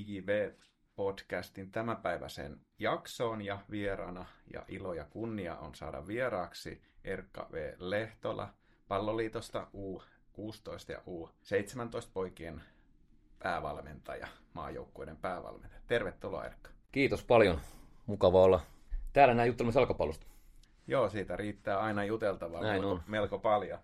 IJV-podcastin tämänpäiväiseen jaksoon ja vieraana ja ilo ja kunnia on saada vieraaksi Erkka V. Lehtola Palloliitosta U16 ja U17 poikien päävalmentaja, maajoukkueiden päävalmentaja. Tervetuloa Erkka. Kiitos paljon. Mukava olla täällä näin juttelemassa jalkapallosta. Joo, siitä riittää aina juteltavaa melko, on. melko paljon.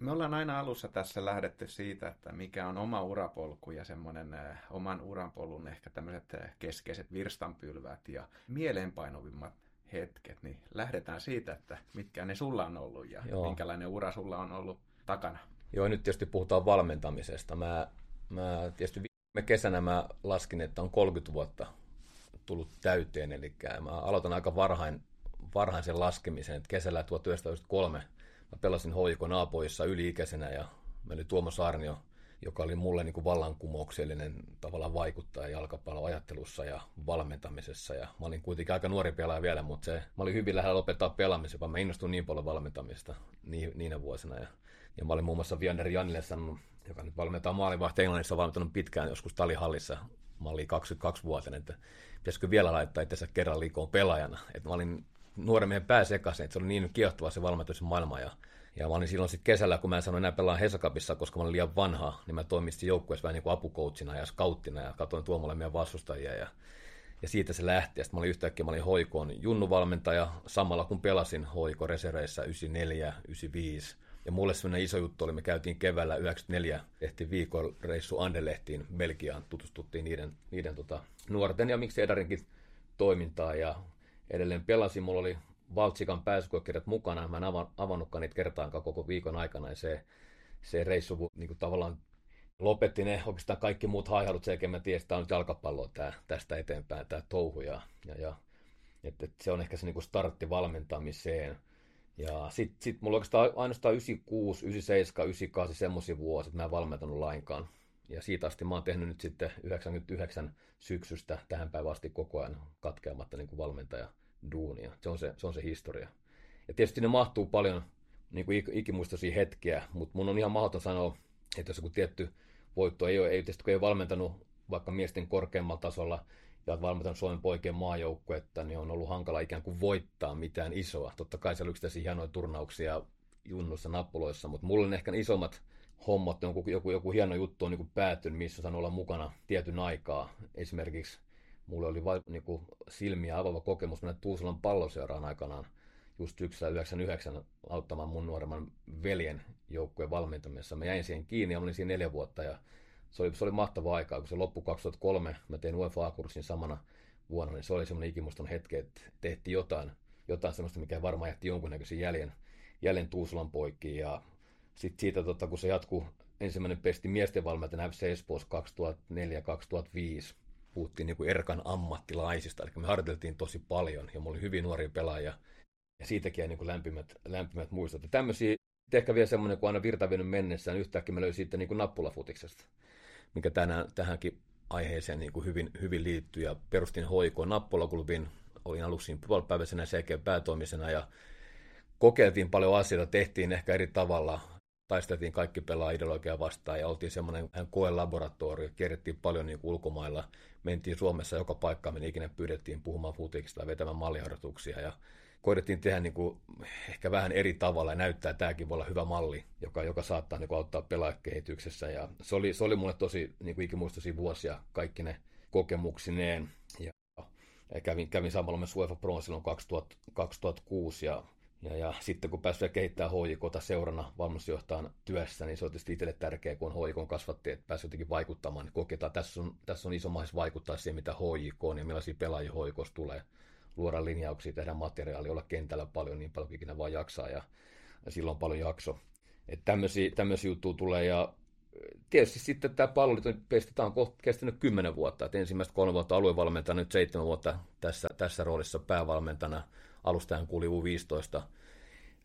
Me ollaan aina alussa tässä lähdetty siitä, että mikä on oma urapolku ja semmoinen äh, oman uranpolun ehkä tämmöiset äh, keskeiset virstanpylvät ja mieleenpainuvimmat hetket, niin lähdetään siitä, että mitkä ne sulla on ollut ja Joo. minkälainen ura sulla on ollut takana. Joo, nyt tietysti puhutaan valmentamisesta. Mä, mä tietysti viime kesänä mä laskin, että on 30 vuotta tullut täyteen, eli mä aloitan aika varhain, varhain sen laskemisen, että kesällä 1993 mä pelasin HJK Naapoissa yli-ikäisenä ja meillä oli Tuomo Saarnio, joka oli mulle niin kuin vallankumouksellinen tavallaan vaikuttaja jalkapalloajattelussa ja valmentamisessa. Ja mä olin kuitenkin aika nuori pelaaja vielä, mutta se, mä olin hyvin lähellä lopettaa pelaamisen, vaan mä innostuin niin paljon valmentamista niin, niinä vuosina. Ja, ja mä olin muun muassa Viander Janille sanonut, joka nyt valmentaa maalivahti Englannissa, valmentanut pitkään joskus talihallissa. Mä olin 22-vuotiaana, että pitäisikö vielä laittaa itsensä kerran liikoon pelaajana. Että mä olin nuoren miehen pää sekaisin, että se oli niin kiehtova se valmentamisen maailma. Ja, ja mä olin silloin sitten kesällä, kun mä en sanonut enää pelaa Hesakapissa, koska mä olin liian vanha, niin mä toimistin joukkueessa vähän niin kuin apukoutsina ja skauttina ja katsoin Tuomolle meidän vastustajia. Ja, ja siitä se lähti. Ja sitten mä olin yhtäkkiä, mä olin hoikoon junnuvalmentaja samalla kun pelasin hoiko reserveissä 94, 95. Ja mulle semmoinen iso juttu oli, me käytiin keväällä 94, tehtiin viikon reissu Anderlehtiin Belgiaan, tutustuttiin niiden, niiden tota, nuorten ja miksi Edarinkin toimintaa ja edelleen pelasin. Mulla oli Valtsikan pääsykoekirjat mukana, mä en avan- avannutkaan niitä kertaankaan koko viikon aikana ja se, se reissu niin tavallaan lopetti ne oikeastaan kaikki muut haihadut sen jälkeen mä tiesin, että tämä on nyt jalkapalloa tää, tästä eteenpäin, tämä touhu. Ja, ja, ja että, että se on ehkä se niin startti valmentamiseen. Ja sitten sit mulla oikeastaan ainoastaan 96, 97, 98 semmoisia vuosia, että mä en valmentanut lainkaan. Ja siitä asti mä oon tehnyt nyt sitten 99 syksystä tähän päivään asti koko ajan katkeamatta niin kuin valmentaja duunia. Se on se, se on se historia. Ja tietysti ne mahtuu paljon niin kuin ik- ikimuistoisia hetkiä, mutta mun on ihan mahdoton sanoa, että jos joku tietty voitto ei ole, ei tietysti kun ei ole valmentanut vaikka miesten korkeammalla tasolla ja olet valmentanut Suomen poikien maajoukkuetta, niin on ollut hankala ikään kuin voittaa mitään isoa. Totta kai siellä on yksittäisiä hienoja turnauksia junnuissa, nappuloissa, mutta mulla on ehkä isommat hommat, joku, joku, joku hieno juttu on niin päättynyt, missä sanon olla mukana tietyn aikaa. Esimerkiksi mulla oli vain niin kuin silmiä avaava kokemus mennä Tuusulan palloseuraan aikanaan just syksyllä 99 auttamaan mun nuoremman veljen joukkueen valmentamisessa. Mä jäin siihen kiinni ja olin siinä neljä vuotta ja se oli, se oli mahtava aikaa, kun se loppui 2003, mä tein UEFA-kurssin samana vuonna, niin se oli semmoinen ikimuston hetki, että tehtiin jotain, jotain semmoista, mikä varmaan jätti jonkunnäköisen jäljen, jäljen Tuusulan poikkiin ja sitten siitä, tota, kun se jatkuu, ensimmäinen pesti miesten valmentajana FC Espoossa 2004-2005, puhuttiin niin kuin Erkan ammattilaisista, eli me harjoiteltiin tosi paljon ja mulla oli hyvin nuoria pelaajia ja siitäkin niin kuin lämpimät, lämpimät muistot. Ja tämmöisiä, ehkä vielä semmoinen, kun aina virtavinen mennessä, niin yhtäkkiä mä löysin sitten niin kuin nappulafutiksesta, mikä tänään, tähänkin aiheeseen niin kuin hyvin, hyvin liittyy. Ja perustin HIK Nappulaklubin, olin aluksi puolipäiväisenä sekä päätoimisena ja kokeiltiin paljon asioita, tehtiin ehkä eri tavalla, taisteltiin kaikki pelaa ideologiaa vastaan ja oltiin semmoinen vähän koelaboratorio, kierrettiin paljon niin ulkomailla, mentiin Suomessa joka paikkaan, me ikinä pyydettiin puhumaan futiksista ja vetämään malliharjoituksia ja koitettiin tehdä niin kuin ehkä vähän eri tavalla ja näyttää, että tämäkin voi olla hyvä malli, joka, joka saattaa niin kuin auttaa pelaajakehityksessä. Ja se, oli, se oli mulle tosi niin kuin ikimuistoisia vuosia, kaikki ne kokemuksineen. Ja kävin, kävin samalla myös UEFA Pro silloin 2000, 2006 ja ja, ja sitten kun pääsi kehittämään HJKta seurana valmennusjohtajan työssä, niin se on tietysti itselle tärkeää, kun HJK kasvatti, että pääsi jotenkin vaikuttamaan. Niin koketaan, tässä on, tässä on iso mahdollisuus vaikuttaa siihen, mitä HJK on ja millaisia pelaajia HJKsta tulee luoda linjauksia, tehdä materiaalia, olla kentällä paljon, niin paljon ikinä vaan jaksaa, ja, ja silloin paljon jakso. Että tämmöisiä, tämmöisiä juttuja tulee, ja tietysti sitten tämä palloliiton pesti, tämä on kohta kestänyt kymmenen vuotta, että ensimmäistä kolme vuotta aluevalmentajana, nyt seitsemän vuotta tässä, tässä roolissa päävalmentajana, alustajan kuuli U15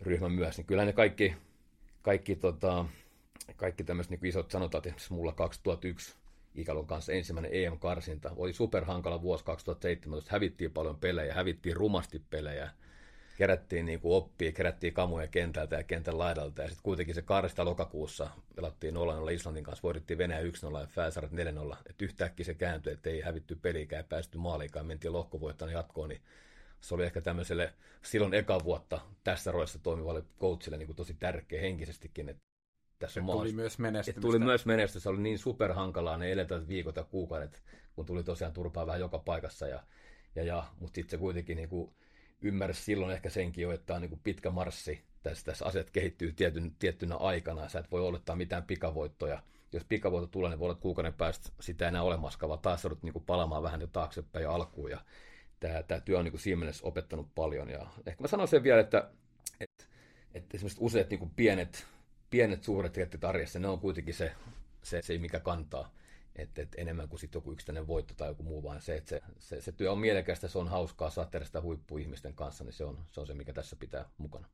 ryhmän myös, niin kyllä ne kaikki, kaikki, tota, kaikki tämmöiset niin isot sanotaan, että mulla 2001 ikäluokan kanssa ensimmäinen EM-karsinta. Oli superhankala vuosi 2017, hävittiin paljon pelejä, hävittiin rumasti pelejä. kerättiin niin kuin oppia, kerättiin kamuja kentältä ja kentän laidalta. Ja sitten kuitenkin se 200 lokakuussa pelattiin 0-0 Islannin kanssa, voitettiin Venäjä 1-0 ja Fäsarat 4-0. Että yhtäkkiä se kääntyi, että ei hävitty peliikään ja päästy maaliikaan, mentiin lohkovoittaan jatkoon, niin se oli ehkä tämmöiselle silloin eka vuotta tässä roolissa toimivalle coachille niin kuin tosi tärkeä henkisestikin, että tässä se tuli myös menestystä. Tuli myös menestys. Se oli niin superhankalaa ne edeltävät viikot ja kuukaudet, kun tuli tosiaan turpaa vähän joka paikassa. Ja, ja, ja, mutta sitten se kuitenkin niin kuin ymmärsi silloin ehkä senkin jo, että on niin kuin pitkä marssi. Tässä, tässä asiat kehittyy tietyn, tiettynä aikana. Sä et voi olettaa mitään pikavoittoja. Jos pikavoitto tulee, niin voi olla kuukauden päästä sitä enää olemassa, vaan taas joudut niin kuin palaamaan vähän jo taaksepäin ja alkuun. Ja tämä, tämä työ on niin siinä mielessä opettanut paljon. Ja ehkä mä sanon sen vielä, että, että, että esimerkiksi useat niin pienet pienet suuret jättit arjessa, ne on kuitenkin se, se, se mikä kantaa. Et, et enemmän kuin sitten joku yksittäinen voitto tai joku muu, vaan se, että se, se, se työ on mielekästä, se on hauskaa, saa tehdä sitä huippuihmisten kanssa, niin se on, se on se, mikä tässä pitää mukana.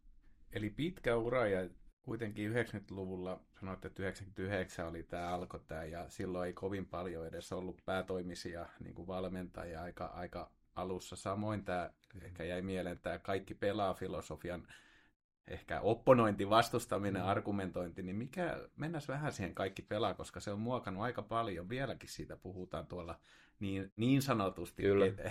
Eli pitkä ura ja kuitenkin 90-luvulla, sanoitte, että 99 oli tämä alkoi tämä, ja silloin ei kovin paljon edes ollut päätoimisia niin kuin valmentajia aika, aika alussa. Samoin tämä, ehkä jäi mieleen tämä kaikki pelaa filosofian ehkä opponointi, vastustaminen, mm. argumentointi, niin mikä, mennäs vähän siihen kaikki pelaa, koska se on muokannut aika paljon, vieläkin siitä puhutaan tuolla niin, niin sanotusti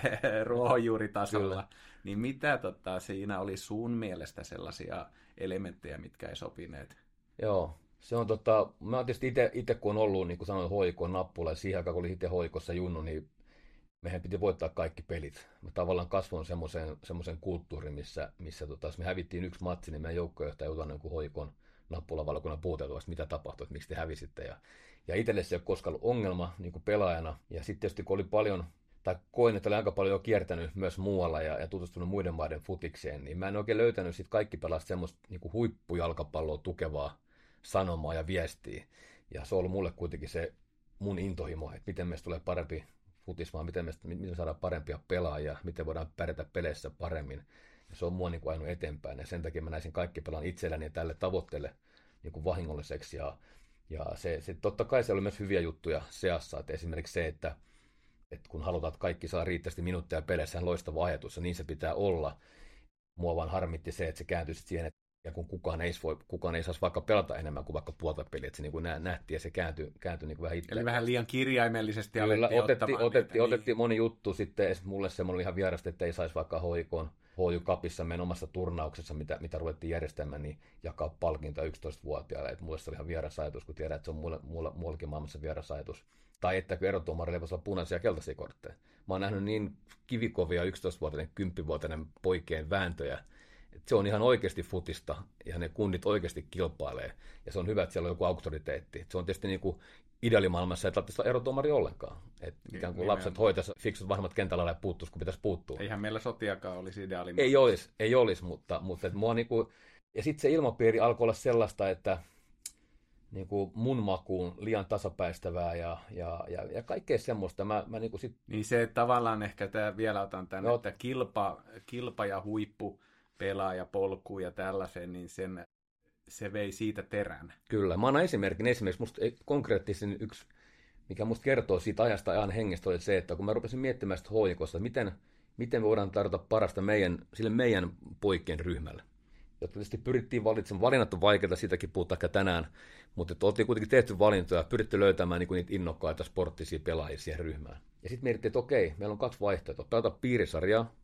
ruohonjuuritasolla, Kyllä. niin mitä tota, siinä oli sun mielestä sellaisia elementtejä, mitkä ei sopineet? Joo, se on tota, mä tietysti itse kun on ollut, niin kuin sanoin, hoikoon nappula, ja siihen aikaan kun oli itse hoikossa junnu, niin mehän piti voittaa kaikki pelit. Mä tavallaan kasvoin semmoisen, semmoisen kulttuurin, missä, missä tota, jos me hävittiin yksi matsi, niin meidän joukkojohtaja joutui jonkun hoikon nappulavaliokunnan puuteltua, mitä tapahtui, että miksi te hävisitte. Ja, ja itselle se ei ole koskaan ollut ongelma niin kuin pelaajana. Ja sitten tietysti kun oli paljon, tai koin, että oli aika paljon jo kiertänyt myös muualla ja, ja tutustunut muiden maiden futikseen, niin mä en oikein löytänyt sit kaikki pelasta semmoista niin kuin huippujalkapalloa tukevaa sanomaa ja viestiä. Ja se on ollut mulle kuitenkin se mun intohimo, että miten meistä tulee parempi futis, vaan miten, me, miten saadaan parempia pelaajia, miten voidaan pärjätä peleissä paremmin. Ja se on mua niin kuin ajanut eteenpäin. Ja sen takia mä näisin kaikki pelaan itselläni tälle tavoitteelle niin kuin vahingolliseksi. Ja, ja se, se, totta kai se oli myös hyviä juttuja seassa. Että esimerkiksi se, että, että kun halutaan, että kaikki saa riittävästi minuutteja peleissä, on loistava ajatus, ja niin se pitää olla. Mua vaan harmitti se, että se kääntyi siihen, että ja kun kukaan ei, voi, kukaan ei saisi vaikka pelata enemmän kuin vaikka puolta peliä, että se niin kuin nähtiin ja se kääntyi, kääntyi niin kuin vähän itse. Eli vähän liian kirjaimellisesti Kyllä, otettiin, otettiin, niin. otettiin moni juttu sitten, mulle semmoinen oli ihan vierasta, että ei saisi vaikka hoikoon HJ Cupissa meidän omassa turnauksessa, mitä, mitä ruvettiin järjestämään, niin jakaa palkintoa 11-vuotiaille. Että mulle se oli ihan vieras ajatus, kun tiedät, että se on mulle, mulle, muullakin maailmassa vieras ajatus. Tai että kun erotuomarille voisi olla punaisia ja keltaisia kortteja. Mä oon nähnyt niin kivikovia 11-vuotiaiden, 10-vuotiaiden poikien vääntöjä, se on ihan oikeasti futista ja ne kunnit oikeasti kilpailee. Ja se on hyvä, että siellä on joku auktoriteetti. Se on tietysti niin kuin ideaalimaailmassa ei tarvitse erotuomari ollenkaan. Että niin, ikään kuin lapset hoitaisi fiksut vanhemmat kentällä ja puuttuisi, kun pitäisi puuttua. Eihän meillä sotiakaan olisi ideaali. Ei olisi, ei olisi, mutta, mutta että mua niin kuin, ja sitten se ilmapiiri alkoi olla sellaista, että niin kuin mun makuun liian tasapäistävää ja, ja, ja, ja kaikkea semmoista. Mä, mä niin, kuin sit... niin se tavallaan ehkä tämä vielä otan tänne, no. että kilpa, kilpa ja huippu pelaajapolkuun ja tällaisen, niin sen, se vei siitä terän. Kyllä. Mä annan esimerkin. Esimerkiksi musta konkreettisin yksi, mikä musta kertoo siitä ajasta ja ajan hengestä, oli se, että kun mä rupesin miettimään sitä hoikosta, miten, miten voidaan tarjota parasta meidän, sille meidän poikien ryhmälle. Jotta tietysti pyrittiin valitsemaan, valinnat on vaikeita, sitäkin puhutaan tänään, mutta että oltiin kuitenkin tehty valintoja, pyritty löytämään niin niitä innokkaita sporttisia pelaajia siihen ryhmään. Ja sitten mietittiin, että okei, meillä on kaksi vaihtoehtoa. Pelata piirisarjaa,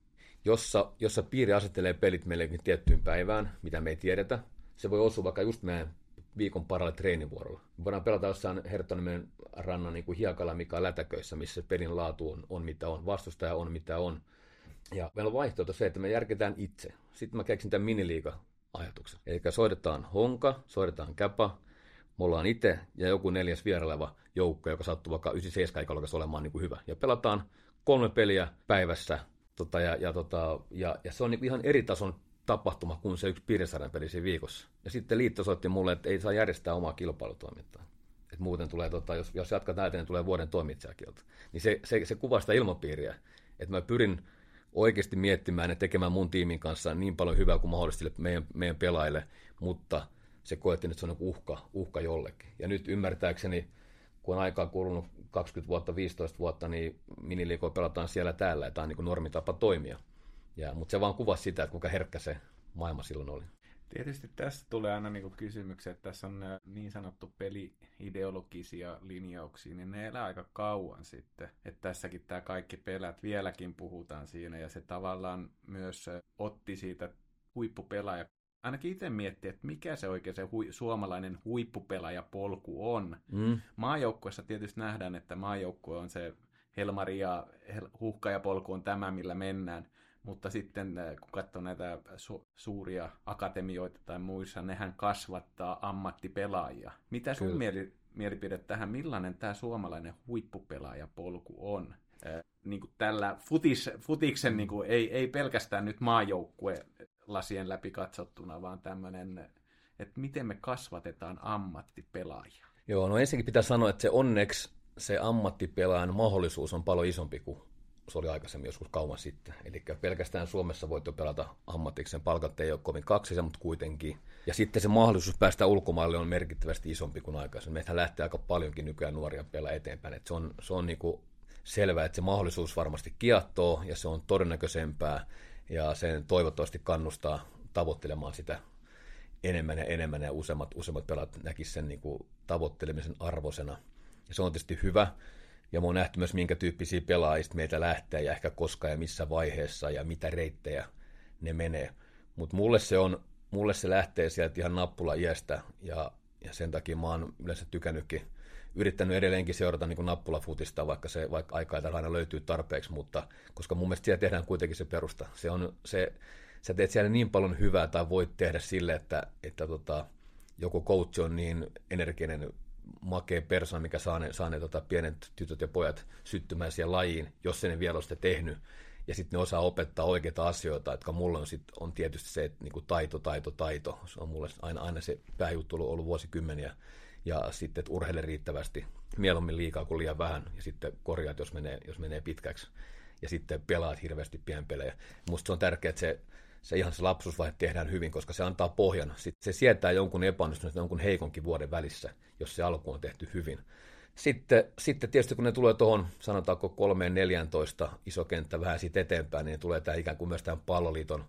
jossa, jossa piiri asettelee pelit meillekin tiettyyn päivään, mitä me ei tiedetä. Se voi osua vaikka just meidän viikon paralle treenivuorolla. Me voidaan pelata jossain Herttoniemen rannan niin kuin hiekalla, mikä on lätäköissä, missä pelin laatu on, on mitä on, vastustaja on mitä on. Ja meillä on vaihtoehto se, että me järketään itse. Sitten mä keksin tämän miniliiga-ajatuksen. Eli soitetaan honka, soitetaan käpa, me ollaan itse ja joku neljäs vieraileva joukko, joka sattuu vaikka 97 olemaan niin kuin hyvä. Ja pelataan kolme peliä päivässä Tota, ja, ja, tota, ja, ja, se on niin ihan eri tason tapahtuma kuin se yksi piirisarjan peli siinä viikossa. Ja sitten liitto soitti mulle, että ei saa järjestää omaa kilpailutoimintaa. Et muuten tulee, tota, jos, jos jatkat näitä, niin tulee vuoden toimitsijakielto. Niin se, se, se kuvaa sitä ilmapiiriä, että mä pyrin oikeasti miettimään ja tekemään mun tiimin kanssa niin paljon hyvää kuin mahdollisesti meidän, meidän pelaajille, mutta se koettiin, että se on uhka, uhka jollekin. Ja nyt ymmärtääkseni, kun on aikaa kulunut 20 vuotta, 15 vuotta, niin miniliikoja pelataan siellä täällä, ja tämä on niin normitapa toimia. Ja, mutta se vaan kuvasi sitä, että kuinka herkkä se maailma silloin oli. Tietysti tässä tulee aina niin kysymyksiä, että tässä on niin sanottu peliideologisia linjauksia, niin ne elää aika kauan sitten. Että tässäkin tämä kaikki pelät, vieläkin puhutaan siinä, ja se tavallaan myös otti siitä huippupelaaja ainakin itse miettiä, että mikä se oikein se hui, suomalainen huippupelaajapolku on. Mm. Maajoukkuessa tietysti nähdään, että maajoukkue on se Helmari ja huhkajapolku on tämä, millä mennään. Mutta sitten äh, kun katsoo näitä su- suuria akatemioita tai muissa, nehän kasvattaa ammattipelaajia. Mitä sun mieli- mielipide tähän, millainen tämä suomalainen huippupelaajapolku on? Äh, niin kuin tällä futis, futiksen, niin kuin, ei, ei pelkästään nyt maajoukkue lasien läpi katsottuna, vaan tämmöinen, että miten me kasvatetaan ammattipelaajia. Joo, no ensinnäkin pitää sanoa, että se onneksi se ammattipelaajan mahdollisuus on paljon isompi kuin se oli aikaisemmin joskus kauan sitten. Eli pelkästään Suomessa voit jo pelata ammattiksen, palkat ei ole kovin kaksisen, mutta kuitenkin. Ja sitten se mahdollisuus päästä ulkomaille on merkittävästi isompi kuin aikaisemmin. Meitä lähtee aika paljonkin nykyään nuoria pelaa eteenpäin. Et se on, se on niin kuin selvää, että se mahdollisuus varmasti kiehtoo ja se on todennäköisempää ja sen toivottavasti kannustaa tavoittelemaan sitä enemmän ja enemmän ja useammat, useammat pelaat näkisivät sen niin kuin tavoittelemisen arvosena. Ja se on tietysti hyvä, ja mä oon nähty myös, minkä tyyppisiä pelaajista meitä lähtee ja ehkä koska ja missä vaiheessa ja mitä reittejä ne menee. Mutta mulle se on, mulle se lähtee sieltä ihan nappula iästä ja, ja sen takia mä oon yleensä tykännytkin, yrittänyt edelleenkin seurata niin nappulafutista, vaikka se vaikka aikaa aina löytyy tarpeeksi, mutta koska mun mielestä siellä tehdään kuitenkin se perusta. Se on se, sä teet siellä niin paljon hyvää tai voit tehdä sille, että, että tota, joku coach on niin energinen makea persona, mikä saa ne, saa ne tota, pienet tytöt ja pojat syttymään siihen lajiin, jos ne vielä ole tehnyt. Ja sitten ne osaa opettaa oikeita asioita, jotka mulla on, sit, on tietysti se, että niinku taito, taito, taito. Se on mulle aina, aina se pääjuttu ollut, ollut vuosikymmeniä. Ja sitten, että urheile riittävästi, mieluummin liikaa kuin liian vähän. Ja sitten korjaat, jos menee, jos menee pitkäksi. Ja sitten pelaat hirveästi pienpelejä. Musta se on tärkeää, että se se ihan se lapsuusvaihe tehdään hyvin, koska se antaa pohjan. Sitten se sietää jonkun epäonnistumisen, jonkun heikonkin vuoden välissä, jos se alku on tehty hyvin. Sitten, sitten tietysti kun ne tulee tuohon, sanotaanko 3-14 iso kenttä vähän siitä eteenpäin, niin tulee tämä ikään kuin myös tämän palloliiton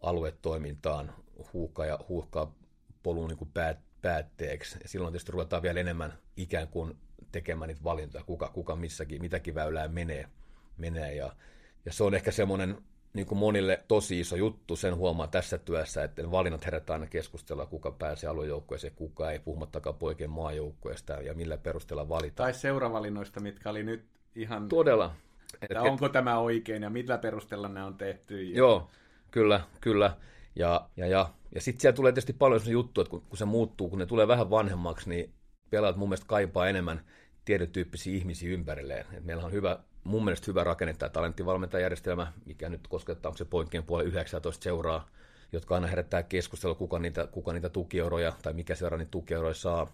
aluetoimintaan huuhka ja huuhka polun niin päät, päätteeksi. Ja silloin tietysti ruvetaan vielä enemmän ikään kuin tekemään niitä valintoja, kuka, kuka missäkin, mitäkin väylää menee. menee. Ja, ja se on ehkä semmoinen niin kuin monille tosi iso juttu, sen huomaa tässä työssä, että valinnat herättää aina keskustelua, kuka pääsee aluejoukkueeseen, kuka ei, puhumattakaan poikien maajoukkueesta ja millä perusteella valitaan. Tai seuravalinnoista, mitkä oli nyt ihan... Todella. Että et, onko tämä oikein ja millä perusteella ne on tehty. Ja... Joo, kyllä, kyllä. Ja, ja, ja, ja sitten siellä tulee tietysti paljon sellaisia juttuja, että kun, kun se muuttuu, kun ne tulee vähän vanhemmaksi, niin pelaat mun mielestä kaipaa enemmän tietyn tyyppisiä ihmisiä ympärilleen. Et meillä on hyvä mun mielestä hyvä rakenne tämä mikä nyt koskettaa, onko se poikkien puolella 19 seuraa, jotka aina herättää keskustelua, kuka niitä, kuka niitä tukieuroja tai mikä seura niitä tukieuroja saa.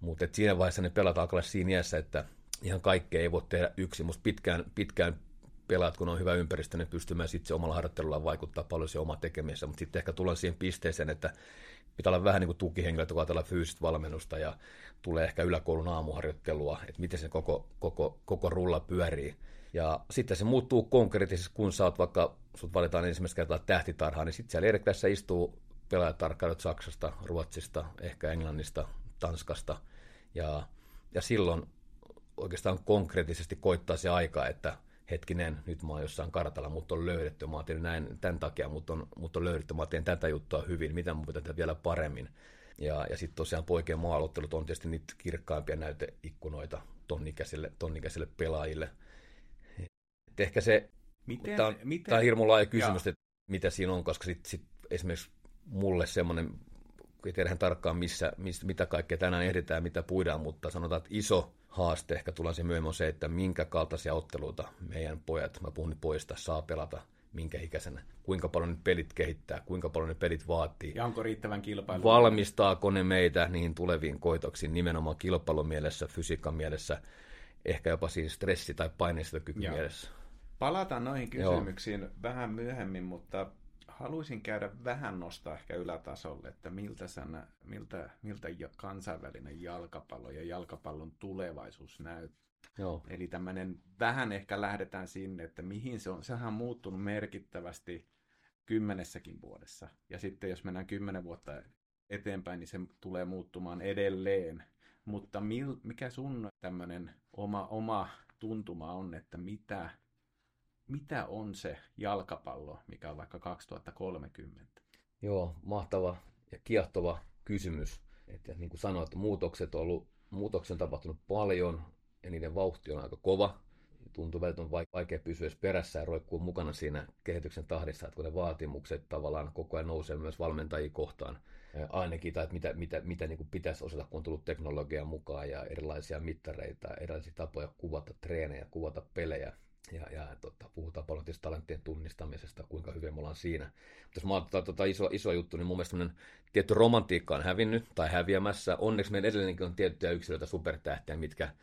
Mutta siinä vaiheessa ne pelataan alkaa siinä iässä, että ihan kaikkea ei voi tehdä yksin. Musta pitkään, pitkään pelaat, kun on hyvä ympäristö, ne pystymään sitten omalla harjoittelulla vaikuttaa paljon se oma tekemisessä, mutta sitten ehkä tullaan siihen pisteeseen, että pitää olla vähän niin kuin tukihenkilöitä, kun ajatellaan fyysistä valmennusta ja tulee ehkä yläkoulun aamuharjoittelua, että miten se koko, koko, koko rulla pyörii. Ja sitten se muuttuu konkreettisesti, kun sä oot vaikka, sut valitaan ensimmäistä kertaa tähtitarhaan, niin sitten siellä Eriklässä istuu pelaajatarkkailut Saksasta, Ruotsista, ehkä Englannista, Tanskasta. Ja, ja silloin oikeastaan konkreettisesti koittaa se aika, että hetkinen, nyt mä oon jossain kartalla, mutta on löydetty, mä oon näin tämän takia, mutta on, mutta on löydetty, mä teen tätä juttua hyvin, mitä mun pitää tehdä vielä paremmin. Ja, ja sitten tosiaan poikien maailottelut on tietysti niitä kirkkaimpia näyteikkunoita tonnikäisille, tonnikäisille pelaajille. Et ehkä se, miten, tämä on, miten, tämä on hirmu laaja kysymys, että mitä siinä on, koska sit, sit esimerkiksi mulle semmoinen, ei tiedä tarkkaan missä, missä, mitä kaikkea tänään ehditään, mitä puidaan, mutta sanotaan, että iso haaste ehkä tulee se myöhemmin on se, että minkä kaltaisia otteluita meidän pojat, mä puhun nyt pojista, saa pelata minkä ikäisenä, kuinka paljon ne pelit kehittää, kuinka paljon ne pelit vaatii. Ja onko riittävän kilpailu? Valmistaako ne meitä niihin tuleviin koitoksiin nimenomaan kilpailun mielessä, fysiikan mielessä, ehkä jopa siis stressi- tai paineistokyky mielessä. Palataan noihin kysymyksiin Joo. vähän myöhemmin, mutta haluaisin käydä vähän nostaa ehkä ylätasolle, että miltä, sana, miltä, miltä kansainvälinen jalkapallo ja jalkapallon tulevaisuus näyttää Joo. Eli tämmöinen, vähän ehkä lähdetään sinne, että mihin se on. Sehän on muuttunut merkittävästi kymmenessäkin vuodessa. Ja sitten jos mennään kymmenen vuotta eteenpäin, niin se tulee muuttumaan edelleen. Mutta mil, mikä sun tämmöinen oma, oma tuntuma on, että mitä, mitä on se jalkapallo, mikä on vaikka 2030? Joo, mahtava ja kiehtova kysymys. Että niin kuin sanoit, muutokset on ollut, muutoksen on tapahtunut paljon ja niiden vauhti on aika kova. Tuntuu välttämättä vaikea pysyä perässä ja roikkuu mukana siinä kehityksen tahdissa, että kun ne vaatimukset tavallaan koko ajan nousee myös valmentajia kohtaan ainakin, tai että mitä, mitä, mitä niin kuin pitäisi osata, kun on tullut teknologiaa mukaan ja erilaisia mittareita, erilaisia tapoja kuvata treenejä, kuvata pelejä, ja, ja tota, puhutaan paljon tietysti talenttien tunnistamisesta, kuinka hyvin me ollaan siinä. Mutta jos mä otan tota iso, iso juttu, niin mun mielestä tietty romantiikka on hävinnyt tai häviämässä. Onneksi meidän edelleenkin on tiettyjä yksilöitä, supertähtiä, mitkä,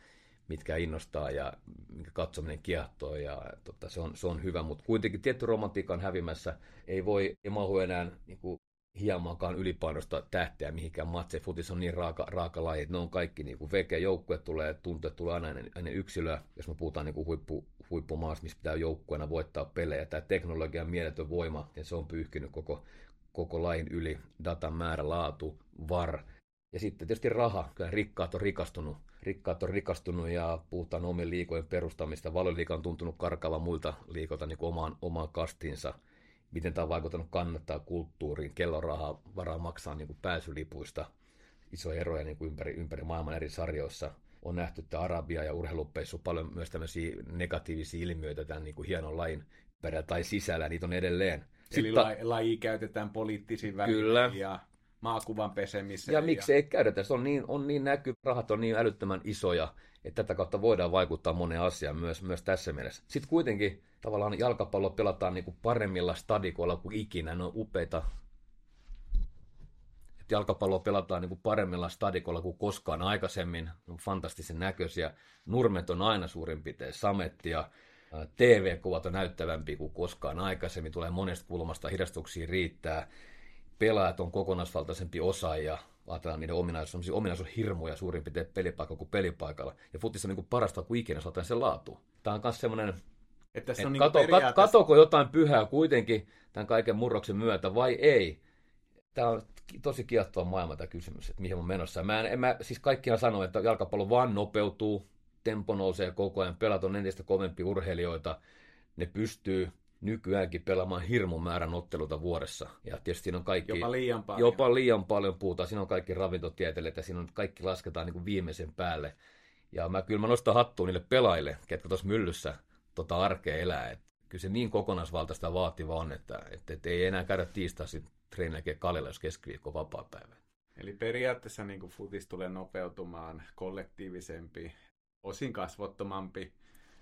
mitkä innostaa ja minkä katsominen kiehtoo ja tota, se, on, se on hyvä, mutta kuitenkin tietty romantiikka on hävimässä. Ei voi, ei mahu enää niin kuin, hiemankaan ylipainosta tähteä mihinkään matse. Futis on niin raaka, raaka laji, että ne on kaikki niin kuin veke, joukkue tulee, tunteet tulee aina ennen yksilöä. Jos me puhutaan niin kuin huippu, huippumaassa, missä pitää joukkueena voittaa pelejä. Tämä teknologian mieletön voima, ja se on pyyhkinyt koko, koko lain yli. Datan määrä, laatu, var. Ja sitten tietysti raha. Kyllä rikkaat on rikastunut. Rikkaat on rikastunut ja puhutaan omien liikojen perustamista. Valoliika on tuntunut karkaavan muilta liikolta niin omaan, omaan kastinsa – miten tämä on vaikuttanut kannattaa kulttuuriin, kello rahaa varaa maksaa niin kuin pääsylipuista, isoja eroja niin kuin ympäri, ympäri maailman eri sarjoissa. On nähty, että Arabia ja urheilupeissu paljon myös tämmöisiä negatiivisia ilmiöitä tämän niin kuin hienon lajin perä tai sisällä, niitä on edelleen. Eli Sitten, la- laji käytetään poliittisin välinein ja maakuvan pesemiseen. Ja, ja miksi ei käytetä? Se on niin, on niin näky, rahat on niin älyttömän isoja, että tätä kautta voidaan vaikuttaa moneen asiaan myös, myös tässä mielessä. Sitten kuitenkin tavallaan jalkapallo pelataan niin kuin paremmilla stadikoilla kuin ikinä, ne on upeita. Että jalkapallo pelataan niin kuin paremmilla stadikoilla kuin koskaan aikaisemmin, on fantastisen näköisiä. Nurmet on aina suurin piirtein samettia. TV-kuvat on näyttävämpi kuin koskaan aikaisemmin, tulee monesta kulmasta, hidastuksia riittää. Pelaajat on kokonaisvaltaisempi osaaja, ajatellaan niiden ominaisuus, ominaisuus hirmuja suurin piirtein pelipaikalla kuin pelipaikalla. Ja futissa on niin parasta kuin ikinä, jos se laatu. Tämä on myös semmoinen että se on niin kato, periaatteessa... katoko jotain pyhää kuitenkin tämän kaiken murroksen myötä vai ei? Tämä on tosi kiehtova maailma tämä kysymys, että mihin on menossa. Mä en, en mä, siis kaikkiaan sano, että jalkapallo vaan nopeutuu, tempo nousee koko ajan, pelat on entistä kovempi urheilijoita, ne pystyy nykyäänkin pelaamaan hirmun määrän otteluta vuodessa. Ja tietysti siinä on kaikki... Jopa liian paljon. Jopa liian paljon puhutaan. Siinä on kaikki ravintotieteilijät ja siinä on kaikki lasketaan niin kuin viimeisen päälle. Ja mä kyllä mä nostan hattuun niille pelaajille, ketkä tuossa myllyssä tota arkea elää. Et kyllä se niin kokonaisvaltaista vaativa on, että, että, että ei enää käydä tiistaisin treenejä Kalilla, jos keskiviikko vapaa päivä. Eli periaatteessa niin kuin futis tulee nopeutumaan kollektiivisempi, osin kasvottomampi,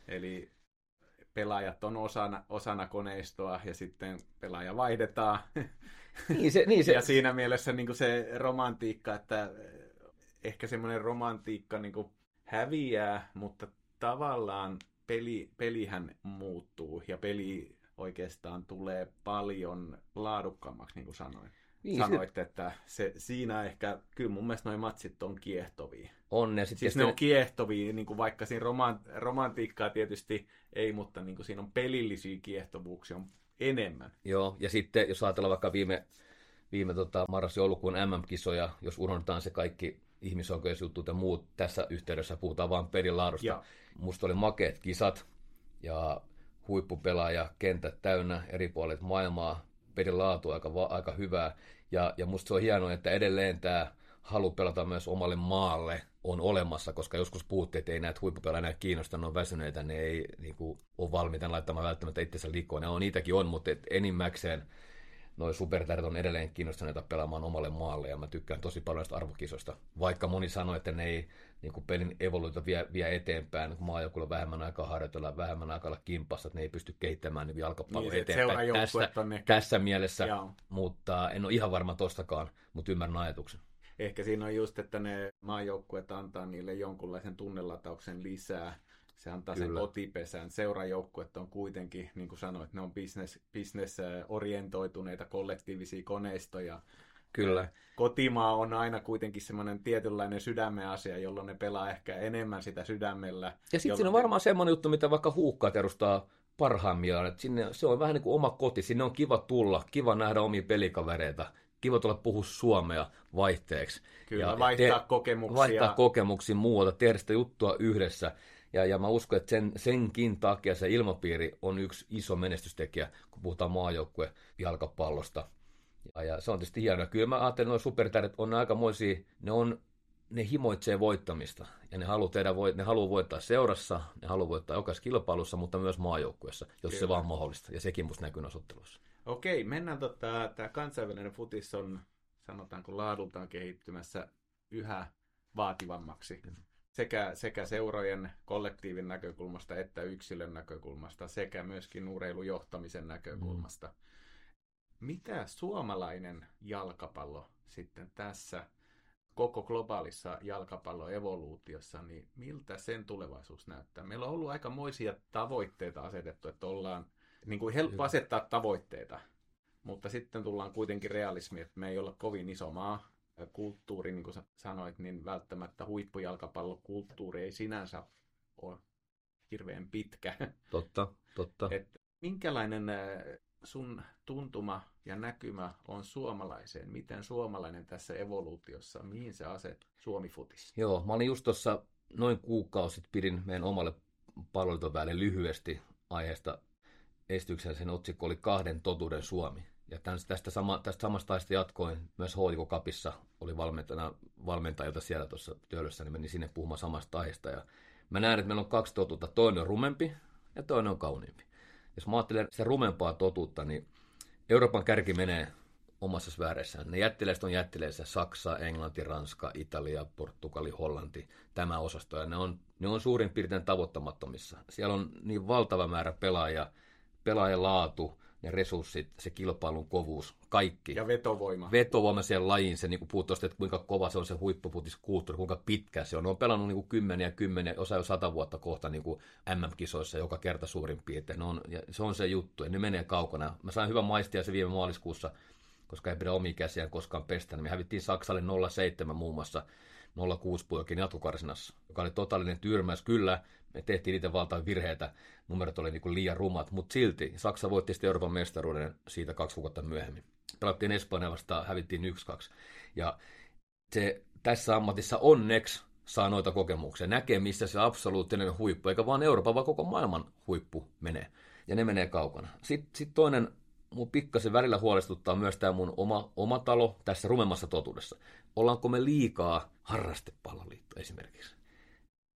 eli pelaajat on osana, osana koneistoa ja sitten pelaaja vaihdetaan. Niin se, niin se. ja siinä mielessä niin kuin se romantiikka, että ehkä semmoinen romantiikka niin kuin häviää, mutta tavallaan peli, pelihän muuttuu ja peli oikeastaan tulee paljon laadukkaammaksi, niin kuin sanoin. Niin, Sanoit, se... että se, siinä ehkä, kyllä mun mielestä noin matsit on kiehtovia. On, ja sit siis ne on kiehtovia, niin kuin vaikka siinä roman, romantiikkaa tietysti ei, mutta niin kuin siinä on pelillisiä kiehtovuuksia on enemmän. Joo, ja sitten jos ajatellaan vaikka viime, viime tota, marras-joulukuun MM-kisoja, jos unohdetaan se kaikki ihmisoikeusjutut ja muut, tässä yhteydessä puhutaan vain pelin laadusta. Musta oli makeet kisat ja huippupelaaja, kentät täynnä eri puolet maailmaa, pelin laatu aika, aika hyvää. Ja, ja musta se on hienoa, että edelleen tämä halu pelata myös omalle maalle on olemassa, koska joskus puhuttiin, että ei näitä huippupelaajia enää kiinnosta, ne on väsyneitä, ne ei niin kuin, ole valmiita laittamaan välttämättä itsensä liikkoon. Ne on niitäkin on, mutta et enimmäkseen noin supertähdet on edelleen kiinnostuneita pelaamaan omalle maalle, ja mä tykkään tosi paljon näistä arvokisoista. Vaikka moni sanoi, että ne ei niin kuin pelin evoluita vie, vie eteenpäin, kun maajoukkuilla on vähemmän aikaa harjoitella, vähemmän aikaa olla kimpassa, että ne ei pysty kehittämään niin jalkapalloa niin, eteenpäin tässä, tässä mielessä, Joo. mutta en ole ihan varma tostakaan, mutta ymmärrän ajatuksen. Ehkä siinä on just, että ne maajoukkueet antaa niille jonkunlaisen tunnelatauksen lisää, se antaa Kyllä. sen kotipesän. Seurajoukkuet on kuitenkin, niin kuin sanoit, ne on business, business-orientoituneita kollektiivisia koneistoja, Kyllä. Kotimaa on aina kuitenkin semmoinen tietynlainen sydämen asia, jolloin ne pelaa ehkä enemmän sitä sydämellä. Ja sitten jolloin... siinä on varmaan semmoinen juttu, mitä vaikka huukkaat edustaa parhaimmillaan, että sinne, se on vähän niin kuin oma koti, sinne on kiva tulla, kiva nähdä omia pelikavereita, kiva tulla puhua suomea vaihteeksi. Kyllä, ja vaihtaa te, kokemuksia. Vaihtaa kokemuksia muualta, tehdä sitä juttua yhdessä. Ja, ja mä uskon, että sen, senkin takia se ilmapiiri on yksi iso menestystekijä, kun puhutaan maajoukkue jalkapallosta. Ja, ja se on tietysti hienoa. Kyllä mä ajattelen, että nuo supertähdet on aikamoisia, ne on ne himoitsee voittamista ja ne haluaa, tehdä, ne haluaa voittaa seurassa, ne haluaa voittaa jokaisessa kilpailussa, mutta myös maajoukkueessa, jos Kyllä. se vaan mahdollista. Ja sekin musta näkyy osottelussa. Okei, mennään tota, tämä kansainvälinen futis on, sanotaanko laadultaan kehittymässä yhä vaativammaksi. Sekä, sekä seurojen kollektiivin näkökulmasta että yksilön näkökulmasta sekä myöskin urheilujohtamisen näkökulmasta. Mm. Mitä suomalainen jalkapallo sitten tässä koko globaalissa jalkapalloevoluutiossa, niin miltä sen tulevaisuus näyttää? Meillä on ollut aika moisia tavoitteita asetettu, että ollaan niin kuin helppo asettaa tavoitteita, mutta sitten tullaan kuitenkin realismi, että me ei olla kovin iso maa. Kulttuuri, niin kuin sanoit, niin välttämättä huippujälkapallokulttuuri ei sinänsä ole hirveän pitkä. Totta, totta. Et minkälainen sun tuntuma ja näkymä on suomalaiseen? Miten suomalainen tässä evoluutiossa, mihin se aset Suomi-futis? Joo, mä olin just tuossa noin kuukausi pidin meidän omalle palvelutoväelle lyhyesti aiheesta esityksen. Sen otsikko oli Kahden totuuden Suomi. Ja tästä, sama, tästä samasta aiheesta jatkoin myös HJK Kapissa oli valmentajana, valmentajilta siellä tuossa työllössä, niin menin sinne puhumaan samasta aiheesta. Ja mä näen, että meillä on kaksi totuutta. Toinen on rumempi ja toinen on kauniimpi. Jos mä ajattelen sitä rumempaa totuutta, niin Euroopan kärki menee omassa sfääreissään. Ne jättiläiset on jättiläisiä Saksa, Englanti, Ranska, Italia, Portugali, Hollanti, tämä osasto. Ja ne on, ne on suurin piirtein tavoittamattomissa. Siellä on niin valtava määrä pelaajia, pelaajan laatu, ne resurssit, se kilpailun kovuus, kaikki. Ja vetovoima. Vetovoima siihen lajiin, se niin kuin että kuinka kova se on se huippuputiskulttuuri, kuinka pitkä se on. Ne on pelannut niin kuin kymmeniä, kymmeniä, osa jo sata vuotta kohta niin kuin MM-kisoissa joka kerta suurin piirtein. Ne on, ja se on se juttu, ja ne menee kaukana. Mä sain hyvän maistia se viime maaliskuussa, koska ei pidä omia käsiään koskaan pestä, niin me hävittiin Saksalle 0,7 muun muassa 0,6 poikin jatkokarsinassa, joka oli totaalinen tyrmäys. Kyllä, me tehtiin niitä valtaan virheitä, numerot oli niin liian rumat, mutta silti Saksa voitti sitten Euroopan mestaruuden siitä kaksi kuukautta myöhemmin. Pelattiin Espanja vastaan, hävittiin 1-2. Ja se tässä ammatissa onneksi saa noita kokemuksia, näkee missä se absoluuttinen huippu, eikä vaan Euroopan, vaan koko maailman huippu menee. Ja ne menee kaukana. Sitten sit toinen mun pikkasen välillä huolestuttaa myös tämä mun oma, oma talo tässä rumemmassa totuudessa. Ollaanko me liikaa harrastepalloliitto esimerkiksi?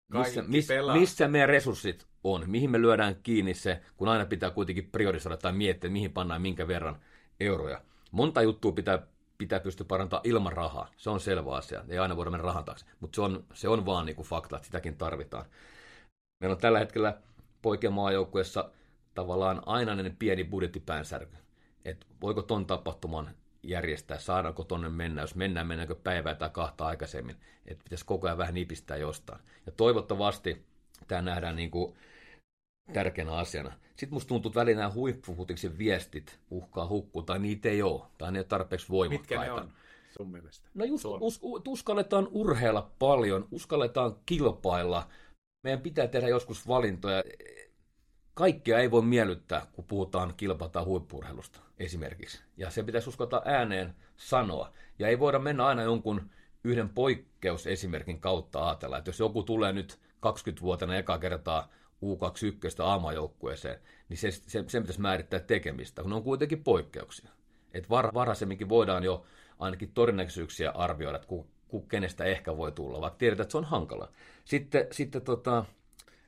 Missä, miss, missä meidän resurssit on? Mihin me lyödään kiinni se, kun aina pitää kuitenkin priorisoida tai miettiä, mihin pannaan minkä verran euroja. Monta juttua pitää, pitää pystyä parantamaan ilman rahaa. Se on selvä asia. Ei aina voida mennä rahan taakse. Mutta se on, se on vaan niin kuin fakta, että sitäkin tarvitaan. Meillä on tällä hetkellä poikien maajoukkueessa tavallaan ainainen pieni budjettipäänsärky että voiko ton tapahtuman järjestää, saadaanko tonne mennä, jos mennään, mennäänkö päivää tai kahta aikaisemmin, että pitäisi koko ajan vähän nipistää jostain. Ja toivottavasti tämä nähdään niin kuin tärkeänä asiana. Sitten musta tuntuu, että välillä nämä huippufutiksen viestit uhkaa hukkua, tai niitä ei ole, tai ne ei ole tarpeeksi voimakkaita. Mitkä ne on sun mielestä? No just us, uskalletaan urheilla paljon, uskalletaan kilpailla. Meidän pitää tehdä joskus valintoja kaikkia ei voi miellyttää, kun puhutaan kilpa- tai huippurheilusta esimerkiksi. Ja se pitäisi uskota ääneen sanoa. Ja ei voida mennä aina jonkun yhden poikkeusesimerkin kautta ajatella, että jos joku tulee nyt 20-vuotena eka kertaa U21 aamajoukkueeseen, niin se, se, sen pitäisi määrittää tekemistä, kun ne on kuitenkin poikkeuksia. Et var, varhaisemminkin voidaan jo ainakin todennäköisyyksiä arvioida, että ku, ku, kenestä ehkä voi tulla, vaikka tiedetään, että se on hankala. Sitten, sitten tota,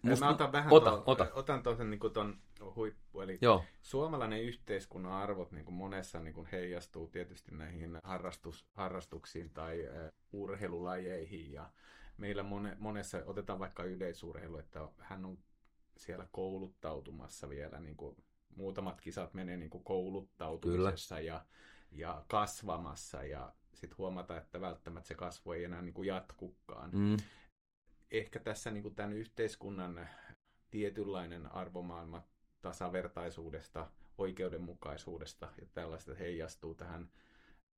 Musta... Mä otan vähän ota, tuon, ota. otan tuon niin ton huippu, eli Joo. suomalainen yhteiskunnan arvot niin kuin monessa niin kuin heijastuu tietysti näihin harrastus, harrastuksiin tai uh, urheilulajeihin ja meillä mone, monessa, otetaan vaikka yleisurheilu, että hän on siellä kouluttautumassa vielä, niin kuin muutamat kisat menee niin kuin kouluttautumisessa Kyllä. ja, ja kasvamassa ja sitten huomata, että välttämättä se kasvu ei enää niin kuin jatkukaan. Mm ehkä tässä niin kuin tämän yhteiskunnan tietynlainen arvomaailma tasavertaisuudesta, oikeudenmukaisuudesta ja tällaista heijastuu tähän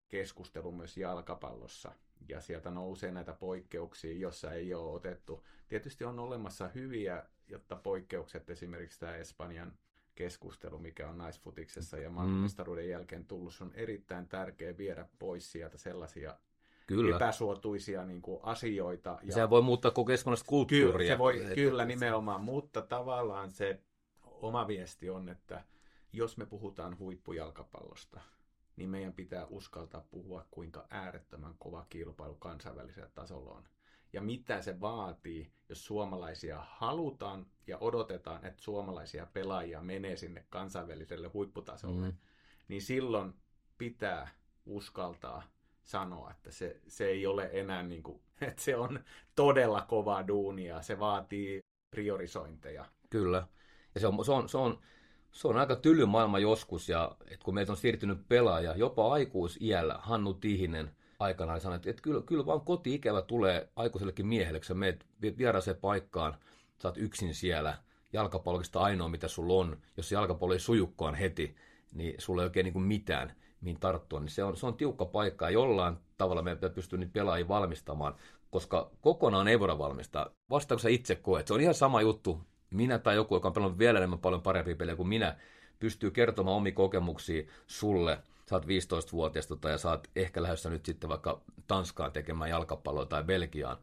keskustelu myös jalkapallossa. Ja sieltä nousee näitä poikkeuksia, jossa ei ole otettu. Tietysti on olemassa hyviä, jotta poikkeukset, esimerkiksi tämä Espanjan keskustelu, mikä on naisfutiksessa ja maailmanmestaruuden jälkeen tullut, on erittäin tärkeä viedä pois sieltä sellaisia kyllä. epäsuotuisia niin kuin, asioita. Ja Sehän voi muuttaa koko espanjalaista kulttuuria. Kyllä, se voi, Et... kyllä, nimenomaan, mutta tavallaan se oma viesti on, että jos me puhutaan huippujalkapallosta, niin meidän pitää uskaltaa puhua, kuinka äärettömän kova kilpailu kansainvälisellä tasolla on. Ja mitä se vaatii, jos suomalaisia halutaan ja odotetaan, että suomalaisia pelaajia menee sinne kansainväliselle huipputasolle, mm. niin silloin pitää uskaltaa sanoa, että se, se ei ole enää niin kuin, että se on todella kova duunia, se vaatii priorisointeja. Kyllä. Ja se on, se on, se on, se on aika tyly maailma joskus, ja että kun meitä on siirtynyt pelaaja, jopa aikuisiällä, Hannu Tihinen aikanaan sanoi, että, että kyllä, kyllä vaan koti-ikävä tulee aikuisellekin miehelle, kun sä meet vieraaseen paikkaan, sä oot yksin siellä, jalkapallokista ainoa mitä sulla on, jos se jalkapallo ei sujukkaan heti, niin sulla ei oikein niin kuin mitään mihin tarttua, niin se on, se on tiukka paikka ja jollain tavalla me pystyy nyt pelaajia valmistamaan, koska kokonaan ei voida valmistaa. Vasta kun sä itse koet, se on ihan sama juttu. Minä tai joku, joka on pelannut vielä enemmän paljon parempia pelejä kuin minä, pystyy kertomaan omia kokemuksia sulle. Sä oot 15-vuotias tota, ja sä oot ehkä lähdössä nyt sitten vaikka Tanskaan tekemään jalkapalloa tai Belgiaan.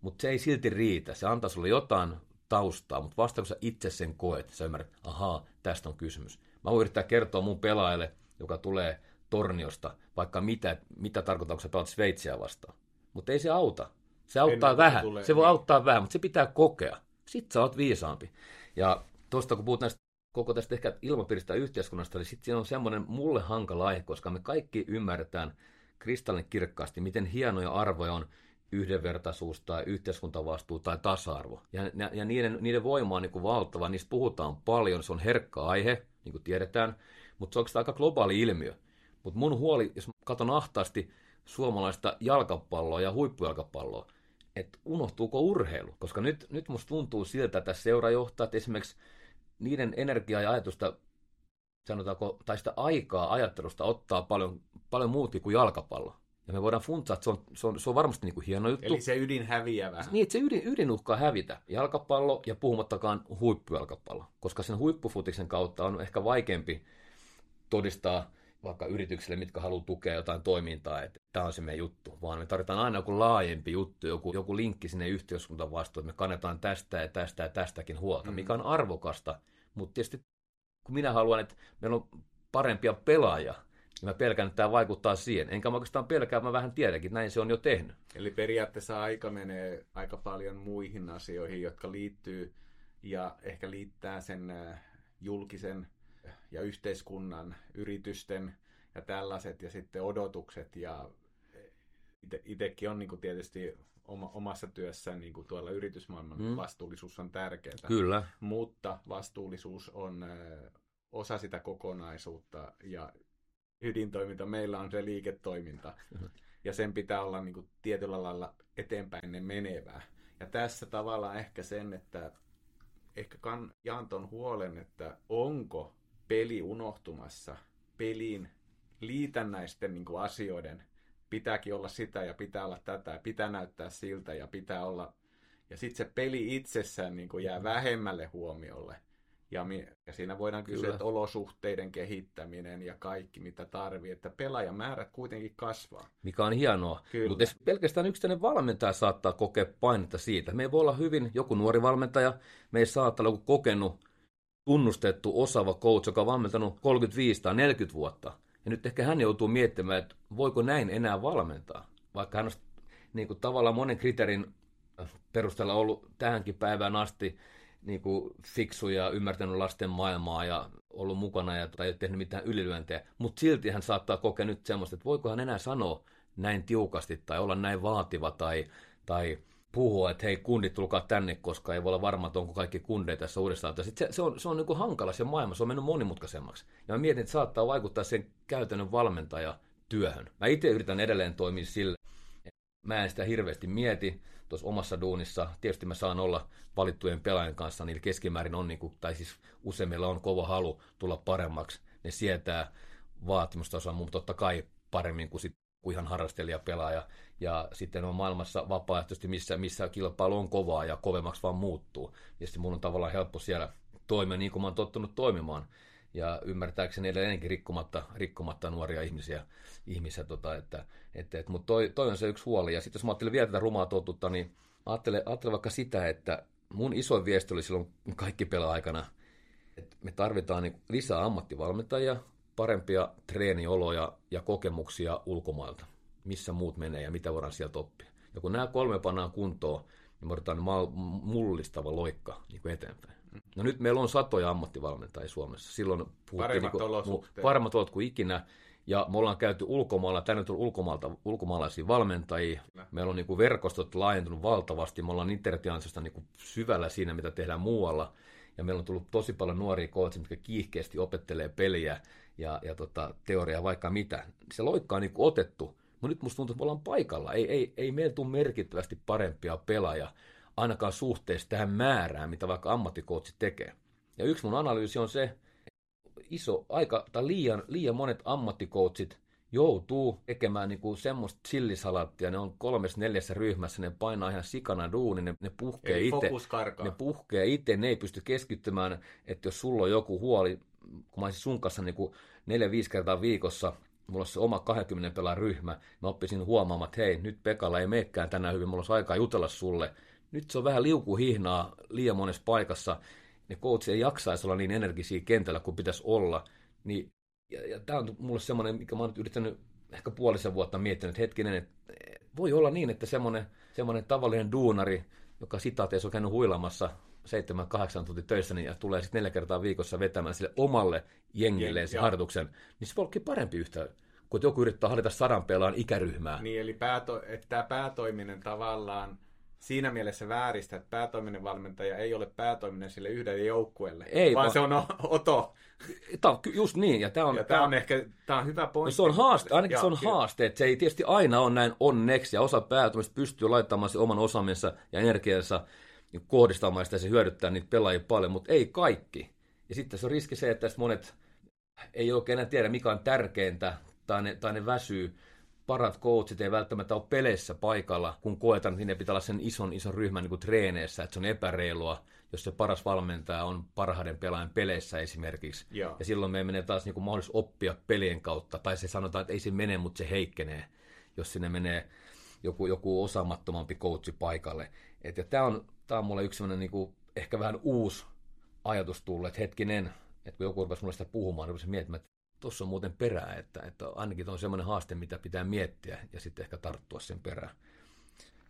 Mutta se ei silti riitä. Se antaa sulle jotain taustaa, mutta vasta kun sä itse sen koet, sä ymmärrät, ahaa, tästä on kysymys. Mä voin yrittää kertoa mun pelaajalle, joka tulee torniosta, vaikka mitä, mitä tarkoittaa, kun sä pelaat Sveitsiä vastaan. Mutta ei se auta. Se auttaa Ennen vähän. Tulee, se voi niin. auttaa vähän, mutta se pitää kokea. Sitten sä oot viisaampi. Ja tuosta kun puhutaan näistä, koko tästä ehkä ilmapiiristä yhteiskunnasta, niin sitten siinä on semmoinen mulle hankala aihe, koska me kaikki ymmärretään kristallin kirkkaasti, miten hienoja arvoja on yhdenvertaisuus tai yhteiskuntavastuu tai tasa-arvo. Ja, ja, ja niiden, niiden voima on niin kuin valtava, niistä puhutaan paljon, se on herkkä aihe, niin kuin tiedetään, mutta se on aika globaali ilmiö. Mutta mun huoli, jos katson ahtaasti suomalaista jalkapalloa ja huippujalkapalloa, että unohtuuko urheilu? Koska nyt, nyt musta tuntuu siltä, että seurajohtajat esimerkiksi niiden energiaa ja ajatusta, sanotaanko, tai sitä aikaa ajattelusta ottaa paljon, paljon muutkin kuin jalkapallo. Ja me voidaan funtsaa, että se on, se on, se on varmasti niin kuin hieno juttu. Eli se ydin häviää vähän. Niin, että se ydin, ydin uhkaa hävitä. Jalkapallo ja puhumattakaan huippujalkapallo. Koska sen huippufutiksen kautta on ehkä vaikeampi todistaa vaikka yrityksille, mitkä haluaa tukea jotain toimintaa, että tämä on se meidän juttu, vaan me tarvitaan aina joku laajempi juttu, joku, joku linkki sinne yhteiskuntavastuun, että me kannetaan tästä ja tästä ja tästäkin huolta, mm. mikä on arvokasta, mutta tietysti kun minä haluan, että meillä on parempia pelaajia, niin mä pelkään, että tämä vaikuttaa siihen. Enkä mä oikeastaan pelkää, mä vähän tiedänkin, näin se on jo tehnyt. Eli periaatteessa aika menee aika paljon muihin asioihin, jotka liittyy ja ehkä liittää sen äh, julkisen ja yhteiskunnan, yritysten ja tällaiset ja sitten odotukset ja itsekin on niin kuin tietysti oma, omassa työssään niin kuin tuolla yritysmaailman mm. vastuullisuus on tärkeää. Kyllä. Mutta vastuullisuus on osa sitä kokonaisuutta ja ydintoiminta meillä on se liiketoiminta. Ja sen pitää olla niin kuin tietyllä lailla eteenpäin menevää. Ja tässä tavallaan ehkä sen, että ehkä kan, jaan ton huolen, että onko peli unohtumassa, pelin liitännäisten niin kuin asioiden pitääkin olla sitä ja pitää olla tätä ja pitää näyttää siltä ja pitää olla... Ja sitten se peli itsessään niin kuin jää vähemmälle huomiolle. Ja, ja siinä voidaan kysyä, Kyllä. että olosuhteiden kehittäminen ja kaikki, mitä tarvii, että pelaajamäärät kuitenkin kasvaa. Mikä on hienoa. Mutta pelkästään yksittäinen valmentaja saattaa kokea painetta siitä. Me ei voi olla hyvin joku nuori valmentaja, me ei saattaa olla joku kokenut tunnustettu osaava coach, joka on valmentanut 35 tai 40 vuotta. Ja nyt ehkä hän joutuu miettimään, että voiko näin enää valmentaa, vaikka hän on niin kuin tavallaan monen kriteerin perusteella ollut tähänkin päivään asti niin kuin fiksu ja ymmärtänyt lasten maailmaa ja ollut mukana ja tai ei tehnyt mitään ylilyöntejä, mutta silti hän saattaa kokea nyt semmoista, että voiko hän enää sanoa näin tiukasti tai olla näin vaativa tai, tai puhua, että hei kundit tulkaa tänne, koska ei voi olla varma, että onko kaikki kundeja tässä uudestaan. Se, se on, se on niin kuin hankala se maailma, se on mennyt monimutkaisemmaksi. Ja mä mietin, että saattaa vaikuttaa sen käytännön valmentajatyöhön. Mä itse yritän edelleen toimia sillä, mä en sitä hirveästi mieti tuossa omassa duunissa. Tietysti mä saan olla valittujen pelaajien kanssa, niillä keskimäärin on, niin kuin, tai siis useimmilla on kova halu tulla paremmaksi. Ne sietää vaatimustasoa, mutta totta kai paremmin kuin sit ihan harrastelijapelaaja. Ja sitten on maailmassa vapaaehtoisesti, missä, missä kilpailu on kovaa ja kovemmaksi vaan muuttuu. Ja sitten mun on tavallaan helppo siellä toimia niin kuin mä oon tottunut toimimaan. Ja ymmärtääkseni edelleenkin rikkomatta, rikkomatta nuoria ihmisiä, ihmisiä tota, että, että, että, mutta toi, toi, on se yksi huoli. Ja sitten jos mä ajattelin vielä tätä rumaa totutta, niin ajattelen, ajattelen vaikka sitä, että mun isoin viesti oli silloin kaikki pelaa aikana, että me tarvitaan niin lisää ammattivalmentajia, parempia treenioloja ja kokemuksia ulkomailta, missä muut menee ja mitä voidaan sieltä oppia. Ja kun nämä kolme pannaan kuntoon, niin me otetaan mullistava loikka niin kuin eteenpäin. No nyt meillä on satoja ammattivalmentajia Suomessa. Silloin puhuttiin paremmat, niin kuin, paremmat olot kuin ikinä. Ja me ollaan käyty ulkomailla, tänne on ulkomaalta, ulkomaalaisia valmentajia. Meillä on niin kuin verkostot laajentunut valtavasti. Me ollaan internetin niin kuin syvällä siinä, mitä tehdään muualla. Ja meillä on tullut tosi paljon nuoria coachia, jotka kiihkeästi opettelee peliä ja, ja tota, teoriaa vaikka mitä. Se loikka on niin kuin otettu, mutta nyt musta tuntuu, että me ollaan paikalla. Ei, ei, ei meillä tule merkittävästi parempia pelaajia, ainakaan suhteessa tähän määrään, mitä vaikka ammattikoutsi tekee. Ja yksi mun analyysi on se, iso, aika, tai liian, liian monet ammattikoutsit joutuu tekemään niinku semmoista chillisalattia, ne on kolmessa neljässä ryhmässä, ne painaa ihan sikana duuni, ne, ne puhkee itse, ne puhkee itse, ne ei pysty keskittymään, että jos sulla on joku huoli, kun mä olisin sun kanssa niinku neljä, viisi kertaa viikossa, mulla on se oma 20 pelaa ryhmä, mä oppisin huomaamaan, että hei, nyt Pekalla ei meekään tänään hyvin, mulla olisi aikaa jutella sulle. Nyt se on vähän liukuhihnaa liian monessa paikassa, ne coachit ei jaksaisi olla niin energisiä kentällä kuin pitäisi olla, niin ja, ja tämä on mulle semmoinen, mikä mä oon nyt yrittänyt ehkä puolisen vuotta miettinyt, että hetkinen, että voi olla niin, että semmoinen, semmoinen tavallinen duunari, joka sitaateessa on käynyt huilamassa seitsemän, kahdeksan tuntia töissä niin, ja tulee sitten neljä kertaa viikossa vetämään sille omalle jengilleen sen harjoituksen, niin se voi ollakin parempi yhtä kun joku yrittää hallita sadan pelaan ikäryhmää. Niin, eli pääto, että tämä päätoiminen tavallaan siinä mielessä vääristä, että päätoiminen valmentaja ei ole päätoiminen sille yhdelle joukkueelle, ei, vaan, vaan se on oto. Tämä on just niin, ja tämä on, ja tämä on ehkä tämä on hyvä pointti. No se on haaste, ainakin ja, se on haaste, että se ei tietysti aina ole näin onneksi, ja osa päätoimista pystyy laittamaan se oman osaamisensa ja energiansa niin kohdistamaan sitä, se hyödyttää niitä pelaajia paljon, mutta ei kaikki. Ja sitten se on riski se, että monet ei oikein enää tiedä, mikä on tärkeintä, tai ne, tai ne väsyy, parat coachit ei välttämättä ole peleissä paikalla, kun koetaan, että ne pitää olla sen ison, ison ryhmän niin kuin treeneissä, että se on epäreilua, jos se paras valmentaja on parhaiden pelaajan peleissä esimerkiksi. Joo. Ja silloin me menee taas niin kuin mahdollisuus oppia pelien kautta, tai se sanotaan, että ei se mene, mutta se heikkenee, jos sinne menee joku, joku osaamattomampi coachi paikalle. Et, ja tämä on, tämä on mulle yksi sellainen niin kuin, ehkä vähän uusi ajatus tullut, että hetkinen, että kun joku rupesi mulle sitä puhumaan, rupesin miettimään, että tuossa on muuten perää, että, että ainakin on semmoinen haaste, mitä pitää miettiä ja sitten ehkä tarttua sen perään.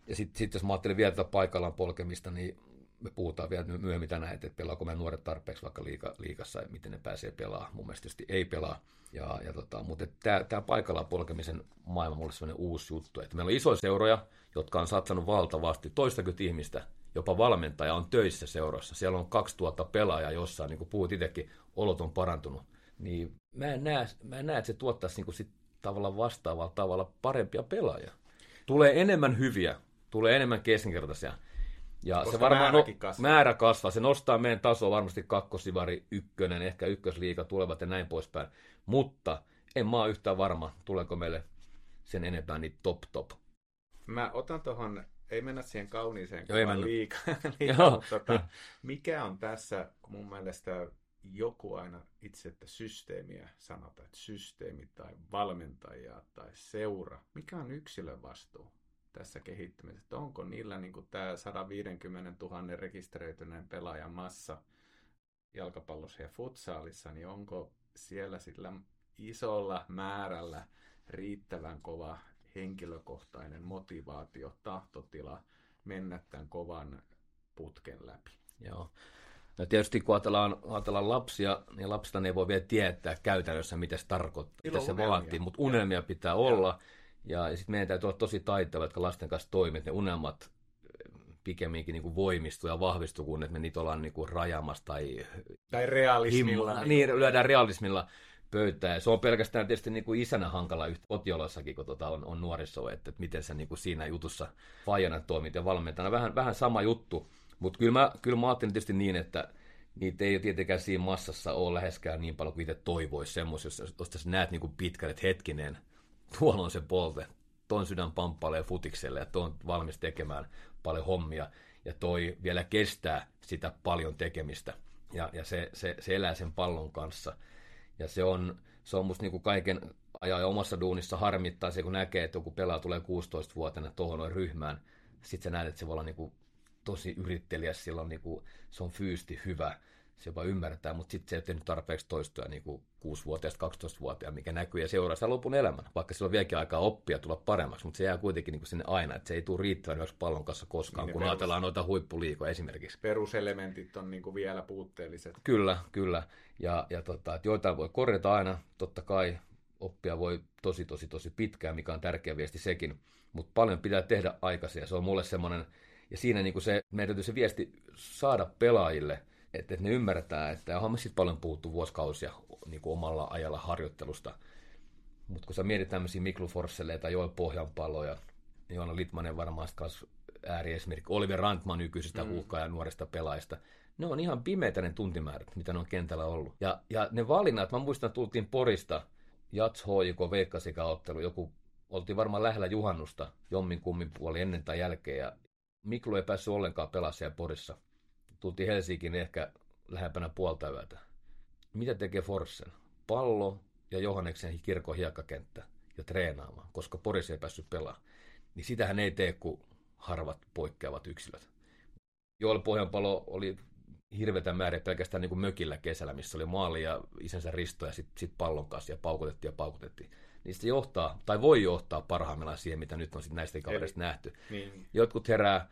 Ja sitten sit jos mä ajattelin vielä tätä paikallaan polkemista, niin me puhutaan vielä myöhemmin tänään, että pelaako me nuoret tarpeeksi vaikka liika, liikassa ja miten ne pääsee pelaamaan. Mun mielestä ei pelaa. Ja, ja tota, mutta tämä paikallaan polkemisen maailma on mulle sellainen uusi juttu, että meillä on isoja seuroja, jotka on satsannut valtavasti, toistakymmentä ihmistä, jopa valmentaja on töissä seurassa. Siellä on 2000 pelaajaa jossain, niin kuin puhut itsekin, olot on parantunut niin mä en näe, mä en näe että se tuottaisi niin sit tavallaan vastaavalla tavalla parempia pelaajia. Tulee enemmän hyviä, tulee enemmän keskinkertaisia. Ja Koska se varmaan no, kasvaa. määrä kasvaa. Se nostaa meidän tasoa varmasti kakkosivari, ykkönen, ehkä ykkösliiga tulevat ja näin poispäin. Mutta en mä ole yhtään varma, tuleeko meille sen enempää niitä top top. Mä otan tuohon, ei mennä siihen kauniiseen Joo, liikaa, liikaa mutta tota, mikä on tässä, kun mun mielestä joku aina itse, että systeemiä sanotaan, että systeemi tai valmentaja tai seura. Mikä on yksilön vastuu tässä kehittymisessä? Onko niillä niin kuin tämä 150 000 rekisteröityneen pelaajan massa jalkapallossa ja futsaalissa, niin onko siellä sillä isolla määrällä riittävän kova henkilökohtainen motivaatio, tahtotila mennä tämän kovan putken läpi? Joo. No tietysti kun ajatellaan, ajatellaan lapsia, niin lapsista ne ei voi vielä tietää käytännössä, mitä se tarkoittaa, mitä se vaatii, mutta unelmia pitää olla. Ja, ja sitten meidän täytyy olla tosi taitavia, jotka lasten kanssa toimii, että ne unelmat eh, pikemminkin niin kuin voimistuu ja vahvistuu, kun että me niitä ollaan niin kuin rajamassa tai... Tai realismilla. Himma, niin, lyödään realismilla pöytään. Se on pelkästään tietysti niin kuin isänä hankala yhtä kotiolossakin, kun tota on, on nuoriso, että, että miten sä niin kuin siinä jutussa fajana toimit ja valmentajana. Vähän, vähän sama juttu. Mutta kyllä mä, kyllä mä ajattelin tietysti niin, että niitä ei tietenkään siinä massassa ole läheskään niin paljon kuin itse toivoisi semmoisia, jos, jos näet niin pitkälle, että hetkinen, tuolla on se polte, ton sydän pamppailee futikselle ja ton valmis tekemään paljon hommia ja toi vielä kestää sitä paljon tekemistä ja, ja se, se, se elää sen pallon kanssa. Ja se on, se on musta niin kuin kaiken ajan omassa duunissa harmittaa se, kun näkee, että joku pelaa tulee 16-vuotiaana tuohon ryhmään. Sitten sä näet, että se voi olla niin kuin tosi yrittelijä, sillä on niin kuin, se on fyysti hyvä se jopa ymmärtää, mutta sitten se ei tehnyt tarpeeksi toistoja niin kuin 6-vuotiaasta 12-vuotiaan, mikä näkyy ja seuraa sitä lopun elämän, vaikka sillä on vieläkin aikaa oppia tulla paremmaksi, mutta se jää kuitenkin niin kuin sinne aina, että se ei tule riittävän hyväksi pallon kanssa koskaan, niin kun perus... ajatellaan noita huippuliikoja esimerkiksi. Peruselementit on niin kuin vielä puutteelliset. Kyllä, kyllä. Ja, ja tota, että joitain voi korjata aina, totta kai oppia voi tosi, tosi, tosi pitkään, mikä on tärkeä viesti sekin, mutta paljon pitää tehdä aikaisin ja se on mulle semmoinen, ja siinä niin kuin se, meidän täytyy se viesti saada pelaajille – että, että ne ymmärretään, että onhan me sitten paljon puhuttu vuosikausia niin kuin omalla ajalla harjoittelusta. Mutta kun sä mietit tämmöisiä Miklu Forsselle tai Joel Pohjanpaloja, niin Joona Litmanen varmaan ääriesimerkki, Oliver Rantman nykyisistä mm. uhkaa ja nuorista pelaajista. Ne on ihan pimeitä ne tuntimäärät, mitä ne on kentällä ollut. Ja, ja ne valinnat, mä muistan, tultiin Porista, Jats HJK Veikkasika-ottelu, joku, oltiin varmaan lähellä juhannusta jommin kummin puoli ennen tai jälkeen, ja Miklu ei päässyt ollenkaan pelaa siellä Porissa tultiin Helsinkiin ehkä lähempänä puolta yötä. Mitä tekee Forsen? Pallo ja Johanneksen kirkon hiekkakenttä ja treenaamaan, koska Porissa ei päässyt pelaamaan. Niin sitähän ei tee kuin harvat poikkeavat yksilöt. Joel Pohjanpalo oli hirvetä määrä pelkästään niin kuin mökillä kesällä, missä oli maali ja isänsä risto ja sitten sit pallon kanssa ja paukutettiin ja paukutettiin. Niin se johtaa, tai voi johtaa parhaimmillaan siihen, mitä nyt on sit näistä kavereista nähty. Niin. Jotkut herää,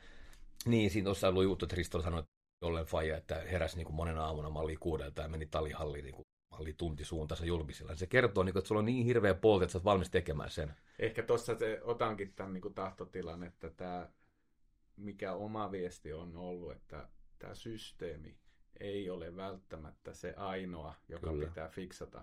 niin siinä tuossa luin juttu, että Risto sanoi, jolleen faija, että heräsi niin kuin monen aamuna malli kuudelta ja meni talihalliin niin kuin malli tunti suuntaansa julkisilla. Se kertoo, niin kuin, että sulla on niin hirveä polti, että sä oot valmis tekemään sen. Ehkä tuossa se, otankin tämän niin kuin tahtotilan, että tämä, mikä oma viesti on ollut, että tämä systeemi ei ole välttämättä se ainoa, joka Kyllä. pitää fiksata,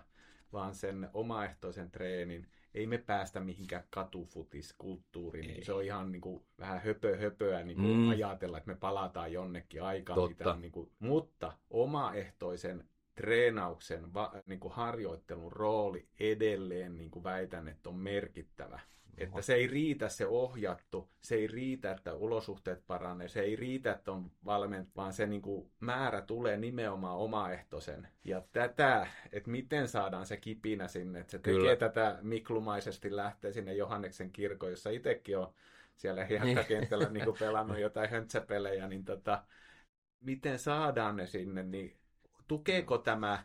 vaan sen omaehtoisen treenin – ei me päästä mihinkään katufutiskulttuuriin. Niin se on ihan niin kuin, vähän höpö höpöä niin kuin mm. ajatella, että me palataan jonnekin aikaan. Mitä, niin kuin, mutta omaehtoisen treenauksen, va, niin kuin harjoittelun rooli edelleen niin kuin väitän, että on merkittävä. Että se ei riitä se ohjattu, se ei riitä, että olosuhteet paranee, se ei riitä, että on valment, vaan se niin kuin määrä tulee nimenomaan omaehtoisen. Ja tätä, että miten saadaan se kipinä sinne, että se Kyllä. tekee tätä miklumaisesti lähtee sinne Johanneksen kirkon, jossa itsekin on siellä hiekkakentällä niin kuin pelannut jotain höntsäpelejä, niin tota, miten saadaan ne sinne, niin tukeeko tämä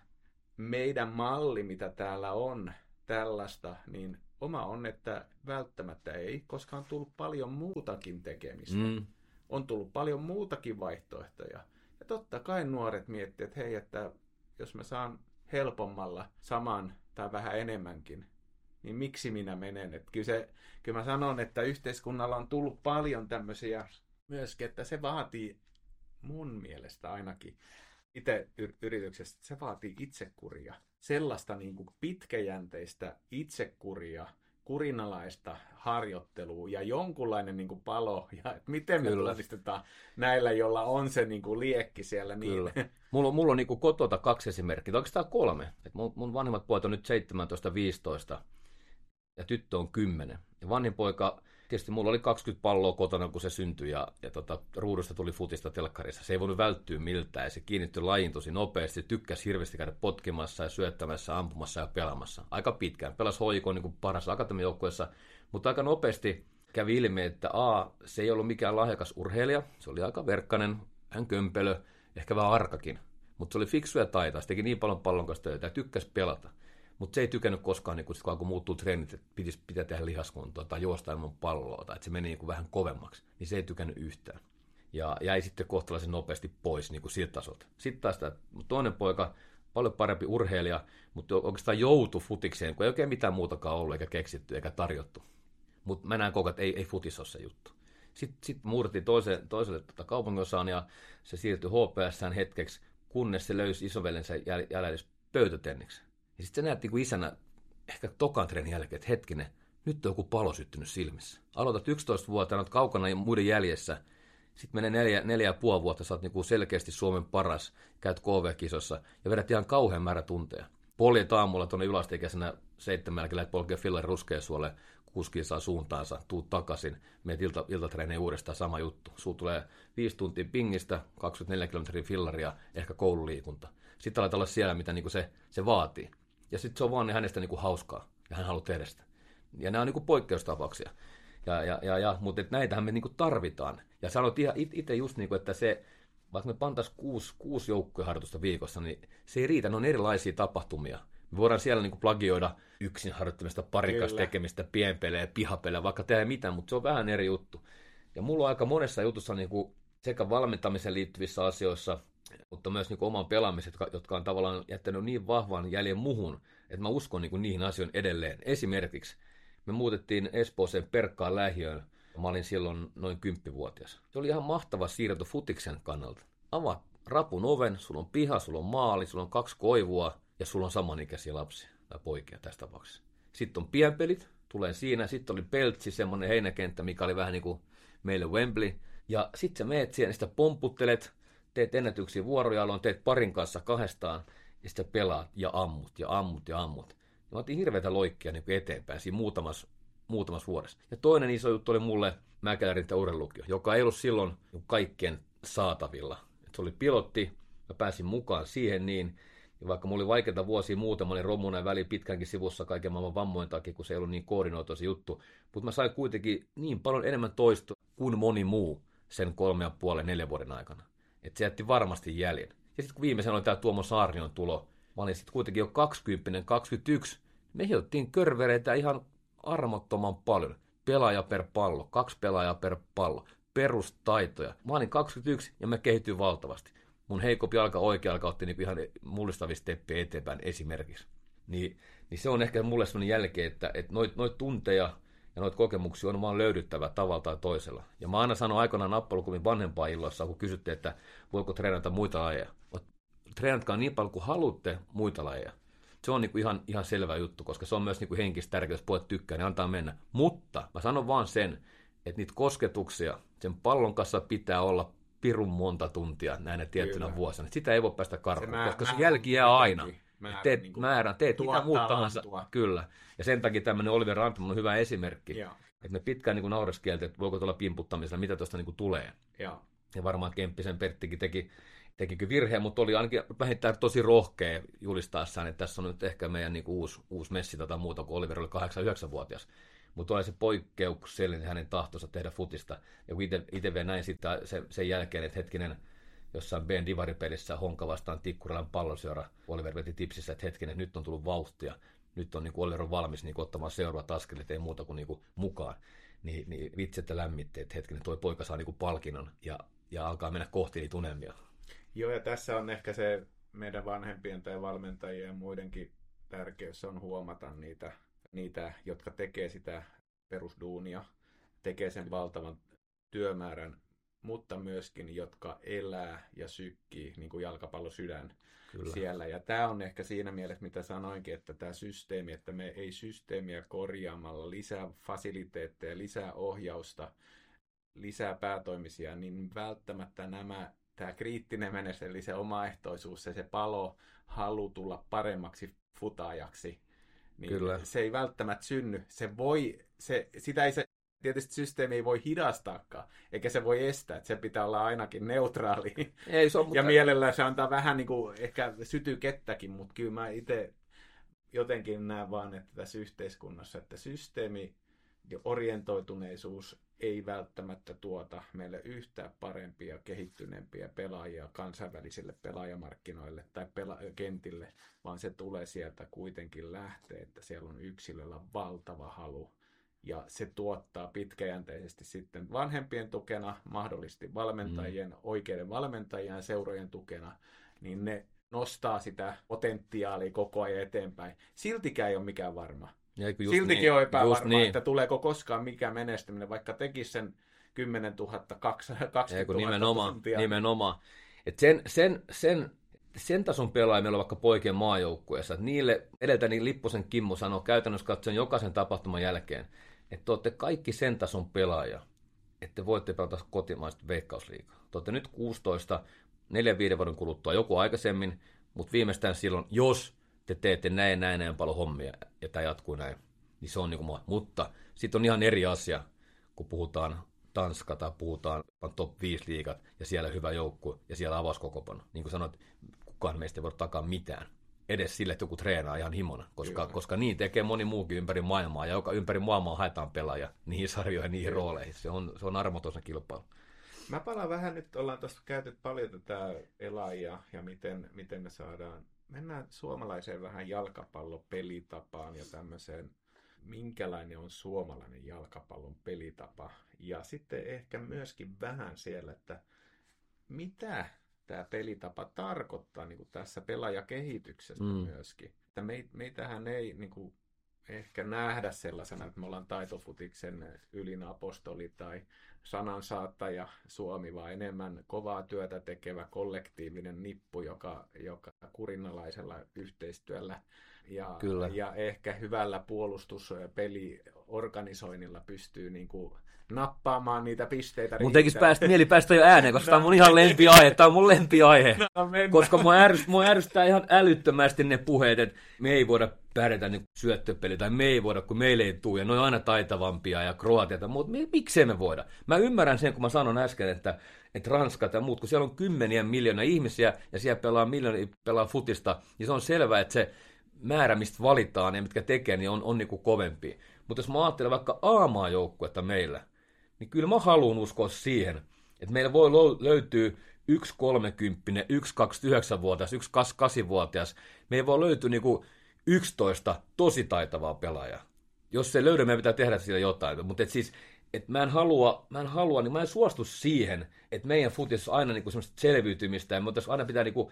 meidän malli, mitä täällä on, tällaista, niin oma on, että välttämättä ei, koska on tullut paljon muutakin tekemistä. Mm. On tullut paljon muutakin vaihtoehtoja. Ja totta kai nuoret miettivät, että hei, että jos mä saan helpommalla saman tai vähän enemmänkin, niin miksi minä menen? Että kyllä, se, kyllä mä sanon, että yhteiskunnalla on tullut paljon tämmöisiä myöskin, että se vaatii mun mielestä ainakin itse yrityksestä, se vaatii itsekuria. Sellaista niin kuin pitkäjänteistä itsekuria, kurinalaista harjoittelua ja jonkunlainen niin kuin palo. Ja että miten me tunnistetaan näillä, joilla on se niin kuin liekki siellä. Niin... Kyllä. Mulla on, mulla on niin kuin kotota kaksi esimerkkiä, oikeastaan kolme. Et mun, mun vanhemmat pojat on nyt 17-15 ja tyttö on 10. Ja vanhin poika tietysti mulla oli 20 palloa kotona, kun se syntyi ja, ja tota, ruudusta tuli futista telkkarissa. Se ei voinut välttyä miltään ja se kiinnittyi lajiin tosi nopeasti. Tykkäsi hirveästi käydä potkimassa ja syöttämässä, ampumassa ja pelaamassa. Aika pitkään. Pelasi hoikoon niin parhaassa akatemijoukkueessa, mutta aika nopeasti kävi ilmi, että A, se ei ollut mikään lahjakas urheilija. Se oli aika verkkanen, hän kömpelö, ehkä vähän arkakin. Mutta se oli fiksu ja taitaa. Se teki niin paljon pallon kanssa töitä ja tykkäsi pelata. Mutta se ei tykännyt koskaan, niin kun, kun muuttuu treenit, että pitää, pitää tehdä lihaskuntoa tai juosta ilman palloa tai että se meni niin vähän kovemmaksi, niin se ei tykännyt yhtään. Ja jäi sitten kohtalaisen nopeasti pois niin kuin siltä tasolta. Sitten taas tämä toinen poika, paljon parempi urheilija, mutta oikeastaan joutui futikseen, kun ei oikein mitään muutakaan ollut, eikä keksitty, eikä tarjottu. Mutta mä näen koko että ei, ei futis ole se juttu. Sitten sit murti toise, toiselle tota kaupunginosaan ja se siirtyi HPSään hetkeksi, kunnes se löysi isovelensä jäljellä pöytätenniksi. Ja sitten sä näet niin kuin isänä ehkä tokan treenin jälkeen, että hetkinen, nyt on joku palo syttynyt silmissä. Aloitat 11-vuotiaana, olet kaukana muiden jäljessä. Sitten menee neljä, neljä ja puoli vuotta, sä oot niin kuin selkeästi Suomen paras, käyt KV-kisossa ja vedät ihan kauhean määrä tunteja. poljet aamulla tuonne yläasteikäisenä seitsemälläkin lähdet polkea fillari ruskeasuolle kuski saa suuntaansa, tuu takaisin, meet ilta, iltatreeneen uudestaan sama juttu. Suu tulee 5 tuntia pingistä, 24 kilometrin fillaria, ehkä koululiikunta. Sitten aletaan olla siellä, mitä niin se, se vaatii. Ja sitten se on vaan hänestä niin kuin hauskaa, ja hän haluaa tehdä sitä. Ja nämä on niin kuin poikkeustapauksia. Ja, ja, ja, ja, mutta et näitähän me niin kuin tarvitaan. Ja sanot ihan itse just niin kuin, että se, vaikka me pantaisiin kuusi, kuusi joukkueharjoitusta viikossa, niin se ei riitä, ne on erilaisia tapahtumia. Me voidaan siellä niin kuin plagioida yksin harjoittamista, parikas tekemistä, pienpelejä, pihapelejä, vaikka tehdä mitään, mutta se on vähän eri juttu. Ja mulla on aika monessa jutussa niin kuin sekä valmentamiseen liittyvissä asioissa, mutta myös niin oman pelaamisen, jotka, jotka on tavallaan jättänyt niin vahvan jäljen muhun, että mä uskon niin kuin niihin asioihin edelleen. Esimerkiksi me muutettiin Espooseen Perkkaan lähiöön. Mä olin silloin noin kymppivuotias. Se oli ihan mahtava siirto futiksen kannalta. Avaat rapun oven, sulla on piha, sulla on maali, sulla on kaksi koivua ja sulla on samanikäisiä lapsia tai poikia tässä tapauksessa. Sitten on pienpelit, tulee siinä. Sitten oli Peltsi, semmoinen heinäkenttä, mikä oli vähän niin kuin meille Wembley. Ja sitten sä meet siihen, sitä pomputtelet, teet ennätyksiä vuorojaloon, teet parin kanssa kahdestaan, ja sitten pelaat ja ammut ja ammut ja ammut. Ja mä otin hirveätä loikkia niin eteenpäin siinä muutamassa, muutamassa vuodessa. Ja toinen iso juttu oli mulle Mäkelärin urheilukio, joka ei ollut silloin kaikkien saatavilla. Et se oli pilotti, mä pääsin mukaan siihen niin, ja vaikka mulla oli vaikeita vuosia muutama, niin romunen väli pitkänkin sivussa kaiken maailman vammojen takia, kun se ei ollut niin koordinoitu se juttu. Mutta mä sain kuitenkin niin paljon enemmän toisto kuin moni muu sen kolme ja puolen, neljän vuoden aikana. Että se jätti varmasti jäljen. Ja sitten kun viimeisen oli tämä Tuomo Saarnion tulo, mä olin sitten kuitenkin jo 20, 21, me hiottiin körvereitä ihan armottoman paljon. Pelaaja per pallo, kaksi pelaajaa per pallo, perustaitoja. Mä olin 21 ja mä kehityin valtavasti mun heikompi jalka, oikea jalka otti niin ihan mullistavia steppejä eteenpäin esimerkiksi. Niin, niin se on ehkä mulle sellainen jälke, että, että noit, noit tunteja ja noita kokemuksia on vaan löydyttävä tavalla tai toisella. Ja mä aina sanon aikanaan nappalukumin vanhempaa illoissa, kun kysytte, että voiko treenata muita lajeja. Treenatkaa niin paljon kuin haluatte muita lajeja. Se on niinku ihan, ihan selvä juttu, koska se on myös niinku henkistä tärkeää, jos pojat tykkää, niin antaa mennä. Mutta mä sanon vaan sen, että niitä kosketuksia sen pallon kanssa pitää olla pirun monta tuntia näinä tiettynä Kyllä. vuosina. Sitä ei voi päästä karkuun, koska se jälki jää aina. Määrä, teet niin määrän, teet mitä muut tahansa. Kyllä. Ja sen takia tämmöinen Oliver Rantman on hyvä esimerkki. Joo. Että me pitkään niin naureskieltä, että voiko tuolla pimputtamisella, mitä tuosta niin tulee. Joo. Ja varmaan Kemppisen Perttikin teki, tekikö virheen, mutta oli ainakin vähintään tosi rohkea julistaessaan, että tässä on nyt ehkä meidän niin uusi, uusi messi tai muuta, kun Oliver oli 8-9-vuotias mutta oli se poikkeuksellinen hänen tahtonsa tehdä futista. Ja kun itse vielä näin sitten sen, sen jälkeen, että hetkinen, jossain Ben Divari-pelissä Honka vastaan Tikkurilan pallonseura, Oliver veti tipsissä, että hetkinen, nyt on tullut vauhtia, nyt on niin kuin Oliver on valmis niin kuin, ottamaan seuraavat askelet, ei muuta kuin, niin kuin mukaan. Niin, niin vitsi, että lämmitti, että hetkinen, toi poika saa niin kuin palkinnon ja, ja alkaa mennä kohti niitä unelmia. Joo, ja tässä on ehkä se meidän vanhempien tai valmentajien ja muidenkin tärkeys on huomata niitä niitä, jotka tekee sitä perusduunia, tekee sen valtavan työmäärän, mutta myöskin, jotka elää ja sykkii, niin kuin jalkapallosydän Kyllä. siellä. Ja tämä on ehkä siinä mielessä, mitä sanoinkin, että tämä systeemi, että me ei systeemiä korjaamalla lisää fasiliteetteja, lisää ohjausta, lisää päätoimisia, niin välttämättä nämä, tämä kriittinen menes, eli se omaehtoisuus, se, se palo, halu tulla paremmaksi futaajaksi, niin Kyllä. se ei välttämättä synny. Se voi, se, sitä ei se, tietysti systeemi ei voi hidastaakaan, eikä se voi estää, että se pitää olla ainakin neutraali. Ei, se on, mutta... Ja mielellään se antaa vähän niin kuin, ehkä kettäkin, mutta kyllä mä itse jotenkin näen vaan, että tässä yhteiskunnassa, että systeemi ja orientoituneisuus ei välttämättä tuota meille yhtään parempia, kehittyneempiä pelaajia kansainvälisille pelaajamarkkinoille tai pela- kentille, vaan se tulee sieltä kuitenkin lähtee, että siellä on yksilöllä valtava halu ja se tuottaa pitkäjänteisesti sitten vanhempien tukena, mahdollisesti valmentajien, mm. oikeiden valmentajien seurojen tukena, niin ne nostaa sitä potentiaalia koko ajan eteenpäin. Siltikään ei ole mikään varma. Ja just Siltikin niin, on epävarmaa, niin. että tuleeko koskaan mikä menestyminen, vaikka tekisi sen 10 000, 20 000 nimenomaan, tuntia. Nimenomaan. Et sen, sen, sen, sen tason pelaajia meillä on vaikka poikien maajoukkueessa. Niille edeltäni Lipposen Kimmo sanoi käytännössä katsoen jokaisen tapahtuman jälkeen, että te olette kaikki sen tason pelaaja, että voitte pelata kotimaista veikkausliikaa. Te olette nyt 16, 4-5 vuoden kuluttua joku aikaisemmin, mutta viimeistään silloin, jos te teette näin näin näin paljon hommia ja tämä jatkuu näin. Niin se on niin kuin, mutta sitten on ihan eri asia, kun puhutaan Tanska tai puhutaan top 5 liigat ja siellä hyvä joukkue ja siellä avauskokopano. Niin kuin sanoit, kukaan meistä ei voi takaa mitään. Edes sille, että joku treenaa ihan himona, koska, koska niin tekee moni muukin ympäri maailmaa, ja joka ympäri maailmaa haetaan pelaaja niihin sarjoihin, niihin Kyllä. rooleihin. Se on, se on armoton kilpailu. Mä palaan vähän nyt, ollaan tuosta käyty paljon tätä elaajia ja miten, miten me saadaan, mennään suomalaiseen vähän jalkapallopelitapaan ja tämmöiseen, minkälainen on suomalainen jalkapallon pelitapa. Ja sitten ehkä myöskin vähän siellä, että mitä tämä pelitapa tarkoittaa niin kuin tässä pelaajakehityksessä mm. myöskin. Että meitähän ei niin kuin, ehkä nähdä sellaisena, että me ollaan taitofutiksen ylin apostoli tai sanansaattaja Suomi, vaan enemmän kovaa työtä tekevä kollektiivinen nippu, joka, joka kurinalaisella yhteistyöllä ja, Kyllä. ja ehkä hyvällä puolustuspeliorganisoinnilla pystyy niin kuin nappaamaan niitä pisteitä. Mun tekisi päästä, mieli päästä jo ääneen, koska no. tämä on mun ihan lempiaihe. Tämä on mun lempiaihe. No, koska mua, ärsyt, mua ärsyttää ihan älyttömästi ne puheet, että me ei voida pärjätä niin syöttöpeli, tai me ei voida, kun meille ei tule, ja ne on aina taitavampia ja kroatiata, mutta miksei me voida? Mä ymmärrän sen, kun mä sanon äsken, että, että Ranska ja muut, kun siellä on kymmeniä miljoonaa ihmisiä, ja siellä pelaa miljoonaa pelaa futista, niin se on selvää, että se määrä, mistä valitaan ja mitkä tekee, niin on, on niin kuin kovempi. Mutta jos mä ajattelen vaikka aamaa joukkuetta meillä, niin kyllä mä haluan uskoa siihen, että meillä voi löytyä yksi 30, yksi 29-vuotias, yksi 28-vuotias. Meillä voi löytyä niinku 11 tosi taitavaa pelaajaa. Jos se löydä, meidän pitää tehdä sillä jotain. Mutta et siis, et mä en halua, mä en halua, niin mä en suostu siihen, että meidän futis on aina niinku semmoista selviytymistä, ja mutta aina pitää niinku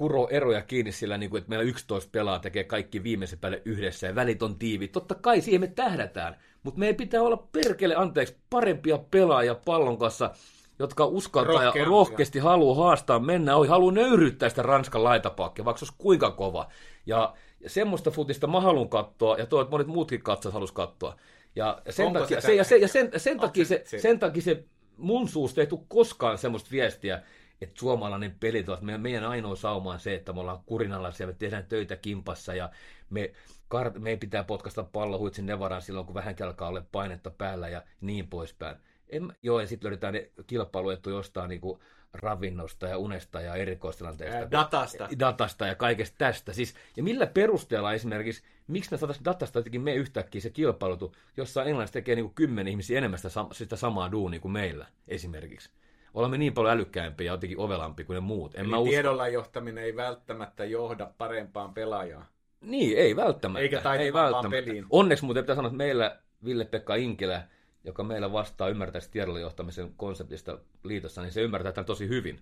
kuro eroja kiinni sillä, niin kuin, että meillä 11 pelaa tekee kaikki viimeisen päälle yhdessä ja välit on tiiviit. Totta kai siihen me tähdätään, mutta meidän pitää olla perkele, anteeksi, parempia pelaajia pallon kanssa, jotka uskaltaa ja rohkeasti haluaa haastaa, mennä ohi, haluaa nöyryyttää sitä Ranskan laitapakkia, vaikka se olisi kuinka kova. Ja, ja semmoista futista mä haluan katsoa, ja toivon, että monet muutkin katsojat haluaisi katsoa. Ja sen takia, se, ja se, ja sen, sen, takia se, sen takia se mun suusta ei tule koskaan semmoista viestiä, että suomalainen pelitapa, meidän, meidän ainoa sauma on se, että me ollaan kurinalaisia, me tehdään töitä kimpassa ja me, kar, me pitää potkasta pallo huitsin nevaraan silloin, kun vähän alkaa olla painetta päällä ja niin poispäin. En, joo, ja sitten löydetään ne kilpailuettu jostain niin kuin ravinnosta ja unesta ja erikoistilanteesta. Datasta. Datasta ja kaikesta tästä. Siis, ja millä perusteella esimerkiksi, miksi me saataisiin datasta jotenkin me yhtäkkiä se kilpailutu, jossa englannista tekee niin kuin kymmenen ihmisiä enemmän sitä, sitä samaa duunia kuin meillä esimerkiksi olemme niin paljon älykkäämpiä ja jotenkin ovelampi kuin ne muut. En Eli mä tiedolla usko... johtaminen ei välttämättä johda parempaan pelaajaan. Niin, ei välttämättä. Eikä ei välttämättä. peliin. Onneksi muuten pitää sanoa, että meillä Ville-Pekka Inkilä, joka meillä vastaa ymmärtää tiedolla johtamisen konseptista liitossa, niin se ymmärtää tämän tosi hyvin.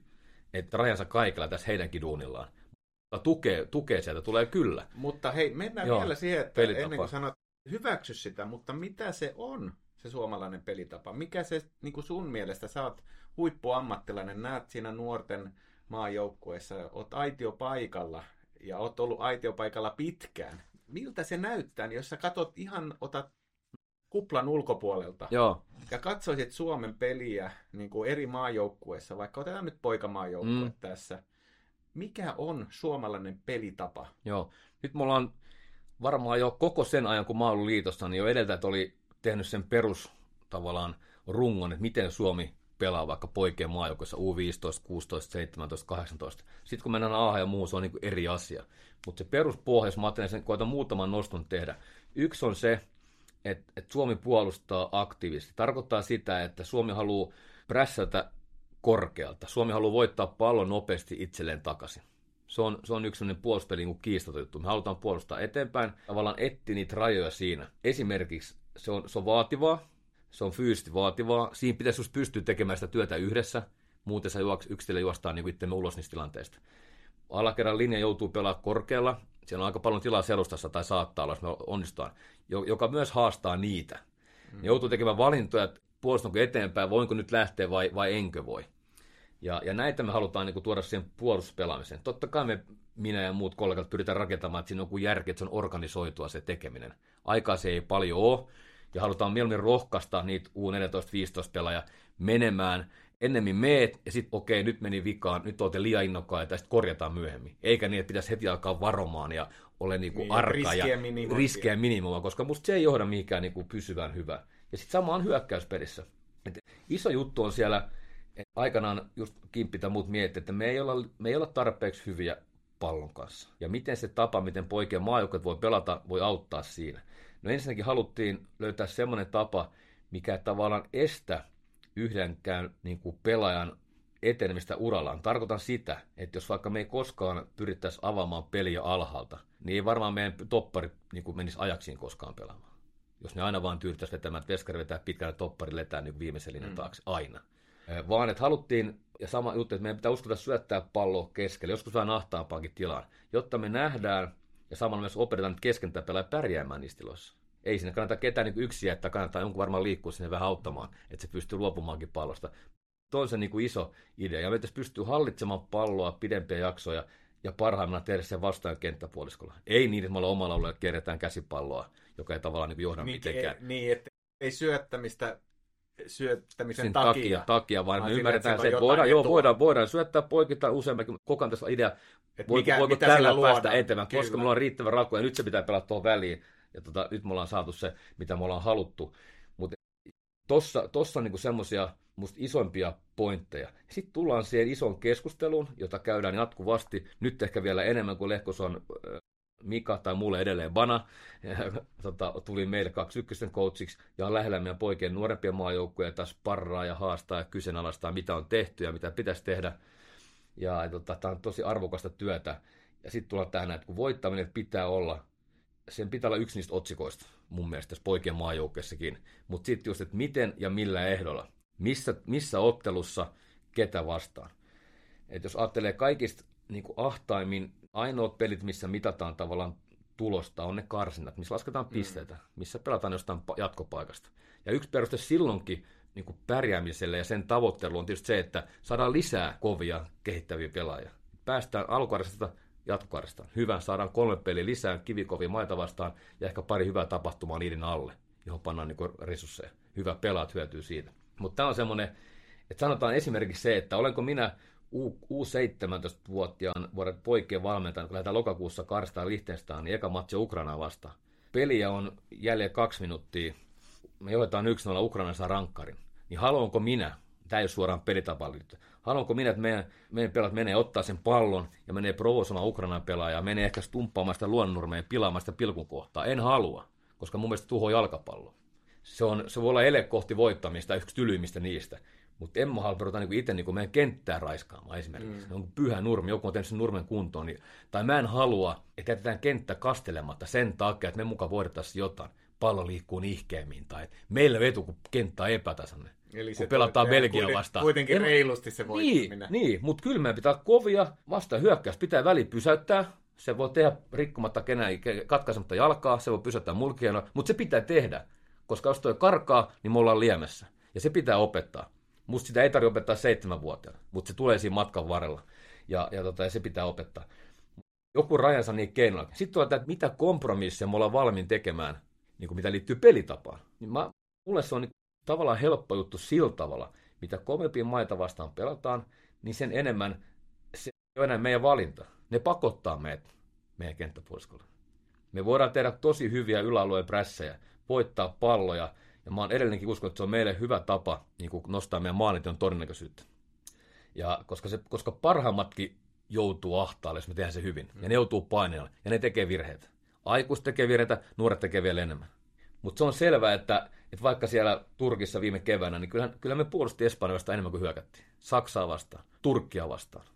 Että rajansa kaikilla tässä heidänkin duunillaan. Tukee, tukee sieltä, tulee kyllä. Mutta hei, mennään Joo, vielä siihen, että pelitapa. ennen kuin sanot, hyväksy sitä, mutta mitä se on, se suomalainen pelitapa? Mikä se niin kuin sun mielestä, sä oot huippuammattilainen, näet siinä nuorten maajoukkueessa, oot aitiopaikalla ja oot ollut aitiopaikalla pitkään. Miltä se näyttää, niin jos sä katot ihan, otat kuplan ulkopuolelta Joo. ja katsoisit Suomen peliä niin kuin eri maajoukkueissa, vaikka otetaan nyt poikamaajoukkue mm. tässä, mikä on suomalainen pelitapa? Joo, nyt mulla on varmaan jo koko sen ajan, kun mä ollut liitossa, niin jo edeltä oli tehnyt sen perus tavallaan rungon, että miten Suomi pelaa vaikka poikien maajoukkoissa U15, 16, 17, 18. Sitten kun mennään A ja muu, se on niin eri asia. Mutta se peruspohja, jos mä ajattelen sen, koitan muutaman noston tehdä. Yksi on se, että, että Suomi puolustaa aktiivisesti. Tarkoittaa sitä, että Suomi haluaa prässätä korkealta. Suomi haluaa voittaa pallon nopeasti itselleen takaisin. Se on, se on yksi sellainen puolustuspeli niin kiistaton juttu. Me halutaan puolustaa eteenpäin, tavallaan etsiä niitä rajoja siinä. Esimerkiksi se on, se on vaativaa, se on fyysisesti vaativaa. Siinä pitäisi just pystyä tekemään sitä työtä yhdessä, muuten sä juoks, yksilö juostaan niin itsemme ulos niistä tilanteista. Alakerran linja joutuu pelaamaan korkealla, siellä on aika paljon tilaa selustassa tai saattaa olla, jos me onnistutaan, joka myös haastaa niitä. Mm. Ne joutuu tekemään valintoja, että puolustanko eteenpäin, voinko nyt lähteä vai, vai enkö voi. Ja, ja näitä me halutaan niin kuin, tuoda siihen puolustuspelaamiseen. Totta kai me, minä ja muut kollegat pyritään rakentamaan, että siinä on joku järki, että se on organisoitua se tekeminen. Aikaa se ei paljon ole, ja halutaan mieluummin rohkaista niitä U14-15 pelaajia menemään ennemmin meet ja sitten okei, nyt meni vikaan, nyt olette liian innokkaita ja sitten korjataan myöhemmin. Eikä niin, että pitäisi heti alkaa varomaan ja ole niinku niin, arka ja riskejä minimoimaan, koska musta se ei johda mihinkään niinku pysyvään hyvään. Ja sitten sama on hyökkäysperissä. Et iso juttu on siellä, että aikanaan just Kimppi tai muut miettii, että me ei, olla, me ei olla tarpeeksi hyviä pallon kanssa. Ja miten se tapa, miten poikien maajoukkueet voi pelata, voi auttaa siinä. No ensinnäkin haluttiin löytää semmoinen tapa, mikä tavallaan estä yhdenkään niin kuin pelaajan etenemistä urallaan. Tarkoitan sitä, että jos vaikka me ei koskaan pyrittäisi avaamaan peliä alhaalta, niin ei varmaan meidän toppari niin kuin menisi ajaksiin koskaan pelaamaan. Jos ne aina vaan tyydyttäisi vetämään, että veskari vetää pitkälle toppari letään niin viimeisen linjan mm. taakse, aina. Vaan että haluttiin, ja sama juttu, että meidän pitää uskota syöttää pallo keskelle, joskus vähän ahtaampaankin tilaan, jotta me nähdään ja samalla myös opetetaan keskentäpelaaja pärjäämään niissä tiloissa. Ei sinne kannata ketään niin yksin että kannattaa jonkun varmaan liikkua sinne vähän auttamaan, että se pystyy luopumaankin pallosta. Tuo on se niin kuin iso idea. Ja meitä pystyy hallitsemaan palloa pidempiä jaksoja ja parhaimmillaan tehdä sen vastaan kenttäpuoliskolla. Ei niin, että me ollaan omalla alueella kerätään käsipalloa, joka ei tavallaan niin johda niin, mitenkään. Ei, niin, että ei syöttämistä syöttämisen Sen takia. takia, takia vaan me ymmärretään se, että voidaan, joo, voidaan, voidaan syöttää poikita useamminkin. Koko ajan tässä idea, Et voiko, mikä- voiko mitä tällä päästä eteenpäin, koska Kyllä. meillä on riittävä rako ja nyt se pitää pelata tuohon väliin. Ja tota, nyt me ollaan saatu se, mitä me ollaan haluttu. Mutta tossa, tossa on niinku semmoisia musta isompia pointteja. Sitten tullaan siihen isoon keskusteluun, jota käydään jatkuvasti. Nyt ehkä vielä enemmän kuin Lehkos on ö, Mika tai mulle edelleen Bana. Tota, tuli meille kaksi ykkösten coachiksi ja on lähellä meidän poikien nuorempia maajoukkoja taas parraa ja haastaa ja kyseenalaistaa, mitä on tehty ja mitä pitäisi tehdä. Ja tota, tämä on tosi arvokasta työtä. Ja sitten tullaan tähän, että kun voittaminen pitää olla, sen pitää olla yksi niistä otsikoista mun mielestä tässä poikien maajoukkeessakin. Mutta sitten just, että miten ja millä ehdolla, missä, missä ottelussa, ketä vastaan. Et jos ajattelee kaikista niin kuin ahtaimmin, ainoat pelit, missä mitataan tavallaan tulosta, on ne karsinnat, missä lasketaan pisteitä, missä pelataan jostain pa- jatkopaikasta. Ja yksi peruste silloinkin niin kuin pärjäämiselle ja sen tavoittelu on tietysti se, että saadaan lisää kovia kehittäviä pelaajia. Päästään alkukaudesta jatkokaudestaan. Hyvä, saadaan kolme peliä lisää kivikovia maita vastaan ja ehkä pari hyvää tapahtumaa niiden alle, johon pannaan niin resursseja. Hyvä pelaat hyötyy siitä. Mutta tämä on semmoinen, että sanotaan esimerkiksi se, että olenko minä U- 17-vuotiaan vuoden poikien valmentajan, kun lähdetään lokakuussa karstaan Liechtenstein, niin eka matsi on Ukrainaa vastaan. Peliä on jäljellä kaksi minuuttia. Me johdetaan 1-0, Ukraina saa rankkarin. Niin haluanko minä, tämä ei ole suoraan liittyy, haluanko minä, että meidän, meidän pelaat menee ottaa sen pallon ja menee provosoimaan Ukrainan pelaajaa, menee ehkä stumppaamaan sitä luonnonurmeen, pilaamaan sitä pilkun kohtaa. En halua, koska mun mielestä tuhoaa jalkapallo. Se, on, se voi olla ele kohti voittamista, yksi tylyimmistä niistä. Mutta en mä halua ruveta niinku itse niinku meidän kenttää raiskaamaan esimerkiksi. Mm. On pyhä nurmi, joku on tehnyt sen nurmen kuntoon. Niin, tai mä en halua, että jätetään kenttä kastelematta sen takia, että me mukaan voidettaisiin jotain. Pallo liikkuu nihkeämmin tai meillä vetu, kun kenttä on epätasainen. Eli kun pelataan tehdään Belgia kuiten- vastaan. Kuitenkin En- reilusti se Niin, voittaminen. niin mutta kyllä meidän pitää kovia, vasta hyökkäys pitää väli pysäyttää. Se voi tehdä rikkomatta kenää, katkaisematta jalkaa, se voi pysäyttää mulkiana, mutta se pitää tehdä. Koska jos toi karkaa, niin me ollaan liemessä. Ja se pitää opettaa. Musta sitä ei tarvitse opettaa seitsemänvuotiaana, mutta se tulee siinä matkan varrella. Ja, ja, tota, ja se pitää opettaa. Joku rajansa niin keinoilla. Sitten tulee tämä, että mitä kompromisseja me ollaan valmiin tekemään, niin kuin mitä liittyy pelitapaan. Niin mä, mulle se on niin tavallaan helppo juttu sillä tavalla, mitä kovempia maita vastaan pelataan, niin sen enemmän se ei ole enää meidän valinta. Ne pakottaa meitä meidän kenttäpuoliskolle. Me voidaan tehdä tosi hyviä yläalueen prässejä, voittaa palloja, ja mä oon edelleenkin uskon, että se on meille hyvä tapa niin kuin nostaa meidän maaliton todennäköisyyttä. Ja koska, se, koska parhaimmatkin joutuu ahtaalle, jos me tehdään se hyvin. Ja ne joutuu paineelle, ja ne tekee virheitä. Aikuiset tekee virheitä, nuoret tekee vielä enemmän. Mutta se on selvää, että, että vaikka siellä Turkissa viime keväänä, niin kyllähän, kyllä me puolusti Espanjaa vastaan enemmän kuin hyökättiin. Saksaa vastaan, Turkkia vastaan.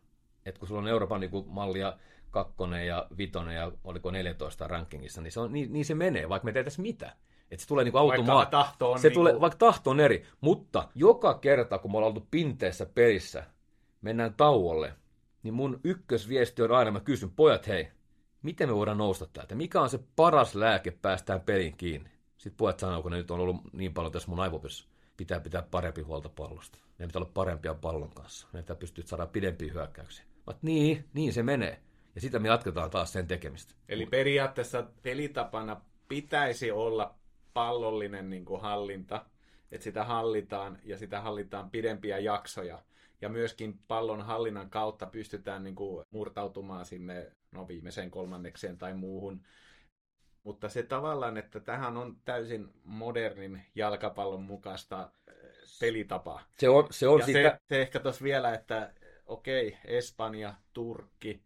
Et kun sulla on Euroopan niin kuin mallia kakkonen ja vitonen ja oliko 14 rankingissa, niin, se on, niin, niin se menee, vaikka me tehtäisiin mitä. Et se tulee niin automaat. tahto on se niin tulee, kuin- vaikka tahto on eri, mutta joka kerta, kun me ollaan oltu pinteessä pelissä, mennään tauolle, niin mun ykkösviesti on aina, mä kysyn, pojat hei, miten me voidaan nousta täältä? Mikä on se paras lääke päästään peliin kiinni? Sitten pojat sanoo, kun ne nyt on ollut niin paljon tässä mun aivopissa, pitää pitää parempi huolta pallosta. Meidän pitää olla parempia pallon kanssa. Meidän pitää pystyä saada pidempiä hyökkäyksiä. Mä, niin, niin se menee. Ja sitä me jatketaan taas sen tekemistä. Eli periaatteessa pelitapana pitäisi olla pallollinen niin kuin hallinta että sitä hallitaan ja sitä hallitaan pidempiä jaksoja. Ja myöskin pallon hallinnan kautta pystytään niin kuin murtautumaan sinne no, viimeiseen kolmannekseen tai muuhun. Mutta se tavallaan, että tähän on täysin modernin jalkapallon mukaista eh, pelitapaa. Se on, se on ja sitä... se, se ehkä tuossa vielä, että okei, Espanja, Turkki,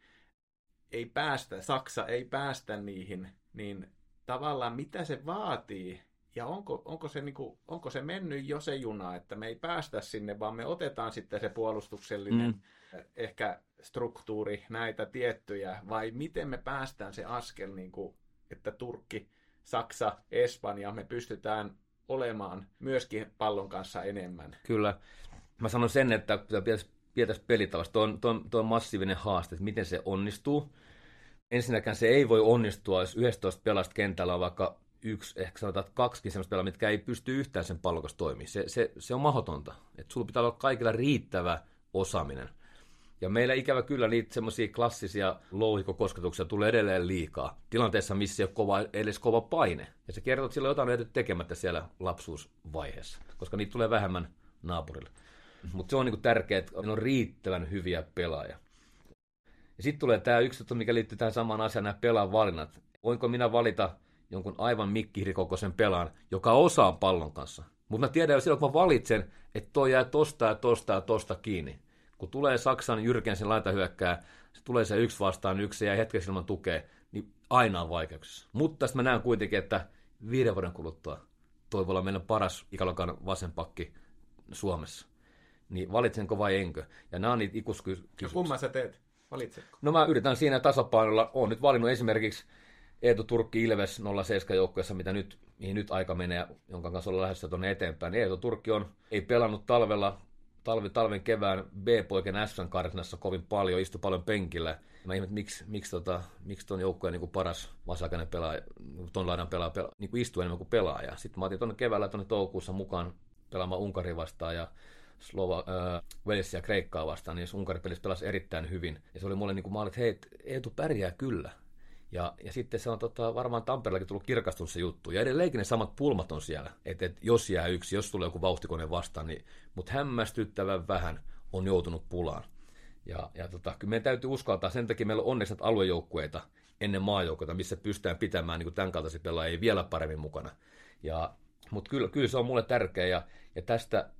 ei päästä, Saksa ei päästä niihin, niin tavallaan mitä se vaatii ja onko, onko, se, niin kuin, onko se mennyt jo se juna, että me ei päästä sinne, vaan me otetaan sitten se puolustuksellinen mm. ehkä struktuuri, näitä tiettyjä, vai miten me päästään se askel, niin kuin, että Turkki, Saksa, Espanja, me pystytään olemaan myöskin pallon kanssa enemmän. Kyllä. Mä sanon sen, että pitäisi, pitäisi pelitavasta. Tuo on, tuo, on, tuo on massiivinen haaste, että miten se onnistuu. Ensinnäkään se ei voi onnistua, jos 11 pelasta kentällä on vaikka yksi, ehkä sanotaan, kaksikin sellaista pelaa, mitkä ei pysty yhtään sen kanssa toimimaan. Se, se, se on mahdotonta. Että sulla pitää olla kaikilla riittävä osaaminen. Ja meillä ikävä kyllä niitä semmoisia klassisia louhikokosketuksia tulee edelleen liikaa. Tilanteessa, missä ei ole kova, edes kova paine. Ja se kertoo, että sillä on jotain jääty tekemättä siellä lapsuusvaiheessa, koska niitä tulee vähemmän naapurille. Mutta se on niinku tärkeää, että on riittävän hyviä pelaajia. Ja sitten tulee tämä yksi mikä liittyy tähän samaan asiaan, nämä pelaajan valinnat. Voinko minä valita jonkun aivan mikkihirikokoisen pelaan, joka osaa pallon kanssa. Mutta mä tiedän jo silloin, kun mä valitsen, että toi jää tosta ja tosta ja tosta kiinni. Kun tulee Saksan Jyrkensen laitahyökkää, se tulee se yksi vastaan yksi ja hetkeksi ilman tukea, niin aina on vaikeuksissa. Mutta sitten mä näen kuitenkin, että viiden vuoden kuluttua toi voi olla meidän paras ikäluokan vasenpakki Suomessa. Niin valitsenko vai enkö? Ja nämä on niitä ikuskysymyksiä. Ja kumman sä teet? Valitsetko? No mä yritän siinä tasapainolla. Olen nyt valinnut esimerkiksi Eetu Turkki Ilves 07 joukkueessa, mitä nyt, mihin nyt aika menee, jonka kanssa ollaan lähdössä tuonne eteenpäin. Eetu Turkki on, ei pelannut talvella, talvi, talven kevään B-poiken SN karsinassa kovin paljon, istui paljon penkillä. Mä ihmettä, miksi, miksi, tota, miksi ton joukkueen niin paras vasakainen pelaaja, ton laidan pelaaja, pelaa, niin kuin istuu enemmän kuin pelaaja. Sitten mä otin tuonne keväällä tuonne toukokuussa mukaan pelaamaan Unkari vastaan ja Slova, äh, ja Kreikkaa vastaan, niin Unkarin pelissä pelasi erittäin hyvin. Ja se oli mulle niin kuin, mä olin, että hei, Eetu pärjää kyllä. Ja, ja sitten se on tota, varmaan Tampereellakin tullut kirkastunut se juttu. Ja edelleenkin ne samat pulmat on siellä. Että et jos jää yksi, jos tulee joku vauhtikone vastaan, niin, mutta hämmästyttävän vähän on joutunut pulaan. Ja, ja tota, kyllä meidän täytyy uskaltaa, sen takia meillä on onneksi aluejoukkueita ennen maajoukkoita, missä pystytään pitämään niin tämän kaltaisia pelaajia vielä paremmin mukana. Ja, mutta kyllä, kyllä se on mulle tärkeä ja, ja tästä,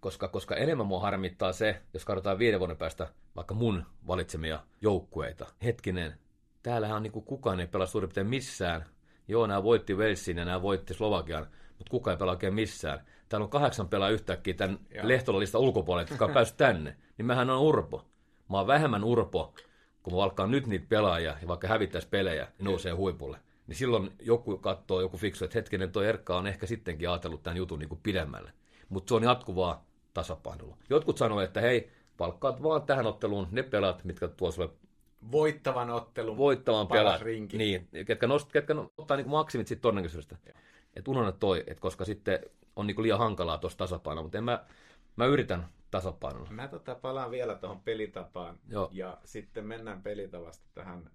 koska, koska enemmän mua harmittaa se, jos katsotaan viiden vuoden päästä vaikka mun valitsemia joukkueita. Hetkinen, täällähän on niin kuin kukaan ei pelaa suurin piirtein missään. Joo, nämä voitti Walesin ja nämä voitti Slovakian, mutta kukaan ei pelaa oikein missään. Täällä on kahdeksan pelaa yhtäkkiä tämän Lehtolalista ulkopuolelle, jotka on päässyt tänne. Niin mähän on urpo. Mä oon vähemmän urpo, kun mä valkkaan nyt niitä pelaajia ja vaikka hävittäisi pelejä, niin nousee huipulle. Niin silloin joku katsoo, joku fiksu, että hetkinen, tuo Erkka on ehkä sittenkin ajatellut tämän jutun niin kuin pidemmälle. Mutta se on jatkuvaa tasapainoa. Jotkut sanoo, että hei, palkkaat vaan tähän otteluun ne pelaat, mitkä tuo sulle voittavan ottelun voittavan paras rinki. Niin, ketkä, nost, ketkä ottaa niin maksimit siitä todennäköisyydestä. Että unohda toi, että koska sitten on niin liian hankalaa tuossa tasapainoa, mutta en mä, mä yritän tasapainolla. Mä tota palaan vielä tuohon pelitapaan Joo. ja sitten mennään pelitavasta tähän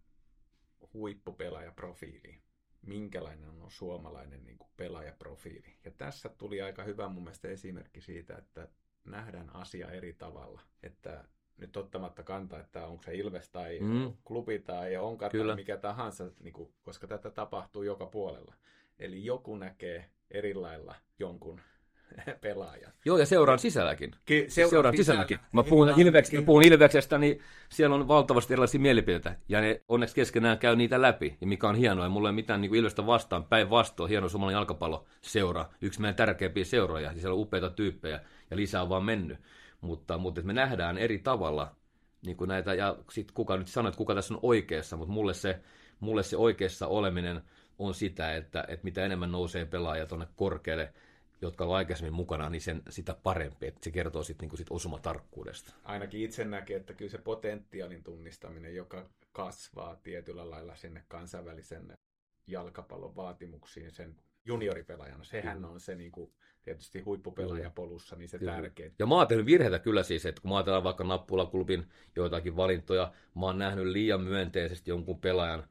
huippupelaajaprofiiliin. Minkälainen on suomalainen niin kuin pelaajaprofiili? Ja tässä tuli aika hyvä mun mielestä esimerkki siitä, että nähdään asia eri tavalla. Että nyt ottamatta kantaa, että onko se Ilves tai mm. klubi tai onka tai mikä tahansa, niin kuin, koska tätä tapahtuu joka puolella. Eli joku näkee eri lailla jonkun pelaajan. Joo, ja seuraan sisälläkin. Ki- seuraan, seuraan sisälläkin. Mä puhun, Ilveks, mä puhun Ilveksestä, niin siellä on valtavasti erilaisia mielipiteitä, ja ne onneksi keskenään käy niitä läpi, ja mikä on hienoa, ja mulla ei mitään niin Ilvestä vastaan, päinvastoin, hieno suomalainen jalkapalloseura, yksi meidän tärkeimpiä seuroja, ja siellä on upeita tyyppejä, ja lisää on vaan mennyt. Mutta, mutta me nähdään eri tavalla niin kuin näitä, ja sitten kuka nyt sanoo, että kuka tässä on oikeassa, mutta mulle se, mulle se oikeassa oleminen on sitä, että, että mitä enemmän nousee pelaaja tuonne korkealle, jotka ovat aikaisemmin mukana, niin sen, sitä parempi. Että se kertoo sitten niin sit osumatarkkuudesta. Ainakin itse näkee, että kyllä se potentiaalin tunnistaminen, joka kasvaa tietyllä lailla sinne kansainvälisen jalkapallon vaatimuksiin sen junioripelaajana. Sehän on se niin kuin, tietysti huippupelaajapolussa, niin se tärkein. Ja mä oon tehnyt virheitä kyllä siis, että kun mä ajatellaan vaikka Nappula-klubin joitakin valintoja, mä oon nähnyt liian myönteisesti jonkun pelaajan,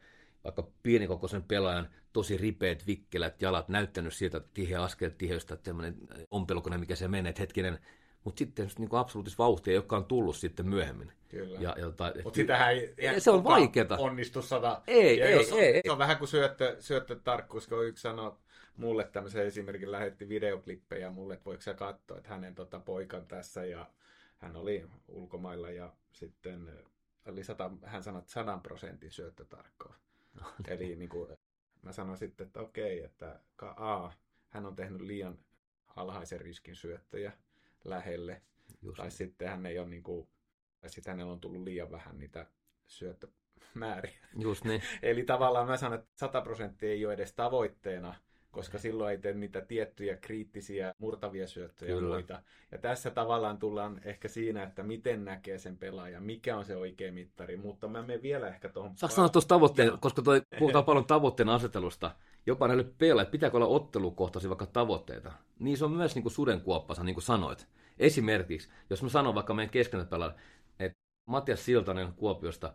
vaikka pienikokoisen pelaajan tosi ripeät, vikkelät jalat, näyttänyt sieltä tiheä askel tiheystä, tämmöinen ompelukone, mikä se menee, että hetkinen, mutta sitten niin absoluuttista vauhtia, joka on tullut sitten myöhemmin. Kyllä. Ja, ja, Mutta sitähän ei, ei se on vaikeaa. onnistu sada. Ei, ei, jos, ei, ei. Se on vähän kuin syöttö, syöttötarkkuus, kun yksi sanoo mulle tämmöisen esimerkin, lähetti videoklippejä mulle, että voiko sä katsoa, että hänen tota, poikan tässä ja hän oli ulkomailla ja sitten oli sata, hän sanoi, että sadan prosentin syöttötarkkoa. No, Eli niin kuin, mä sanoin sitten, että okei, että A, hän on tehnyt liian alhaisen riskin syöttöjä lähelle, Just tai niin. sitten hän ei ole niin kuin, tai sitten hänellä on tullut liian vähän niitä syöttömääriä. Just niin. Eli tavallaan mä sanon, että 100 prosenttia ei ole edes tavoitteena, koska silloin ei tee niitä tiettyjä kriittisiä murtavia syöttöjä Kyllä. muita. Ja tässä tavallaan tullaan ehkä siinä, että miten näkee sen pelaajan, mikä on se oikea mittari, mutta mä menen vielä ehkä tuohon... Saanko sanoa tuosta tavoitteen, no. koska toi, puhutaan paljon tavoitteen asetelusta, jopa näille pelaajille, että pitääkö olla ottelukohtaisia vaikka tavoitteita. Niin se on myös niin kuin sudenkuoppansa, niin kuin sanoit. Esimerkiksi, jos mä sanon vaikka meidän keskentäpelaajalle, että Matias Siltanen Kuopiosta,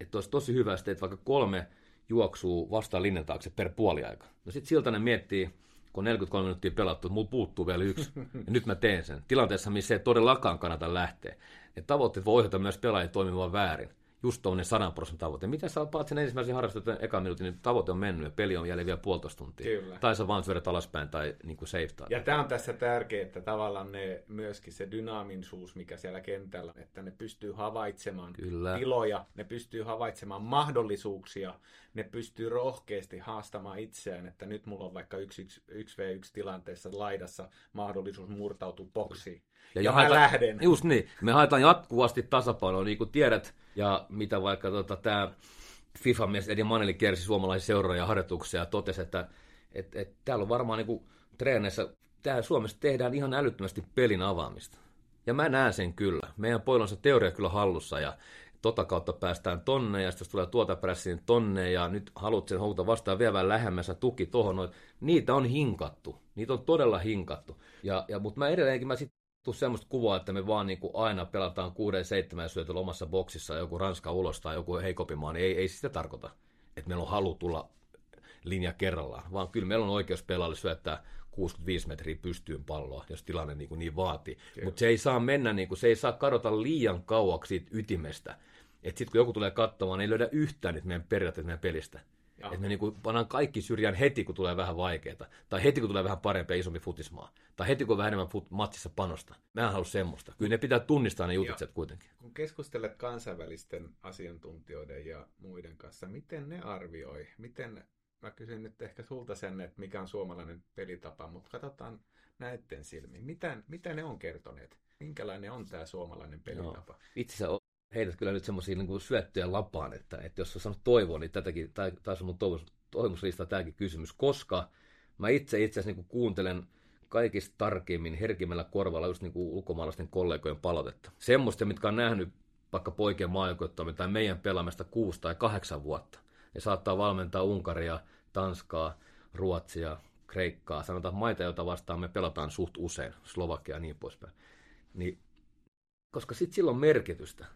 että olisi tosi hyvä, että teet vaikka kolme juoksuu vastaan linjan taakse per puoliaika. No sitten Siltanen miettii, kun 43 minuuttia pelattu, että mulla puuttuu vielä yksi, ja nyt mä teen sen. Tilanteessa, missä ei todellakaan kannata lähteä. Ja tavoitteet voi ohjata myös pelaajia toimimaan väärin just tuommoinen 100 prosentin tavoite. Miten sä paat sen ensimmäisen harrastuksen ekan minuutin, niin tavoite on mennyt ja peli on jäljellä vielä puolitoista tuntia. Kyllä. Tai sä vaan syödät alaspäin tai niin kuin save Ja tämä on tässä tärkeää, että tavallaan ne, myöskin se dynaamisuus, mikä siellä kentällä, että ne pystyy havaitsemaan Kyllä. tiloja, ne pystyy havaitsemaan mahdollisuuksia, ne pystyy rohkeasti haastamaan itseään, että nyt mulla on vaikka 1v1 tilanteessa laidassa mahdollisuus murtautua boksiin. Ja, ja, ja haeta, mä lähden. Just niin, me haetaan jatkuvasti tasapainoa, niin kuin tiedät, ja mitä vaikka tota, tämä FIFA-mies Edi Maneli kiersi suomalaisia seuroja harjoituksia ja totesi, että et, et, täällä on varmaan niin treeneissä, täällä Suomessa tehdään ihan älyttömästi pelin avaamista. Ja mä näen sen kyllä. Meidän se teoria kyllä hallussa ja tota kautta päästään tonne ja sitten tulee tuota prässiin tonne ja nyt haluat sen houkuta vastaan vielä vähän lähemmässä tuki tohon, niitä on hinkattu. Niitä on todella hinkattu. Ja, ja, mutta mä edelleenkin mä sit tuu semmoista kuvaa, että me vaan niin kuin aina pelataan 6-7 syötöllä omassa boksissa joku Ranska ulos tai joku heikopimaa, niin ei, ei sitä tarkoita, että meillä on halu tulla linja kerrallaan, vaan kyllä meillä on oikeus pelaajalle syöttää 65 metriä pystyyn palloa, jos tilanne niin, kuin niin vaatii. Mutta se ei saa mennä, niin kuin, se ei saa kadota liian kauaksi siitä ytimestä. Että sitten kun joku tulee katsomaan, niin ei löydä yhtään niitä meidän periaatteet meidän pelistä. Että me niinku pannaan kaikki syrjään heti, kun tulee vähän vaikeaa. Tai heti, kun tulee vähän parempi ja isompi futismaa. Tai heti, kun on vähän enemmän fut- matsissa panosta. Mä en halua semmoista. Kyllä ne pitää tunnistaa ne jutut kuitenkin. Kun keskustelet kansainvälisten asiantuntijoiden ja muiden kanssa, miten ne arvioi? Miten, mä kysyn nyt ehkä sulta sen, että mikä on suomalainen pelitapa, mutta katsotaan näiden silmiin. Mitä, mitä ne on kertoneet? Minkälainen on tämä suomalainen pelitapa? No, itse asiassa heität kyllä nyt semmoisia niin syöttöjä lapaan, että, että jos sä sanot toivoa, niin tätäkin, tai taisi mun toivomus, toivomuslista tämäkin kysymys, koska mä itse itse asiassa niin kuuntelen kaikista tarkemmin, herkimmällä korvalla just niin kuin ulkomaalaisten kollegojen palautetta. Semmoista, mitkä on nähnyt vaikka poikien maajoukkoittaminen tai meidän pelaamista kuusi tai kahdeksan vuotta. Ne saattaa valmentaa Unkaria, Tanskaa, Ruotsia, Kreikkaa, sanotaan maita, joita vastaan me pelataan suht usein, Slovakia ja niin poispäin. Niin, koska sitten sillä on merkitystä.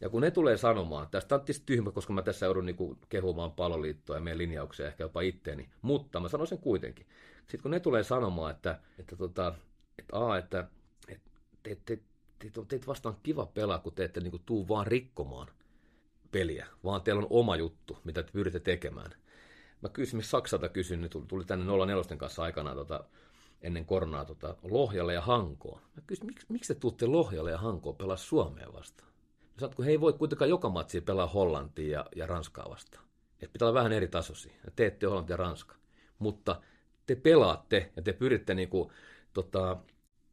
Ja kun ne tulee sanomaan, tästä on tietysti tyhmä, koska mä tässä joudun niin kehumaan paloliittoa ja meidän linjauksia ehkä jopa itteeni, mutta mä sanon sen kuitenkin. Sitten kun ne tulee sanomaan, että, että, tota, että, a, että, että te, te, te, te, teitä vastaan kiva pelaa, kun te ette niin kuin, tuu vaan rikkomaan peliä, vaan teillä on oma juttu, mitä te pyritte tekemään. Mä kysyin, Saksalta kysyin, niin tuli tänne 04 kanssa aikanaan tota, ennen koronaa tota, Lohjalle ja Hankoon. Mä kysyin, miksi, miksi te tuutte Lohjalle ja Hankoon pelaa Suomea vastaan? Kun he ei voi kuitenkaan joka matsia pelaa Hollantia ja, ja Ranskaa vastaan. Et pitää olla vähän eri tasoisia. Te ette Hollanti ja Ranska. Mutta te pelaatte ja te pyritte niinku, tota,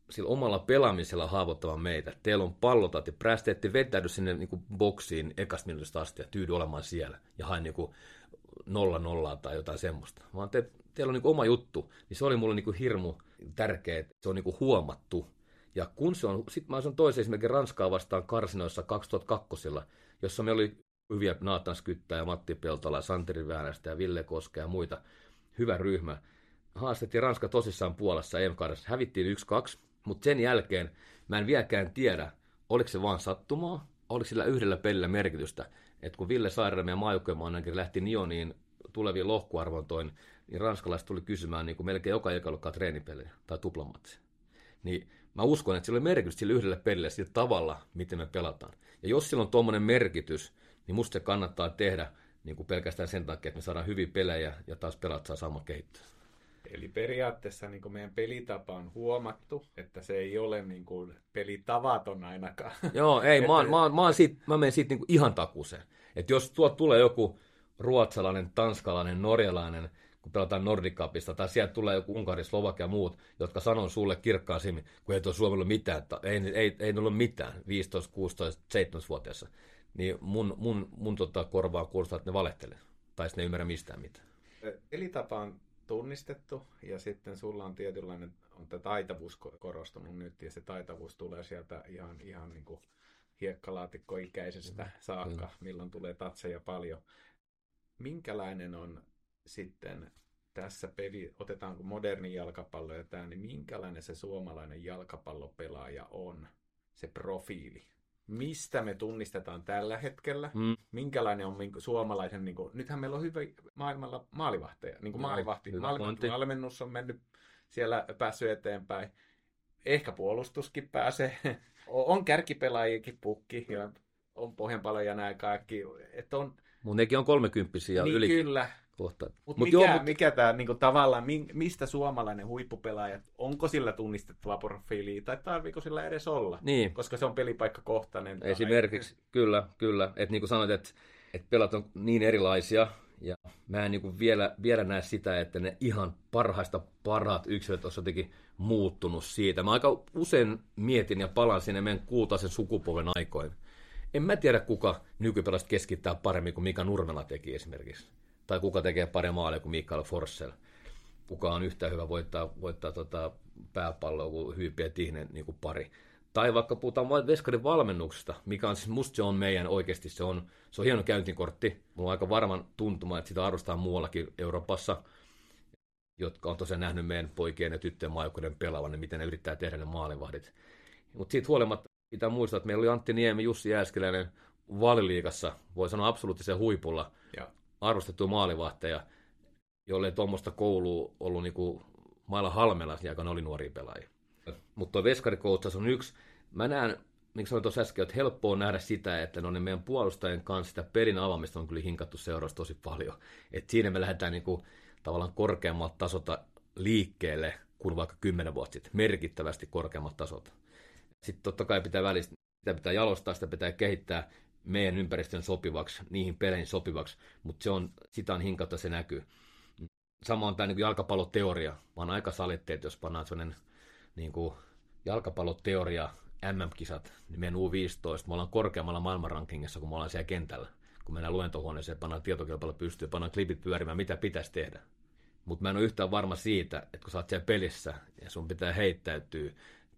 sillä omalla pelaamisella haavoittamaan meitä. Teillä on pallota, te päästä, ette vetäydy sinne niinku boksiin ekasta minuutista asti ja tyydy olemaan siellä ja hae niinku nolla nollaa tai jotain semmoista. Vaan te, teillä on niinku oma juttu, niin se oli mulle niinku hirmu tärkeä, että se on niinku huomattu ja kun se on, sitten mä sanon toisen esimerkiksi Ranskaa vastaan karsinoissa 2002, jossa me oli hyviä Naatan Skyttää ja Matti Peltola, Santeri Väänästä ja Ville Koske ja muita. Hyvä ryhmä. Haastettiin Ranska tosissaan Puolassa em Hävittiin 1-2, mutta sen jälkeen mä en vieläkään tiedä, oliko se vaan sattumaa, oliko sillä yhdellä pelillä merkitystä. Että kun Ville Sairaala ja maajoukkojen lähti Nioniin tuleviin lohkuarvontoin, niin ranskalaiset tuli kysymään niin kuin melkein joka eka treenipeliä tai tuplamatsi. Niin mä uskon, että sillä oli merkitys sille yhdelle pelille sillä tavalla, miten me pelataan. Ja jos sillä on tuommoinen merkitys, niin musta se kannattaa tehdä niin kuin pelkästään sen takia, että me saadaan hyviä pelejä ja taas pelat saa saman kehittyä. Eli periaatteessa niin kuin meidän pelitapa on huomattu, että se ei ole niin kuin pelitavaton ainakaan. Joo, ei, että... mä, oon, mä, oon, mä, oon siitä, mä menen siitä niin kuin ihan takuuseen. Että jos tuot tulee joku ruotsalainen, tanskalainen, norjalainen, kun pelataan Nordic Cupista, tai sieltä tulee joku Unkari, Slovakia ja muut, jotka sanoo sulle kirkkaan silmin, kun ei tuo Suomella mitään, ei, ei, ei ole mitään 15, 16, 17-vuotiaassa, niin mun, mun, mun tota, korvaan kuulostaa, että ne valehtelee, tai ne ymmärrä mistään mitään. Eli tapa on tunnistettu ja sitten sulla on tietynlainen on tämä taitavuus korostunut nyt ja se taitavuus tulee sieltä ihan, ihan niin kuin hiekkalaatikkoikäisestä saakka, milloin tulee tatseja paljon. Minkälainen on sitten tässä peli, otetaanko moderni jalkapallo ja tämä, niin minkälainen se suomalainen jalkapallopelaaja on, se profiili? Mistä me tunnistetaan tällä hetkellä? Mm. Minkälainen on niin suomalaisen, niin kuin, nythän meillä on hyvä maailmalla maalivahteja, niin kuin maalivahti, maalivahti on mennyt siellä päässyt eteenpäin. Ehkä puolustuskin pääsee. on kärkipelaajikin pukki ja on pohjanpalo ja nämä kaikki. Että on, Mun nekin on kolmekymppisiä niin, yli. Kyllä, kohta. Mutta mut mikä, joo, mut... mikä tämä niinku, tavallaan, mistä suomalainen huippupelaaja, onko sillä tunnistettava profiili tai tarviiko sillä edes olla? Niin. Koska se on pelipaikkakohtainen. Esimerkiksi, tai... kyllä, kyllä. Että niin kuin sanoit, että et pelat on niin erilaisia, ja mä en niin vielä, vielä näe sitä, että ne ihan parhaista parhaat yksilöt olisi jotenkin muuttunut siitä. Mä aika usein mietin ja palaan sinne meidän kultaisen sukupolven aikoihin. En mä tiedä, kuka nykypelasta keskittää paremmin kuin Mika Nurmela teki esimerkiksi tai kuka tekee pari maalia kuin Mikael Forssell. Kuka on yhtä hyvä voittaa, voittaa tota pääpalloa kuin ja Tihnen niin kuin pari. Tai vaikka puhutaan Veskarin valmennuksesta, mikä on siis, musta se on meidän oikeasti, se on, se on hieno käyntikortti. Mulla on aika varman tuntuma, että sitä arvostaa muuallakin Euroopassa, jotka on tosiaan nähnyt meidän poikien ja tyttöjen maajoukkueiden pelaavan, niin miten ne yrittää tehdä ne maalivahdit. Mutta siitä huolimatta pitää muistaa, että meillä oli Antti Niemi, Jussi Jääskeläinen valiliikassa, voi sanoa absoluuttisen huipulla. Ja arvostettu maalivahteja, jolle ei tuommoista koulua ollut niin kuin mailla halmella, ne oli nuoria pelaajia. Mutta tuo veskarikoutsaus on yksi, mä näen, niin sanoin tuossa äsken, että helppoa nähdä sitä, että no niin meidän puolustajien kanssa sitä pelin avaamista on kyllä hinkattu seurassa tosi paljon. Et siinä me lähdetään niin kuin, tavallaan korkeammalta tasolta liikkeelle kuin vaikka kymmenen vuotta sitten, merkittävästi korkeammalta tasolta. Sitten totta kai pitää välistä, sitä pitää jalostaa, sitä pitää kehittää, meidän ympäristön sopivaksi, niihin peleihin sopivaksi, mutta se on, sitä on hinkata, se näkyy. Sama on tämä niin jalkapalloteoria. Oon aika salitteet, jos pannaan sellainen niin kuin jalkapalloteoria MM-kisat, niin meidän U15, me ollaan korkeammalla maailmanrankingissa, kun me ollaan siellä kentällä. Kun mennään luentohuoneeseen, pannaan tietokilpailu pystyyn, pannaan klipit pyörimään, mitä pitäisi tehdä. Mutta mä en ole yhtään varma siitä, että kun sä oot siellä pelissä ja sun pitää heittäytyä,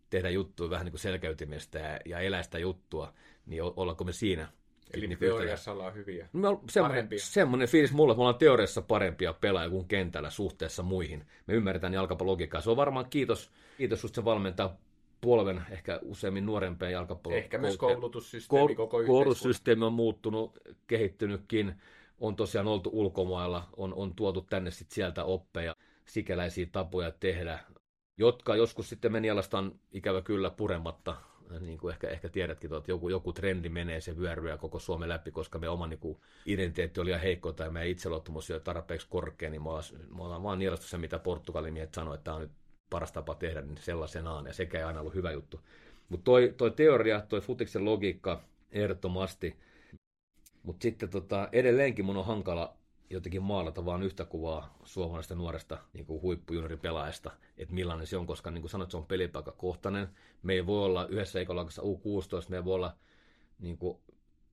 tehdä juttuja vähän niin kuin selkäytimestä ja, ja elää sitä juttua, niin ollaanko me siinä? Eli niin teoriassa ollaan hyviä, me on semmoinen, semmoinen fiilis mulle, että me ollaan teoriassa parempia pelaajia kuin kentällä suhteessa muihin. Me ymmärretään jalkapallologiikkaa. Se on varmaan kiitos, kiitos just sen valmentaa polven ehkä useammin nuorempien jalkapallon. Ehkä myös koulutussysteemi Koul- koko Koulutussysteemi on muuttunut, kehittynytkin. On tosiaan oltu ulkomailla, on, on tuotu tänne sit sieltä oppeja, sikäläisiä tapoja tehdä, jotka joskus sitten meni alastaan ikävä kyllä purematta niin kuin ehkä, ehkä tiedätkin, että joku, joku trendi menee, se vyöryä koko Suomen läpi, koska me oma niin kuin, identiteetti oli liian heikko tai meidän itseluottamus oli tarpeeksi korkea, niin me ollaan, me ollaan vaan nielastu se, mitä Portugalin miehet sanoi, että tämä on nyt paras tapa tehdä niin sellaisenaan, ja sekä ei aina ollut hyvä juttu. Mutta toi, toi teoria, toi futiksen logiikka, ehdottomasti, mutta sitten tota, edelleenkin mun on hankala jotenkin maalata vaan yhtä kuvaa suomalaisesta nuoresta niin huippujunioripelaajasta, että millainen se on, koska niin kuin sanoit, se on pelipaikakohtainen. Me ei voi olla yhdessä eikolakassa U16, me ei voi olla niin kuin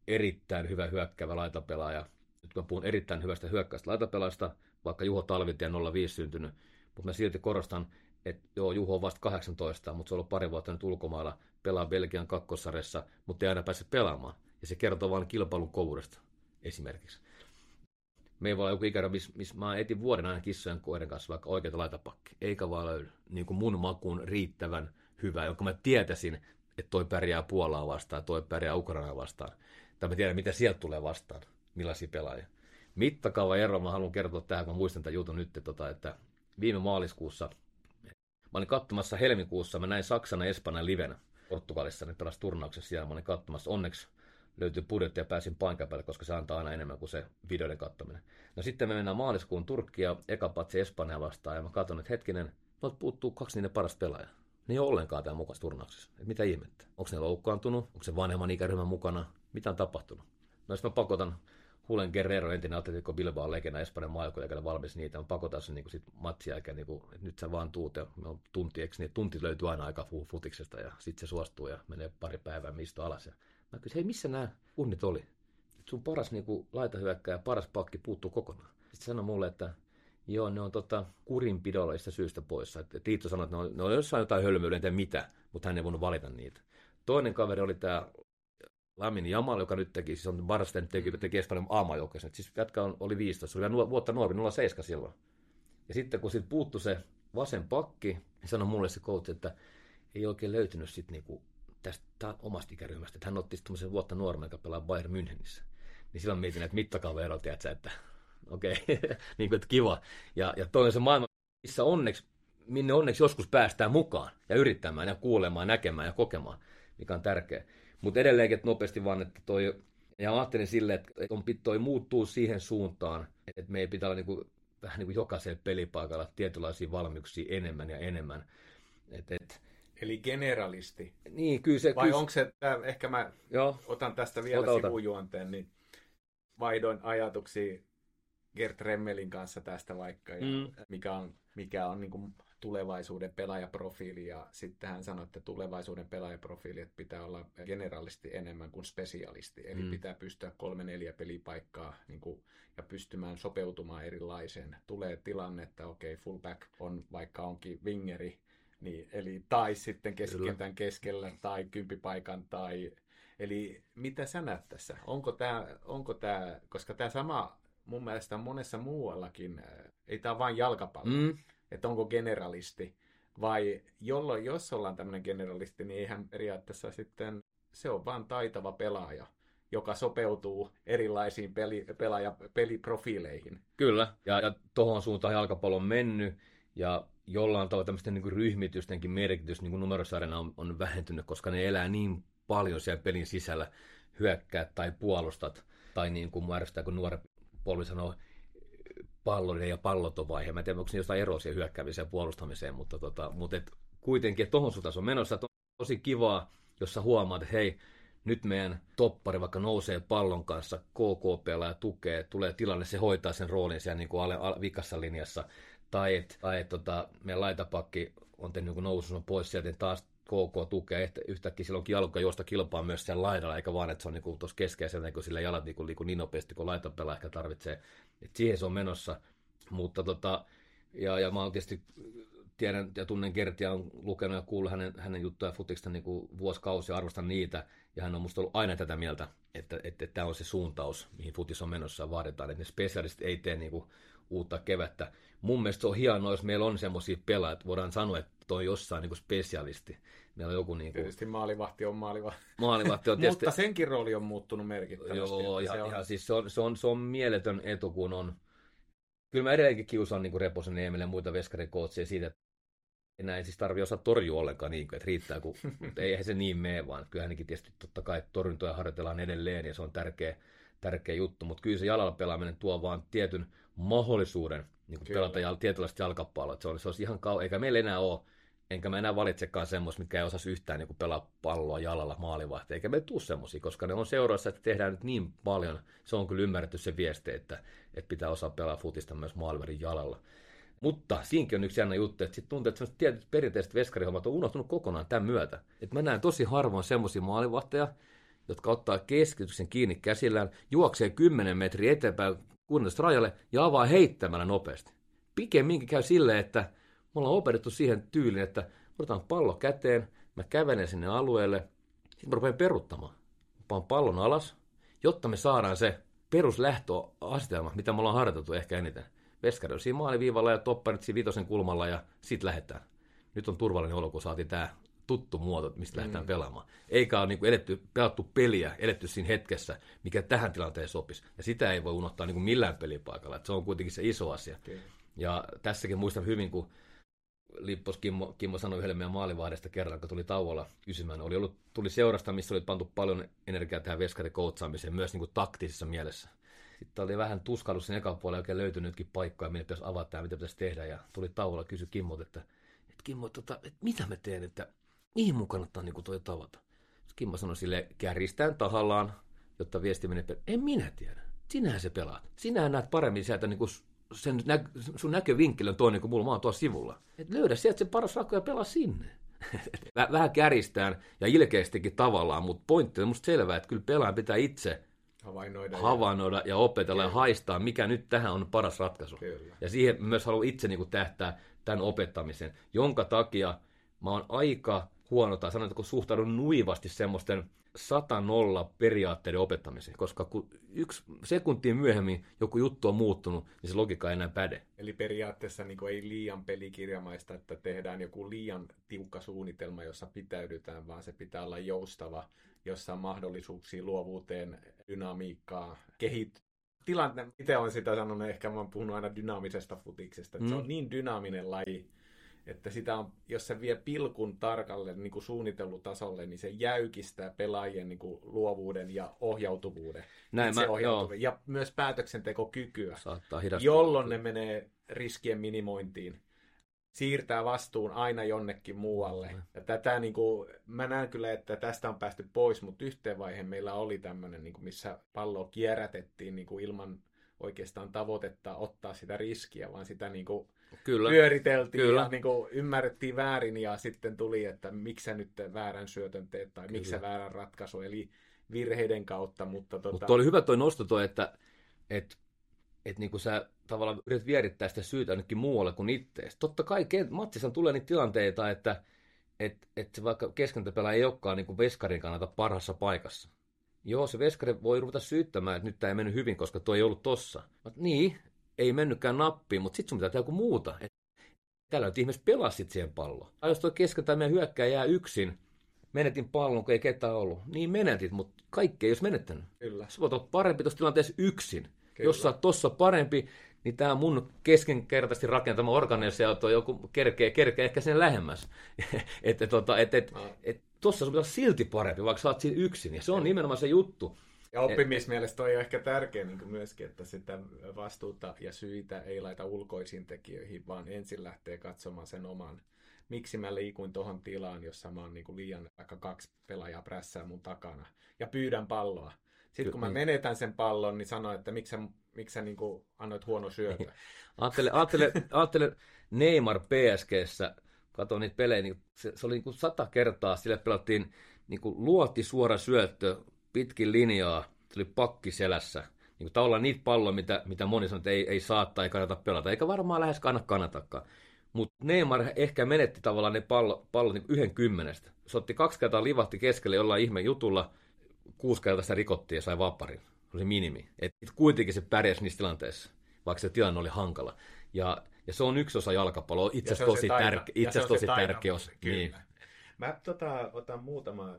erittäin hyvä hyökkävä laitapelaaja. Nyt mä puhun erittäin hyvästä hyökkäistä laitapelaajasta, vaikka Juho Talvitie 05 syntynyt, mutta mä silti korostan, että joo, Juho on vasta 18, mutta se on ollut pari vuotta nyt ulkomailla, pelaa Belgian kakkosarjassa, mutta ei aina pääse pelaamaan. Ja se kertoo vain kilpailun kovuudesta esimerkiksi me ei voi olla joku ikära, missä miss mä etin vuoden aina kissojen koiden kanssa vaikka oikeita laitapakki. Eikä vaan löydy niin kuin mun makuun riittävän hyvä, jonka mä tietäisin, että toi pärjää Puolaa vastaan, toi pärjää Ukrainaa vastaan. Tai mä tiedän, mitä sieltä tulee vastaan, millaisia pelaajia. mittakaava ero, mä haluan kertoa tähän, kun mä muistan tämän jutun nyt, tota, että viime maaliskuussa, mä olin katsomassa helmikuussa, mä näin Saksan ja Espanjan livenä Portugalissa, ne pelasi turnauksessa siellä, mä olin katsomassa, onneksi löytyi budjetti ja pääsin paikan päälle, koska se antaa aina enemmän kuin se videoiden kattominen. No sitten me mennään maaliskuun Turkkia, eka patsi Espanja vastaan, ja mä katson, että hetkinen, Tuolta puuttuu kaksi niiden parasta pelaajaa. Ne ei ole ollenkaan tämän mukaan turnauksessa. Et mitä ihmettä? Onko ne loukkaantunut? Onko se vanhemman ikäryhmän mukana? Mitä on tapahtunut? No jos mä pakotan Hulen Guerrero, entinen Atletico Bilbao legenda Espanjan maajoukkueelle valmis niitä, on pakotan sen niin sit matsin jälkeen, niin kuin, että nyt sä vaan tuut ja me on tunti, eikö niin, tunti löytyy aina aika futiksesta ja sitten se suostuu ja menee pari päivää mistä alas. Ja mä kysyin, hei missä nämä unnit oli? Et sun paras niin kuin, laitahyökkäjä, paras pakki puuttuu kokonaan. Sitten sanoi mulle, että Joo, ne on tota, kurinpidollisista syystä poissa. Et Tiitto sanoi, että ne on, ne on jossain jotain hölmöyden, en mitä, mutta hän ei voinut valita niitä. Toinen kaveri oli tämä Lamin Jamal, joka nyt teki, siis on Barsten teki, teki Espanjan aamajoukkoisen. Siis jätkä on, oli 15, se oli vielä vuotta nuori, 07 silloin. Ja sitten kun siitä puuttu se vasen pakki, niin sanoi mulle se coach, että ei oikein löytynyt sit niinku tästä omasta ikäryhmästä. Että hän otti sitten vuotta nuoremman, joka pelaa Bayern Münchenissä. Niin silloin mietin, että mittakaaveero, että okei, okay. niin kuin, että kiva. Ja, ja toi on se maailma, missä onneksi, minne onneksi joskus päästään mukaan ja yrittämään ja kuulemaan, näkemään ja kokemaan, mikä on tärkeä. Mutta edelleenkin että nopeasti vaan, että toi, ja ajattelin silleen, että on, toi muuttuu siihen suuntaan, että meidän pitää olla niin kuin, vähän niin kuin jokaisella pelipaikalla tietynlaisia valmiuksia enemmän ja enemmän. Et, et, Eli generalisti. Niin, kyllä se... Vai kyllä... onko se, ehkä mä Joo. otan tästä vielä ota, sivujuonteen, niin vaihdoin ajatuksia Gert Remmelin kanssa tästä vaikka, ja mm. mikä on, mikä on niin kuin tulevaisuuden pelaajaprofiili, ja sitten hän sanoi, että tulevaisuuden pelaajaprofiili että pitää olla generalisti enemmän kuin spesialisti, eli mm. pitää pystyä kolme neljä pelipaikkaa niin kuin, ja pystymään sopeutumaan erilaiseen. Tulee tilanne, että okei, okay, fullback on vaikka onkin wingeri, niin, eli tai sitten keskikentän keskellä, tai kympipaikan, tai Eli mitä sä näet tässä? Onko tämä, onko tämä koska tämä sama mun mielestä monessa muuallakin, äh, ei tämä vain jalkapallo, mm. että onko generalisti, vai jolloin, jos ollaan tämmöinen generalisti, niin eihän periaatteessa sitten, se on vain taitava pelaaja, joka sopeutuu erilaisiin peli, pelaaja, peliprofiileihin. Kyllä, ja, ja tuohon suuntaan jalkapallo on mennyt, ja jollain tavalla tämmöisten niin ryhmitystenkin merkitys niin numerosarjana on, on vähentynyt, koska ne elää niin paljon siellä pelin sisällä, hyökkäät tai puolustat, tai niin kuin mun kun nuoret polvi sanoo pallollinen ja palloton vaihe. Mä en tiedä, onko jostain eroa siihen hyökkäämiseen ja puolustamiseen, mutta, tota, mutta et, kuitenkin, että tuohon suuntaan on menossa. Että on tosi kivaa, jos sä huomaat, että hei, nyt meidän toppari vaikka nousee pallon kanssa, KK pelaa tukee, tulee tilanne, se hoitaa sen roolin siellä niin kuin ale, ale, vikassa linjassa. Tai että tai et, tota, meidän laitapakki on tehnyt niin nousun pois sieltä, niin taas KK tukee, että yhtäkkiä silloin jalka juosta kilpaa myös siellä laidalla, eikä vaan, että se on niin tuossa keskeisellä, kun sillä jalat niin, kuin, niin nopeasti, kun laitapela ehkä tarvitsee. Et siihen se on menossa. Mutta tota, ja, ja mä oon tietysti tiedän ja tunnen Gertia, on lukenut ja kuullut hänen, hänen juttuja futiksta niin kuin vuosikausia, arvostan niitä. Ja hän on musta ollut aina tätä mieltä, että, että, että tämä on se suuntaus, mihin futis on menossa. Vaaditaan, että ne spesialistit ei tee niin kuin uutta kevättä. Mun mielestä se on hienoa, jos meillä on semmoisia pelaajia, että voidaan sanoa, että toi jossain niin kuin spesialisti. Meillä on joku niin kuin... Tietysti maalivahti on maalivahti. Maalivahti on tietysti... Mutta senkin rooli on muuttunut merkittävästi. Joo, ja, se on... ja siis se on, se, on, se on mieletön etu, kun on... Kyllä mä edelleenkin kiusaan niin Reposen Niemelle ja muita veskarikootseja siitä, että enää ei siis tarvitse osaa torjua ollenkaan, niin kuin, että riittää, kun, mutta eihän se niin mene, vaan kyllä hänkin tietysti totta kai torjuntoja harjoitellaan edelleen ja se on tärkeä, tärkeä juttu, mutta kyllä se jalalla pelaaminen tuo vaan tietyn mahdollisuuden niin kuin pelata jal- tietynlaista jalkapalloa. Se, on, se olisi ihan kau- eikä meillä enää ole, enkä mä enää valitsekaan semmoista, mikä ei osaisi yhtään niin kuin pelaa palloa jalalla maalivahti, eikä me tule semmoisia, koska ne on seurassa, että tehdään nyt niin paljon, se on kyllä ymmärretty se viesti, että, että pitää osaa pelaa futista myös maalivahdin jalalla. Mutta siinäkin on yksi jännä juttu, että sitten tuntuu, että tietyt perinteiset veskarihommat on unohtunut kokonaan tämän myötä. Että mä näen tosi harvoin semmoisia maalivahteja, jotka ottaa keskityksen kiinni käsillään, juoksee 10 metriä eteenpäin rajalle ja avaa heittämällä nopeasti. Pikemminkin käy silleen, että me ollaan opetettu siihen tyyliin, että otetaan pallo käteen, mä kävelen sinne alueelle, sitten mä rupean peruttamaan. Mä pallon alas, jotta me saadaan se peruslähtöasetelma, mitä me ollaan harjoiteltu ehkä eniten. Veskari on siinä maaliviivalla ja topparit siinä vitosen kulmalla ja sitten lähdetään. Nyt on turvallinen olo, kun saatiin tämä tuttu muoto, mistä mm. lähdetään pelaamaan. Eikä ole niin kuin edetty, pelattu peliä, edetty siinä hetkessä, mikä tähän tilanteeseen sopisi. Ja sitä ei voi unohtaa niin kuin millään pelipaikalla. Että se on kuitenkin se iso asia. Okay. Ja tässäkin muistan hyvin, kun Lippos Kimmo, Kimmo sanoi yhdelle meidän maalivahdesta kerran, kun tuli tauolla kysymään. Oli ollut, tuli seurasta, missä oli pantu paljon energiaa tähän veskarikoutsaamiseen, myös niin kuin taktisessa mielessä. Sitten oli vähän tuskallus sen ekan puolella oikein löytynytkin paikkoja, mitä pitäisi avata ja mitä pitäisi tehdä. Ja tuli tauolla kysy Kimmo, että, että Kimmo, tota, että mitä mä teen, että mihin mun kannattaa niin kuin toi tavata. Kimmo sanoi sille kärjistään tahallaan, jotta viesti menee, en minä tiedä. Sinähän se pelaat. Sinähän näet paremmin sieltä niin kuin sen nä- sun näkövinkkeli on toinen kuin mulla, mä oon tuolla sivulla. Et löydä sieltä se paras rakko ja pelaa sinne. Vähän käristään ja ilkeästikin tavallaan, mutta pointti on musta selvää, että kyllä pelaajan pitää itse havainnoida, havainnoida ja, ja opetella kyllä. ja haistaa, mikä nyt tähän on paras ratkaisu. Kyllä. Ja siihen myös haluan itse niin kuin tähtää tämän opettamisen, jonka takia mä oon aika huono, tai kun suhtaudun nuivasti semmoisten sata nolla periaatteiden opettamiseen, koska kun yksi sekuntia myöhemmin joku juttu on muuttunut, niin se logiikka ei enää päde. Eli periaatteessa niin ei liian pelikirjamaista, että tehdään joku liian tiukka suunnitelma, jossa pitäydytään, vaan se pitää olla joustava, jossa on mahdollisuuksia luovuuteen, dynamiikkaa, kehit, tilanne, itse olen sitä sanonut, ehkä mä oon puhunut aina dynaamisesta futiksesta, että mm. se on niin dynaaminen laji, että sitä on, jos se vie pilkun tarkalle niin kuin suunnittelutasolle, niin se jäykistää pelaajien niin kuin luovuuden ja ohjautuvuuden. Näin mä, ohjautuvuuden. Ja myös päätöksentekokykyä, Saattaa jolloin ne menee riskien minimointiin. Siirtää vastuun aina jonnekin muualle. Ja tätä, niin kuin, mä näen kyllä, että tästä on päästy pois, mutta yhteen vaiheen meillä oli tämmöinen, niin kuin, missä palloa kierrätettiin niin kuin ilman oikeastaan tavoitetta ottaa sitä riskiä, vaan sitä niin kuin, Kyllä. pyöriteltiin Kyllä. ja niin kuin ymmärrettiin väärin ja sitten tuli, että miksi sä nyt väärän syötön teet tai miksi sä väärän ratkaisu, eli virheiden kautta. Mutta tota... Mutta oli hyvä toi nosto toi, että, että että niin kuin sä tavallaan yrität vierittää sitä syytä jonnekin muualle kuin ittees. Totta kai matsissa tulee niitä tilanteita, että et, et se vaikka keskentäpelä ei olekaan niin kuin veskarin kannalta parhassa paikassa. Joo, se veskari voi ruveta syyttämään, että nyt tämä ei mennyt hyvin, koska tuo ei ollut tossa. Mutta niin, ei mennytkään nappiin, mutta sitten sun pitää tehdä joku muuta. Et täällä nyt ihmiset pelasit siihen palloon. Tai jos tuo kesken tai meidän hyökkää jää yksin, menetin pallon, kun ei ketään ollut. Niin menetit, mutta kaikki ei olisi menettänyt. Kyllä. Sä voit olla parempi tuossa tilanteessa yksin. Kyllä. Jos sä oot tossa parempi, niin tämä mun keskenkertaisesti rakentama organisaatio joku kerkee, kerkee ehkä sen lähemmäs. että tota, et, et, et, et, tossa sun pitää silti parempi, vaikka sä oot siinä yksin. Ja se on nimenomaan se juttu. Ja oppimismielestä toi on ehkä tärkeä niin myöskin, että sitä vastuuta ja syitä ei laita ulkoisiin tekijöihin, vaan ensin lähtee katsomaan sen oman, miksi mä liikuin tuohon tilaan, jossa mä oon niin kuin liian vaikka kaksi pelaajaa prässää mun takana ja pyydän palloa. Sitten kun mä niin. menetän sen pallon, niin sanoin, että miksi sä, miksi sä niin kuin annoit huono syötä. ajattele, ajattele, ajattele Neymar PSGssä, katsoin niitä pelejä, niin se, se oli niin kuin sata kertaa, sille pelattiin niin kuin luoti suora syöttö, pitkin linjaa, tuli pakki selässä. Niin kuin tavallaan niitä palloja, mitä, mitä moni sanoo, että ei, ei saa tai kannata pelata, eikä varmaan lähes kannata kannatakaan. Mutta Neymar ehkä menetti tavallaan ne pallo, pallot niin yhden kymmenestä. Se otti kaksi kertaa livahti keskelle jollain ihme jutulla, kuusi kertaa sitä rikottiin ja sai vaparin. Se oli se minimi. Et kuitenkin se pärjäsi niissä tilanteissa, vaikka se tilanne oli hankala. Ja, ja se on yksi osa jalkapalloa, itse asiassa tosi, tärke, itse tosi tärkeä osa. Kyllä. Niin. Mä tota, otan muutama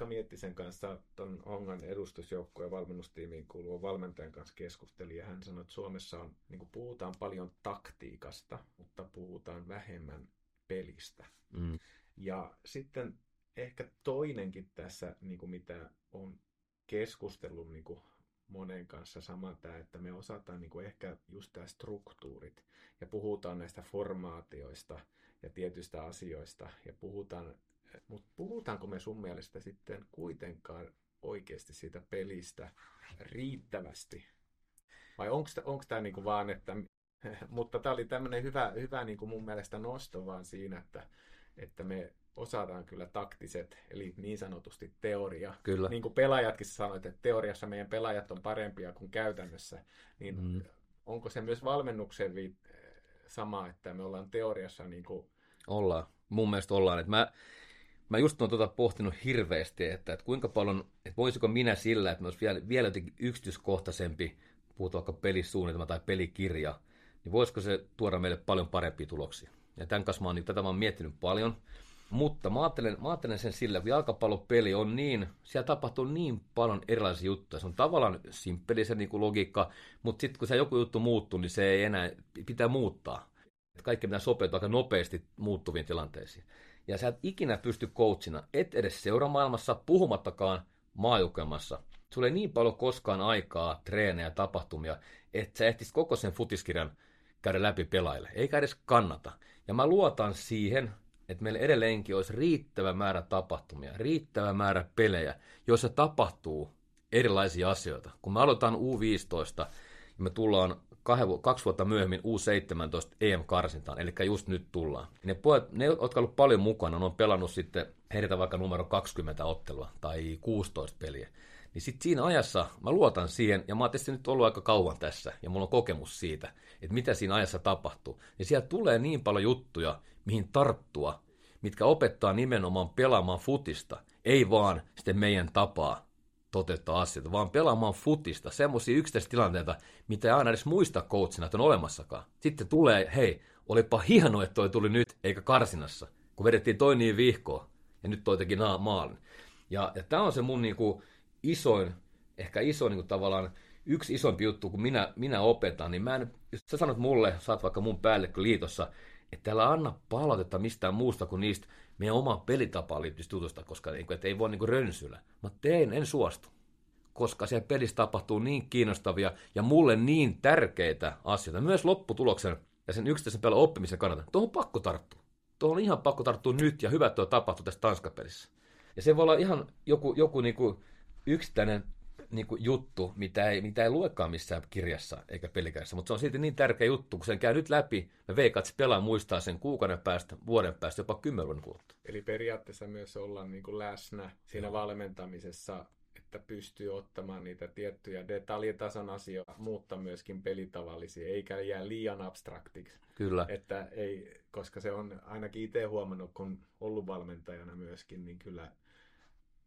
Ikka Miettisen kanssa tuon Ongan edustusjoukkueen valmennustiimiin kuuluvan valmentajan kanssa keskusteli ja hän sanoi, että Suomessa on, niin kuin puhutaan paljon taktiikasta, mutta puhutaan vähemmän pelistä. Mm. Ja sitten ehkä toinenkin tässä, niin kuin mitä on keskustellut niin kuin monen kanssa sama tämä, että me osataan niin kuin ehkä just tämä struktuurit ja puhutaan näistä formaatioista ja tietyistä asioista ja puhutaan mutta puhutaanko me sun mielestä sitten kuitenkaan oikeasti siitä pelistä riittävästi? Vai onko tämä niinku vaan, että... mutta tämä oli tämmöinen hyvä, hyvä niinku mun mielestä nosto vaan siinä, että, että me osataan kyllä taktiset, eli niin sanotusti teoria. Kyllä. Niin kuin pelaajatkin sanoit, että teoriassa meidän pelaajat on parempia kuin käytännössä, niin mm. onko se myös valmennuksen vi- sama, että me ollaan teoriassa niin kuin... Ollaan. Mun mielestä ollaan. Että mä, mä just olen tuota pohtinut hirveästi, että, että kuinka paljon, että voisiko minä sillä, että mä olisi vielä, vielä jotenkin yksityiskohtaisempi, puhutaan vaikka pelisuunnitelma tai pelikirja, niin voisiko se tuoda meille paljon parempia tuloksia. Ja tämän kanssa mä oon, niin tätä mä oon miettinyt paljon. Mutta mä ajattelen, mä ajattelen sen sillä, kun jalkapallopeli on niin, siellä tapahtuu niin paljon erilaisia juttuja. Se on tavallaan simppeli se niin kuin logiikka, mutta sitten kun se joku juttu muuttuu, niin se ei enää, pitää muuttaa. Kaikki pitää sopeutua aika nopeasti muuttuviin tilanteisiin. Ja sä et ikinä pysty coachina, et edes seuramaailmassa, puhumattakaan maajoukkueemassa. Sulla ei niin paljon koskaan aikaa, treenejä, tapahtumia, että sä ehtisit koko sen futiskirjan käydä läpi pelaille. Eikä edes kannata. Ja mä luotan siihen, että meillä edelleenkin olisi riittävä määrä tapahtumia, riittävä määrä pelejä, joissa tapahtuu erilaisia asioita. Kun me aloitetaan U15 ja me tullaan kaksi vuotta myöhemmin U17 EM-karsintaan, eli just nyt tullaan. Ne pojat, ne, jotka olleet paljon mukana, ne on pelannut sitten heitä vaikka numero 20 ottelua tai 16 peliä. Niin sitten siinä ajassa mä luotan siihen, ja mä oon tietysti nyt ollut aika kauan tässä, ja mulla on kokemus siitä, että mitä siinä ajassa tapahtuu. Niin sieltä tulee niin paljon juttuja, mihin tarttua, mitkä opettaa nimenomaan pelaamaan futista, ei vaan sitten meidän tapaa toteuttaa asioita, vaan pelaamaan futista, semmoisia yksittäisiä tilanteita, mitä ei aina edes muista coachina, että on olemassakaan. Sitten tulee, hei, olipa hienoa, että toi tuli nyt, eikä karsinassa, kun vedettiin toi niin vihkoa, ja nyt toi teki maalin. Ja, ja tämä on se mun niinku, isoin, ehkä isoin niinku, tavallaan yksi isompi juttu, kun minä, minä opetan, niin mä en, jos sä sanot mulle, saat vaikka mun päällikkö liitossa, että älä anna palautetta mistään muusta kuin niistä meidän omaan pelitapaan liittyvistä jutusta, koska niin kuin, että ei voi niin kuin rönsyillä. Mä teen, en suostu. Koska siellä pelissä tapahtuu niin kiinnostavia ja mulle niin tärkeitä asioita, myös lopputuloksen ja sen yksittäisen pelin oppimisen kannalta. Tuohon on pakko tarttua. Tuohon on ihan pakko tarttua nyt ja hyvä, että tuo tapahtuu tässä Tanskapelissä. Ja se voi olla ihan joku, joku niin kuin yksittäinen niin kuin juttu, mitä ei, mitä ei luekaan missään kirjassa eikä pelikässä, mutta se on silti niin tärkeä juttu, kun sen käy nyt läpi, me veikkaat, että se pelaa muistaa sen kuukauden päästä, vuoden päästä, jopa kymmenen vuoden kuluttua. Eli periaatteessa myös olla niin kuin läsnä siinä valmentamisessa, että pystyy ottamaan niitä tiettyjä detaljitason asioita, mutta myöskin pelitavallisia, eikä jää liian abstraktiksi. Kyllä. Että ei, koska se on ainakin itse huomannut, kun ollut valmentajana myöskin, niin kyllä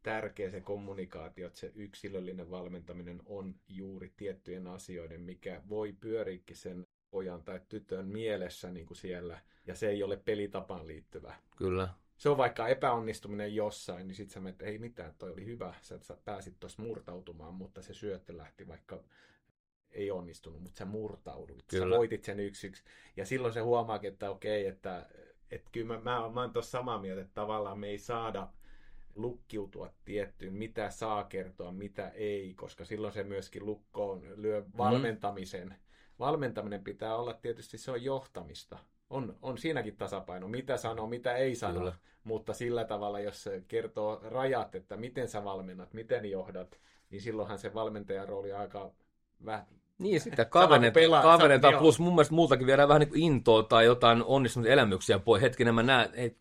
tärkeä se kommunikaatio, että se yksilöllinen valmentaminen on juuri tiettyjen asioiden, mikä voi pyöriikin sen pojan tai tytön mielessä niin kuin siellä, ja se ei ole pelitapaan liittyvä. Kyllä. Se on vaikka epäonnistuminen jossain, niin sitten sä menet, ei mitään, toi oli hyvä, sä, sä pääsit tuossa murtautumaan, mutta se syöttö lähti vaikka ei onnistunut, mutta sä murtauduit. Kyllä. Sä voitit sen yksi yksi. Ja silloin se huomaakin, että okei, että, että kyllä mä, mä, mä oon tuossa samaa mieltä, että tavallaan me ei saada lukkiutua tiettyyn, mitä saa kertoa, mitä ei, koska silloin se myöskin lukkoon lyö mm. valmentamisen. Mm. Valmentaminen pitää olla tietysti, se on johtamista. On, on siinäkin tasapaino, mitä sanoo, mitä ei sano, Kyllä. mutta sillä tavalla, jos kertoo rajat, että miten sä valmennat, miten johdat, niin silloinhan se valmentajan rooli on aika vähän, niin, sitä kavennetaan, kavennetaan plus mun mielestä muutakin viedään vähän niin kuin intoa tai jotain onnistunut elämyksiä pois. Hetkinen, mä näen, ei,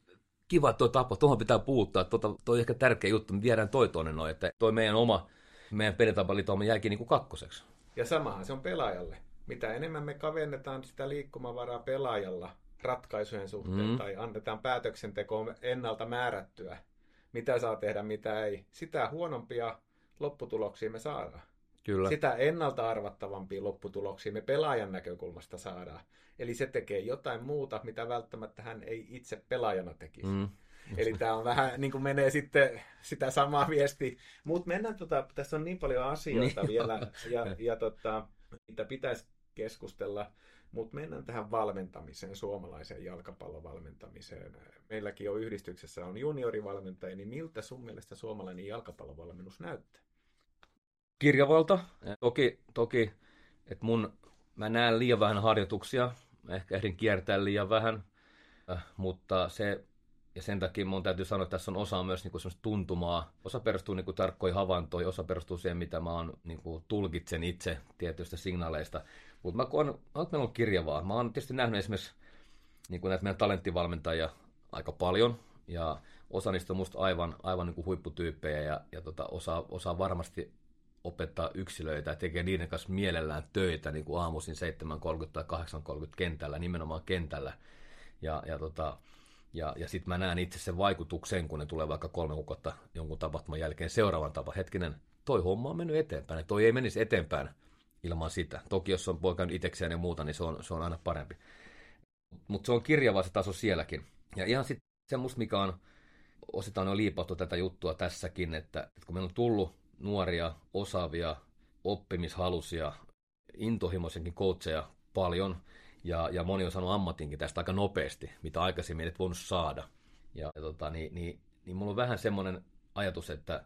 kiva, toi tapa, tuohon pitää puuttua, tota, toi on ehkä tärkeä juttu, me viedään toi toinen noin, että toi meidän oma, meidän pelitapaliittomme jääkin niin kuin kakkoseksi. Ja samahan se on pelaajalle. Mitä enemmän me kavennetaan sitä liikkumavaraa pelaajalla ratkaisujen suhteen mm. tai annetaan päätöksentekoon ennalta määrättyä, mitä saa tehdä, mitä ei, sitä huonompia lopputuloksia me saadaan. Kyllä. Sitä ennalta arvattavampia lopputuloksia me pelaajan näkökulmasta saadaan. Eli se tekee jotain muuta, mitä välttämättä hän ei itse pelaajana tekisi. Mm. Eli tämä on vähän niin kuin menee sitten sitä samaa viesti. Mutta mennään, tota, tässä on niin paljon asioita niin vielä, ja, ja tota, mitä pitäisi keskustella. Mutta mennään tähän valmentamiseen, suomalaiseen jalkapallovalmentamiseen. Meilläkin on yhdistyksessä on juniorivalmentajia, niin miltä sun mielestä suomalainen jalkapallovalmennus näyttää? Kirjavalta. Toki, toki että mun Mä näen liian vähän harjoituksia, mä ehkä ehdin kiertää liian vähän, äh, mutta se, ja sen takia mun täytyy sanoa, että tässä on osa myös niin kuin tuntumaa. Osa perustuu niin kuin tarkkoihin havaintoihin, osa perustuu siihen, mitä mä oon, niin kuin tulkitsen itse tietyistä signaaleista. Mutta mä koen, että meillä on kirjavaa. Mä oon tietysti nähnyt esimerkiksi niin kuin näitä meidän talenttivalmentajia aika paljon, ja osa niistä on musta aivan, aivan niin kuin huipputyyppejä, ja, ja tota, osa, osa varmasti opettaa yksilöitä ja tekee niiden kanssa mielellään töitä niin kuin aamuisin 7.30 tai 8.30 kentällä, nimenomaan kentällä. Ja, ja, tota, ja, ja sitten mä näen itse sen vaikutuksen, kun ne tulee vaikka kolme kuukautta jonkun tapahtuman jälkeen seuraavan tapa. Hetkinen, toi homma on mennyt eteenpäin, ja toi ei menisi eteenpäin ilman sitä. Toki jos on poikannut itsekseen ja muuta, niin se on, se on aina parempi. Mutta se on kirjava se taso sielläkin. Ja ihan sitten semmoista, mikä on osittain on liipattu tätä juttua tässäkin, että, että kun meillä on tullut nuoria, osaavia, oppimishalusia, intohimoisenkin coacheja paljon, ja, ja moni on saanut ammatinkin tästä aika nopeasti, mitä aikaisemmin et voinut saada. Ja, ja tota, niin, niin, niin mulla on vähän semmoinen ajatus, että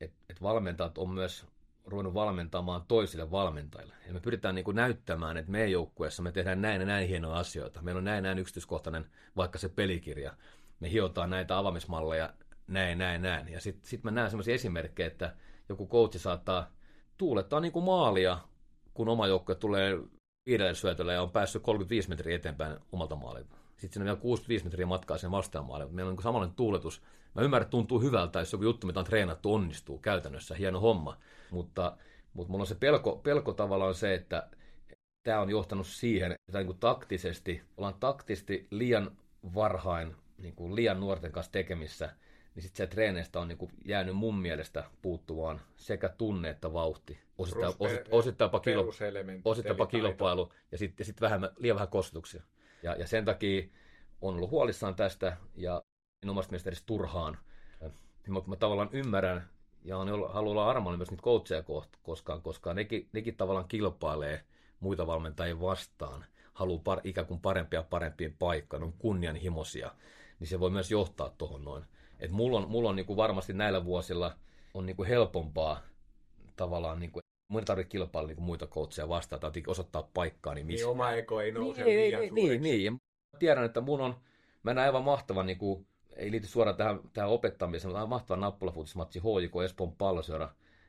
et, et valmentajat on myös ruvennut valmentamaan toisille valmentajille. Ja me pyritään niin kuin näyttämään, että meidän joukkueessa me tehdään näin ja näin hienoja asioita. Meillä on näin näin yksityiskohtainen vaikka se pelikirja. Me hiotaan näitä avaamismalleja näin, näin, näin. Ja sitten sit mä näen sellaisia esimerkkejä, että joku coachi saattaa tuulettaa niin kuin maalia, kun oma joukkue tulee viidelle syötölle ja on päässyt 35 metriä eteenpäin omalta maalilta. Sitten siinä on vielä 65 metriä matkaa sen vastaan maalille. Meillä on niin samanlainen tuuletus. Mä ymmärrän, että tuntuu hyvältä, jos joku juttu, mitä on treenattu, onnistuu käytännössä. Hieno homma. Mutta, mutta mulla on se pelko, pelko tavallaan se, että tämä on johtanut siihen, että niin kuin taktisesti, ollaan taktisesti liian varhain, niin kuin liian nuorten kanssa tekemissä, niin sitten se treeneistä on niin kuin jäänyt mun mielestä puuttuvaan sekä tunne että vauhti. Osittain, osit, osittainpa, kilo, osittainpa kilpailu ja sitten sit vähän, liian vähän kostuksia. Ja, ja sen takia on ollut huolissaan tästä ja en omasta mielestä edes turhaan. Mä, mä tavallaan ymmärrän ja on, haluaa olla armollinen myös niitä coacheja koskaan, koska nekin, nekin tavallaan kilpailee muita valmentajia vastaan. Haluaa par, ikään kuin parempia parempien paikkaan, on kunnianhimoisia, niin se voi myös johtaa tuohon noin. Et mulla on, mulla on niin kuin varmasti näillä vuosilla on niin kuin helpompaa tavallaan niin kuin mun ei tarvitse kilpailla niin muita coacheja vastaan, tai osoittaa paikkaa. Niin, missä... niin oma eko ei nouse niin, liian niin, niin, niin, ja tiedän, että mun on, mä näen aivan mahtavan, niin kuin, ei liity suoraan tähän, tähän opettamiseen, mutta mahtavan nappulafutismatsi HJK Espoon palloseura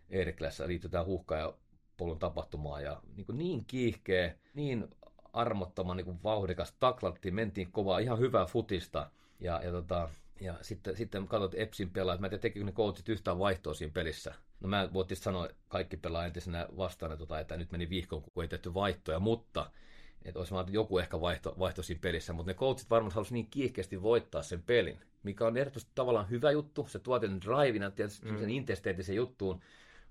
Eeriklässä liittyy tähän huhka ja polun tapahtumaan. Ja niin, kuin niin kiihkeä, niin armottoman niin kuin vauhdikas, taklattiin, mentiin kovaa, ihan hyvää futista. Ja, ja, tota, ja sitten, sitten katsot Epsin pelaajat, mä en tiedä, tekikö ne coachit yhtään vaihtoa siinä pelissä. No mä voitin sanoa kaikki pelaa entisenä vastaan, että, tota, että nyt meni vihkoon, kun ei tehty vaihtoja, mutta että olisi vaan joku ehkä vaihto, vaihto siinä pelissä, mutta ne coachit varmaan halusivat niin kiihkeästi voittaa sen pelin, mikä on erityisesti tavallaan hyvä juttu, se tuo tietyn drivina, mm. sen intesteettisen juttuun,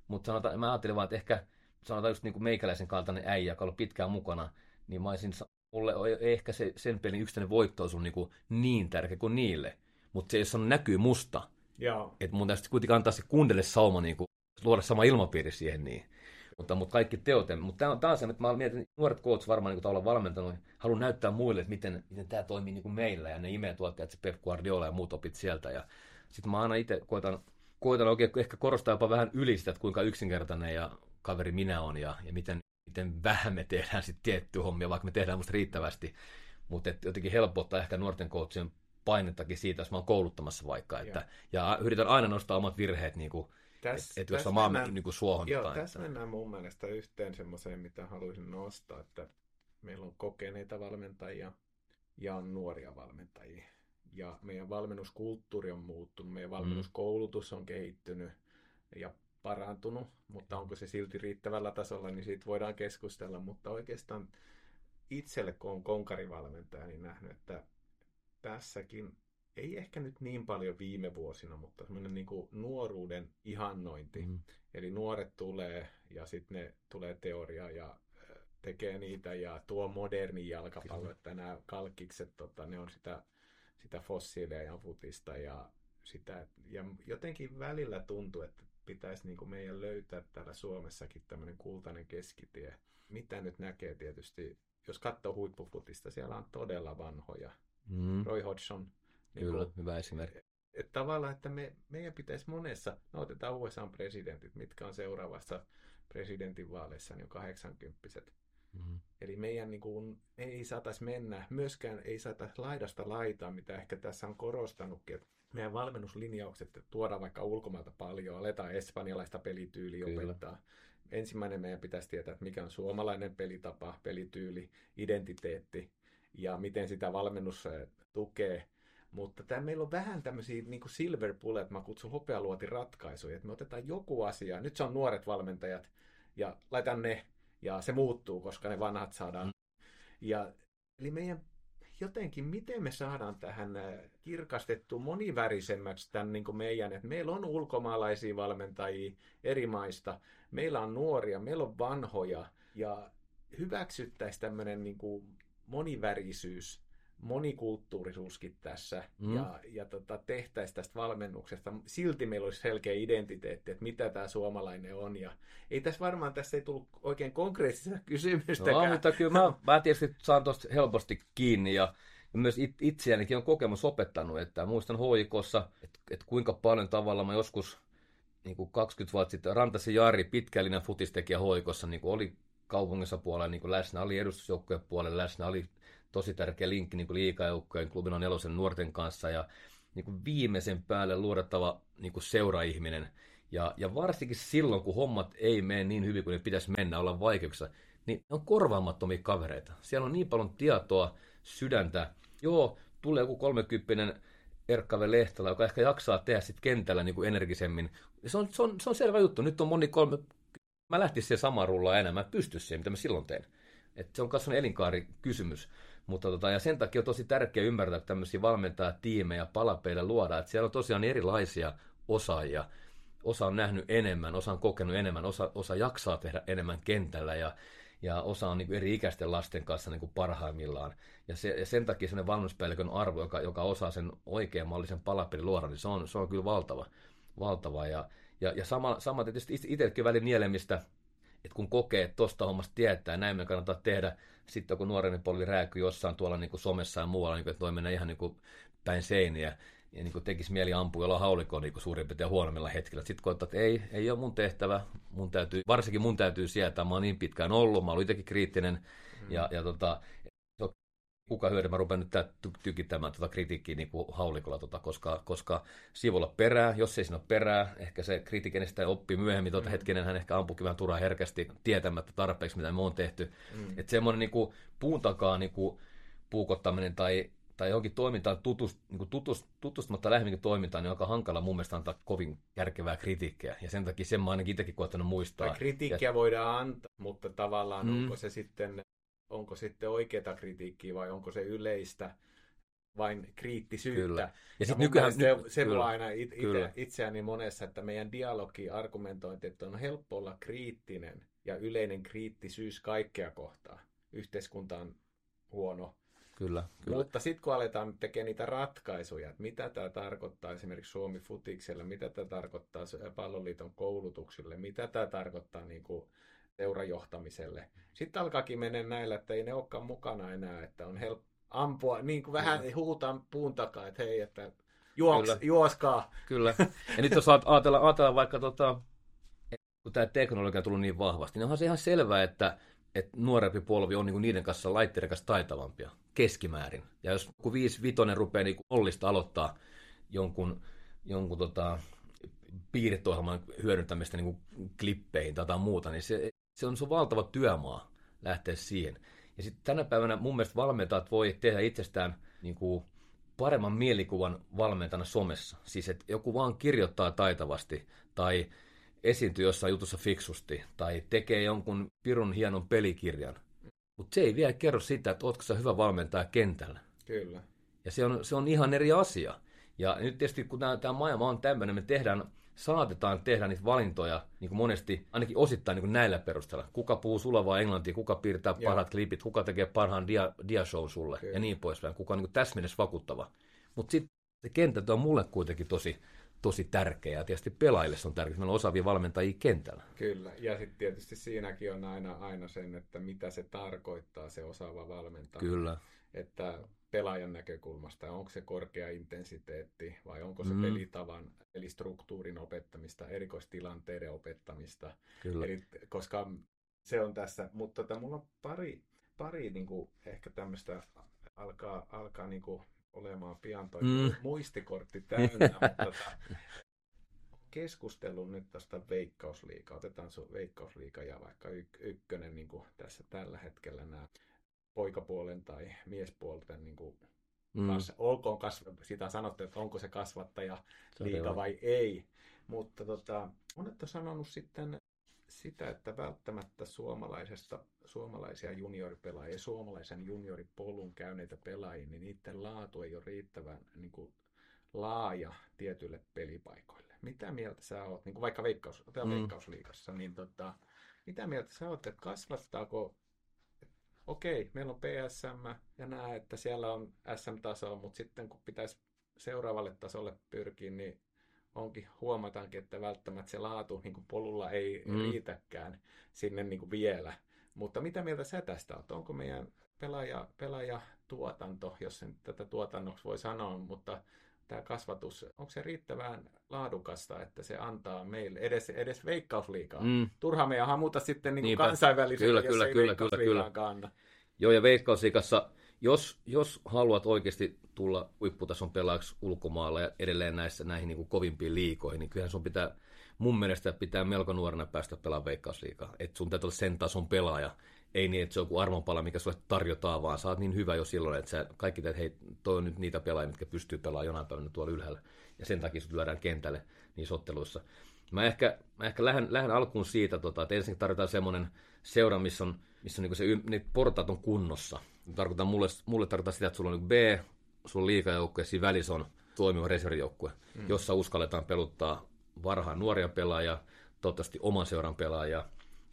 mutta sanotaan, mä ajattelin vaan, että ehkä sanotaan just niin kuin meikäläisen kaltainen äijä, joka on pitkään mukana, niin mä olisin, mulle ehkä se, sen pelin yksittäinen voitto on niin, niin tärkeä kuin niille, mutta se ei ole näkyy musta. Että mun täytyy kuitenkin antaa se kundelle sauma niin kuin luoda sama ilmapiiri siihen niin. Mutta, mutta kaikki teot, mutta tämä on taas se, että mä mietin, että nuoret coach varmaan niin tavallaan valmentanut, haluan näyttää muille, että miten, miten tämä toimii niin kuin meillä, ja ne imee tuotteet, se Pep Guardiola ja muut opit sieltä, ja sitten mä aina itse koitan, koitan oikein ehkä korostaa jopa vähän yli sitä, että kuinka yksinkertainen ja kaveri minä on, ja, ja miten, miten vähän me tehdään sitten tietty hommia, vaikka me tehdään musta riittävästi, mutta jotenkin helpottaa ehkä nuorten coachien painettakin siitä, jos mä oon kouluttamassa vaikka, että, ja yritän aina nostaa omat virheet niin kuin, Täs, et, et jos mä mennään, niin kuin suohon joo, jotain. Tässä että... mennään mun mielestä yhteen semmoiseen, mitä haluaisin nostaa, että meillä on kokeneita valmentajia ja on nuoria valmentajia. Ja meidän valmennuskulttuuri on muuttunut, meidän mm. valmennuskoulutus on kehittynyt ja parantunut, mutta onko se silti riittävällä tasolla, niin siitä voidaan keskustella. Mutta oikeastaan itselle, kun on konkarivalmentaja, niin nähnyt, että tässäkin ei ehkä nyt niin paljon viime vuosina, mutta semmoinen niin nuoruuden ihannointi. Mm. Eli nuoret tulee ja sitten ne tulee teoria ja tekee niitä ja tuo moderni jalkapallo, Kyllä. että nämä kalkkikset, tota, ne on sitä, sitä fossiileja futista ja sitä, ja jotenkin välillä tuntuu, että pitäisi niin meidän löytää täällä Suomessakin tämmöinen kultainen keskitie. Mitä nyt näkee tietysti, jos katsoo huippufutista, siellä on todella vanhoja. Mm. Roy Hodgson, niin Kyllä, kuin, hyvä esimerkki. Että tavallaan, että me, meidän pitäisi monessa, no otetaan USA-presidentit, mitkä on seuraavassa presidentinvaaleissa, niin on 80 mm-hmm. Eli meidän niin kuin, ei saataisi mennä, myöskään ei saataisi laidasta laitaa, mitä ehkä tässä on korostanutkin, että meidän valmennuslinjaukset että tuodaan vaikka ulkomailta paljon, aletaan espanjalaista pelityyliä Kyllä. opettaa. Ensimmäinen meidän pitäisi tietää, että mikä on suomalainen pelitapa, pelityyli, identiteetti ja miten sitä valmennus tukee mutta tämä, meillä on vähän tämmöisiä niin kuin silver bullet, mä kutsun hopealuotin ratkaisuja, että me otetaan joku asia, nyt se on nuoret valmentajat, ja laitan ne, ja se muuttuu, koska ne vanhat saadaan. Mm. Ja, eli meidän jotenkin, miten me saadaan tähän äh, kirkastettu monivärisemmäksi tämän niin kuin meidän, että meillä on ulkomaalaisia valmentajia eri maista, meillä on nuoria, meillä on vanhoja, ja hyväksyttäisiin tämmöinen niin kuin monivärisyys, monikulttuurisuuskin tässä mm. ja, ja tota, tehtäisiin tästä valmennuksesta. Silti meillä olisi selkeä identiteetti, että mitä tämä suomalainen on. Ja ei tässä varmaan tässä ei tullut oikein konkreettista kysymystäkään. No, mutta kyllä mä, mä tietysti saan tuosta helposti kiinni ja myös it, itseänikin on kokemus opettanut, että muistan hoikossa, että, että kuinka paljon tavalla mä joskus niin kuin 20 vuotta sitten Rantasi Jari, pitkällinen futistekijä hoikossa, niin kuin oli kaupungissa puolella niin läsnä, oli edustusjoukkojen puolella läsnä, oli tosi tärkeä linkki niin liikajoukkojen klubin on nelosen nuorten kanssa ja niin kuin viimeisen päälle luodettava niin kuin seuraihminen. Ja, ja varsinkin silloin, kun hommat ei mene niin hyvin kuin ne pitäisi mennä, olla vaikeuksissa, niin ne on korvaamattomia kavereita. Siellä on niin paljon tietoa, sydäntä. Joo, tulee joku kolmekymppinen Erkkave Lehtola, joka ehkä jaksaa tehdä sit kentällä niin kuin energisemmin. Se on, se, on, se on selvä juttu. Nyt on moni kolme... Mä lähtisin siihen samaan rullaan enää. Mä pysty siihen, mitä mä silloin tein. Et se on kasvanut elinkaarikysymys. Mutta tota, ja sen takia on tosi tärkeää ymmärtää, että tämmöisiä valmentaa tiimejä, palapeille luodaan. Että siellä on tosiaan erilaisia osaajia. Osa on nähnyt enemmän, osa on kokenut enemmän, osa, osa jaksaa tehdä enemmän kentällä ja, ja osa on niin eri ikäisten lasten kanssa niin kuin parhaimmillaan. Ja, se, ja sen takia sellainen valmennuspäällikön arvo, joka, joka osaa sen oikean mallisen palapelin luoda, niin se on, se on kyllä valtava. valtava. Ja, ja, ja sama, sama tietysti itsekin välin nielemistä, että kun kokee, että tuosta hommasta tietää, näin me kannattaa tehdä, sitten kun nuoreni polvi rääkyy jossain tuolla niin kuin somessa ja muualla, niin kuin, että voi mennä ihan niin kuin päin seiniä, ja niin kuin tekisi mieli ampua jollain haulikoon niin suurin piirtein huonommilla hetkillä. Sitten koettaa, että ei, ei ole mun tehtävä, mun täytyy, varsinkin mun täytyy sieltä, mä oon niin pitkään ollut, mä oon itsekin kriittinen, mm. ja, ja tota, kuka hyödy, mä rupean nyt tykittämään tuota kritiikkiä niin kuin haulikolla, tota, koska, koska sivulla perää, jos ei siinä ole perää, ehkä se kritiikin sitä oppii myöhemmin, tuota mm. hetkinen hän ehkä ampukin vähän turhaan herkästi tietämättä tarpeeksi, mitä me on tehty. Mm. Että semmoinen niin kuin, puun takaa niin kuin, puukottaminen tai, tai johonkin toimintaan tutust, niin kuin tutust, tutustumatta lähemminkin toimintaan, niin on aika hankala mun mielestä antaa kovin järkevää kritiikkiä. Ja sen takia sen mä ainakin itsekin koettanut muistaa. Tai kritiikkiä ja... voidaan antaa, mutta tavallaan mm. onko se sitten onko sitten oikeaa kritiikkiä vai onko se yleistä vain kriittisyyttä. Kyllä. Ja, ja nykyään, se, se kyllä, aina it, ite, itseäni monessa, että meidän dialogi, argumentointi, että on helppo olla kriittinen ja yleinen kriittisyys kaikkea kohtaa. Yhteiskunta on huono. Kyllä, kyllä. Mutta sitten kun aletaan tekemään niitä ratkaisuja, että mitä tämä tarkoittaa esimerkiksi Suomi Futikselle, mitä tämä tarkoittaa palloliiton koulutuksille, mitä tämä tarkoittaa niin kuin seurajohtamiselle. Sitten alkaakin mennä näillä, että ei ne olekaan mukana enää, että on helppo ampua, niin kuin vähän Kyllä. huutaan puun takaa, että hei, että juoks, Kyllä. juoskaa. Kyllä. Ja nyt jos ajatellaan, ajatellaan vaikka, tota, kun tämä teknologia on tullut niin vahvasti, niin onhan se ihan selvää, että, että nuorempi polvi on niin niiden kanssa laitteiden kanssa taitavampia keskimäärin. Ja jos kun viisi vitonen rupeaa niin ollista aloittaa jonkun, jonkun tota, piirrettohjelman hyödyntämistä niin klippeihin tai muuta, niin se, se on, se on valtava työmaa lähteä siihen. Ja sitten tänä päivänä mun mielestä valmentajat voi tehdä itsestään niin kuin paremman mielikuvan valmentajana somessa. Siis että joku vaan kirjoittaa taitavasti tai esiintyy jossain jutussa fiksusti tai tekee jonkun pirun hienon pelikirjan. Mutta se ei vielä kerro sitä, että ootko sä hyvä valmentaja kentällä. Kyllä. Ja se on, se on ihan eri asia. Ja nyt tietysti kun tämä maailma on tämmöinen, me tehdään saatetaan tehdä niitä valintoja niin kuin monesti, ainakin osittain niin kuin näillä perusteella. Kuka puhuu sulavaa englantia, kuka piirtää parhaat klipit, kuka tekee parhaan dia, diashow sulle Kyllä. ja niin poispäin. Kuka on niin täsmennessä vakuuttava. Mutta sitten se kenttä on mulle kuitenkin tosi, tosi tärkeä ja tietysti pelaajille se on tärkeää. Meillä on osaavia valmentajia kentällä. Kyllä, ja sitten tietysti siinäkin on aina, aina sen, että mitä se tarkoittaa se osaava valmentaja. Kyllä. Että pelaajan näkökulmasta, onko se korkea intensiteetti vai onko se mm. pelitavan, eli struktuurin opettamista, erikoistilanteiden opettamista. Kyllä. Eli, koska se on tässä, mutta tota, mulla on pari, pari niin kuin, ehkä tämmöistä alkaa, alkaa niin kuin, olemaan pian toi mm. muistikortti täynnä, mutta tota, keskustelun nyt tästä veikkausliikaa. Otetaan sun veikkausliika ja vaikka y- ykkönen niin kuin tässä tällä hetkellä nämä poikapuolen tai miespuolten niin kuin mm. kas, olkoon kasv- sitä sanottu, että onko se kasvattaja se liiga vai ei. Mutta tota, olette sanonut sitten sitä, että välttämättä suomalaisesta, suomalaisia junioripelaajia, suomalaisen junioripolun käyneitä pelaajia, niin niiden laatu ei ole riittävän niin kuin, laaja tietyille pelipaikoille. Mitä mieltä sä oot, niin kuin vaikka veikkaus, mm. veikkausliikassa, niin tota, mitä mieltä sä oot, että kasvattaako okei, meillä on PSM ja näe, että siellä on SM-taso, mutta sitten kun pitäisi seuraavalle tasolle pyrkiä, niin onkin, huomataankin, että välttämättä se laatu niin kuin polulla ei mm. riitäkään sinne niin kuin vielä. Mutta mitä mieltä sä tästä olet? Onko meidän pelaaja, pelaajatuotanto, jos sen tätä tuotannoksi voi sanoa, mutta tämä kasvatus, onko se riittävän laadukasta, että se antaa meille edes, edes veikkausliikaa? Mm. Turha meidän hamuta sitten niin kansainvälisesti, kyllä, jos kyllä, ei kyllä, kyllä, kyllä. kanna. Joo, ja veikkausliikassa, jos, jos haluat oikeasti tulla huipputason pelaajaksi ulkomailla ja edelleen näissä, näihin niin kuin kovimpiin liikoihin, niin kyllähän sun pitää, mun mielestä pitää melko nuorena päästä pelaamaan veikkausliikaa. Että sun täytyy olla sen tason pelaaja, ei niin, että se on joku armonpala, mikä sulle tarjotaan, vaan sä oot niin hyvä jo silloin, että sä kaikki teet, hei, toi on nyt niitä pelaajia, mitkä pystyy pelaamaan jonain päivänä tuolla ylhäällä. Ja sen takia sut lyödään kentälle niissä otteluissa. Mä ehkä, mä ehkä lähden, lähden alkuun siitä, tota, että ensin tarvitaan semmoinen seura, missä on, missä on niin se, ne portaat on kunnossa. Tarkoitan, mulle, mulle tarkoittaa sitä, että sulla on niin B, sulla on liikajoukkue, siinä välissä on toimiva reservijoukkue, mm. jossa uskalletaan peluttaa varhaan nuoria pelaajia, toivottavasti oman seuran pelaajia,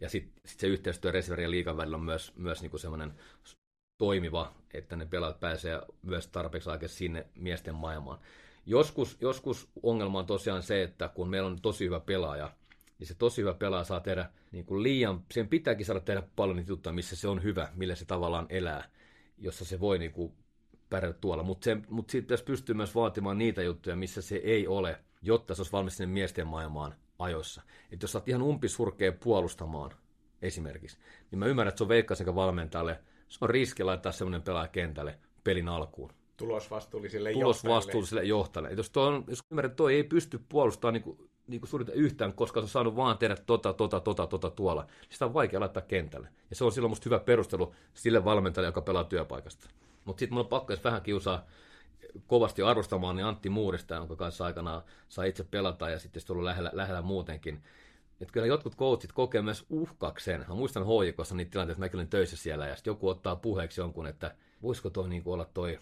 ja sitten sit se yhteistyö reservi ja liikan välillä on myös, myös niinku semmoinen toimiva, että ne pelaat pääsee myös tarpeeksi aikaa sinne miesten maailmaan. Joskus, joskus ongelma on tosiaan se, että kun meillä on tosi hyvä pelaaja, niin se tosi hyvä pelaaja saa tehdä niin kuin liian, sen pitääkin saada tehdä paljon niitä juttuja, missä se on hyvä, millä se tavallaan elää, jossa se voi niin kuin pärjätä tuolla. Mutta mut siitä pitäisi pystyä myös vaatimaan niitä juttuja, missä se ei ole, jotta se olisi valmis sinne miesten maailmaan ajoissa. Että jos sä oot ihan umpisurkea puolustamaan esimerkiksi, niin mä ymmärrän, että se on Veikkasen valmentajalle, se on riski laittaa semmoinen pelaaja kentälle pelin alkuun. Tulosvastuullisille Tulosvastuullisille johtajille. Jos, toi on, jos ymmärrät, että toi ei pysty puolustamaan niin kuin, niin kuin suurinta yhtään, koska se on saanut vaan tehdä tota, tota, tota, tota tuolla, niin sitä on vaikea laittaa kentälle. Ja se on silloin musta hyvä perustelu sille valmentajalle, joka pelaa työpaikasta. Mutta sitten mulla on pakko, vähän kiusaa kovasti arvostamaan, niin Antti Muurista, jonka kanssa aikanaan sai itse pelata ja sitten tullut lähellä, lähellä muutenkin. Että kyllä jotkut coachit kokee myös uhkaksen. Mä muistan hoikossa niitä tilanteita, että mäkin olin töissä siellä ja sitten joku ottaa puheeksi jonkun, että voisiko toi niin olla toi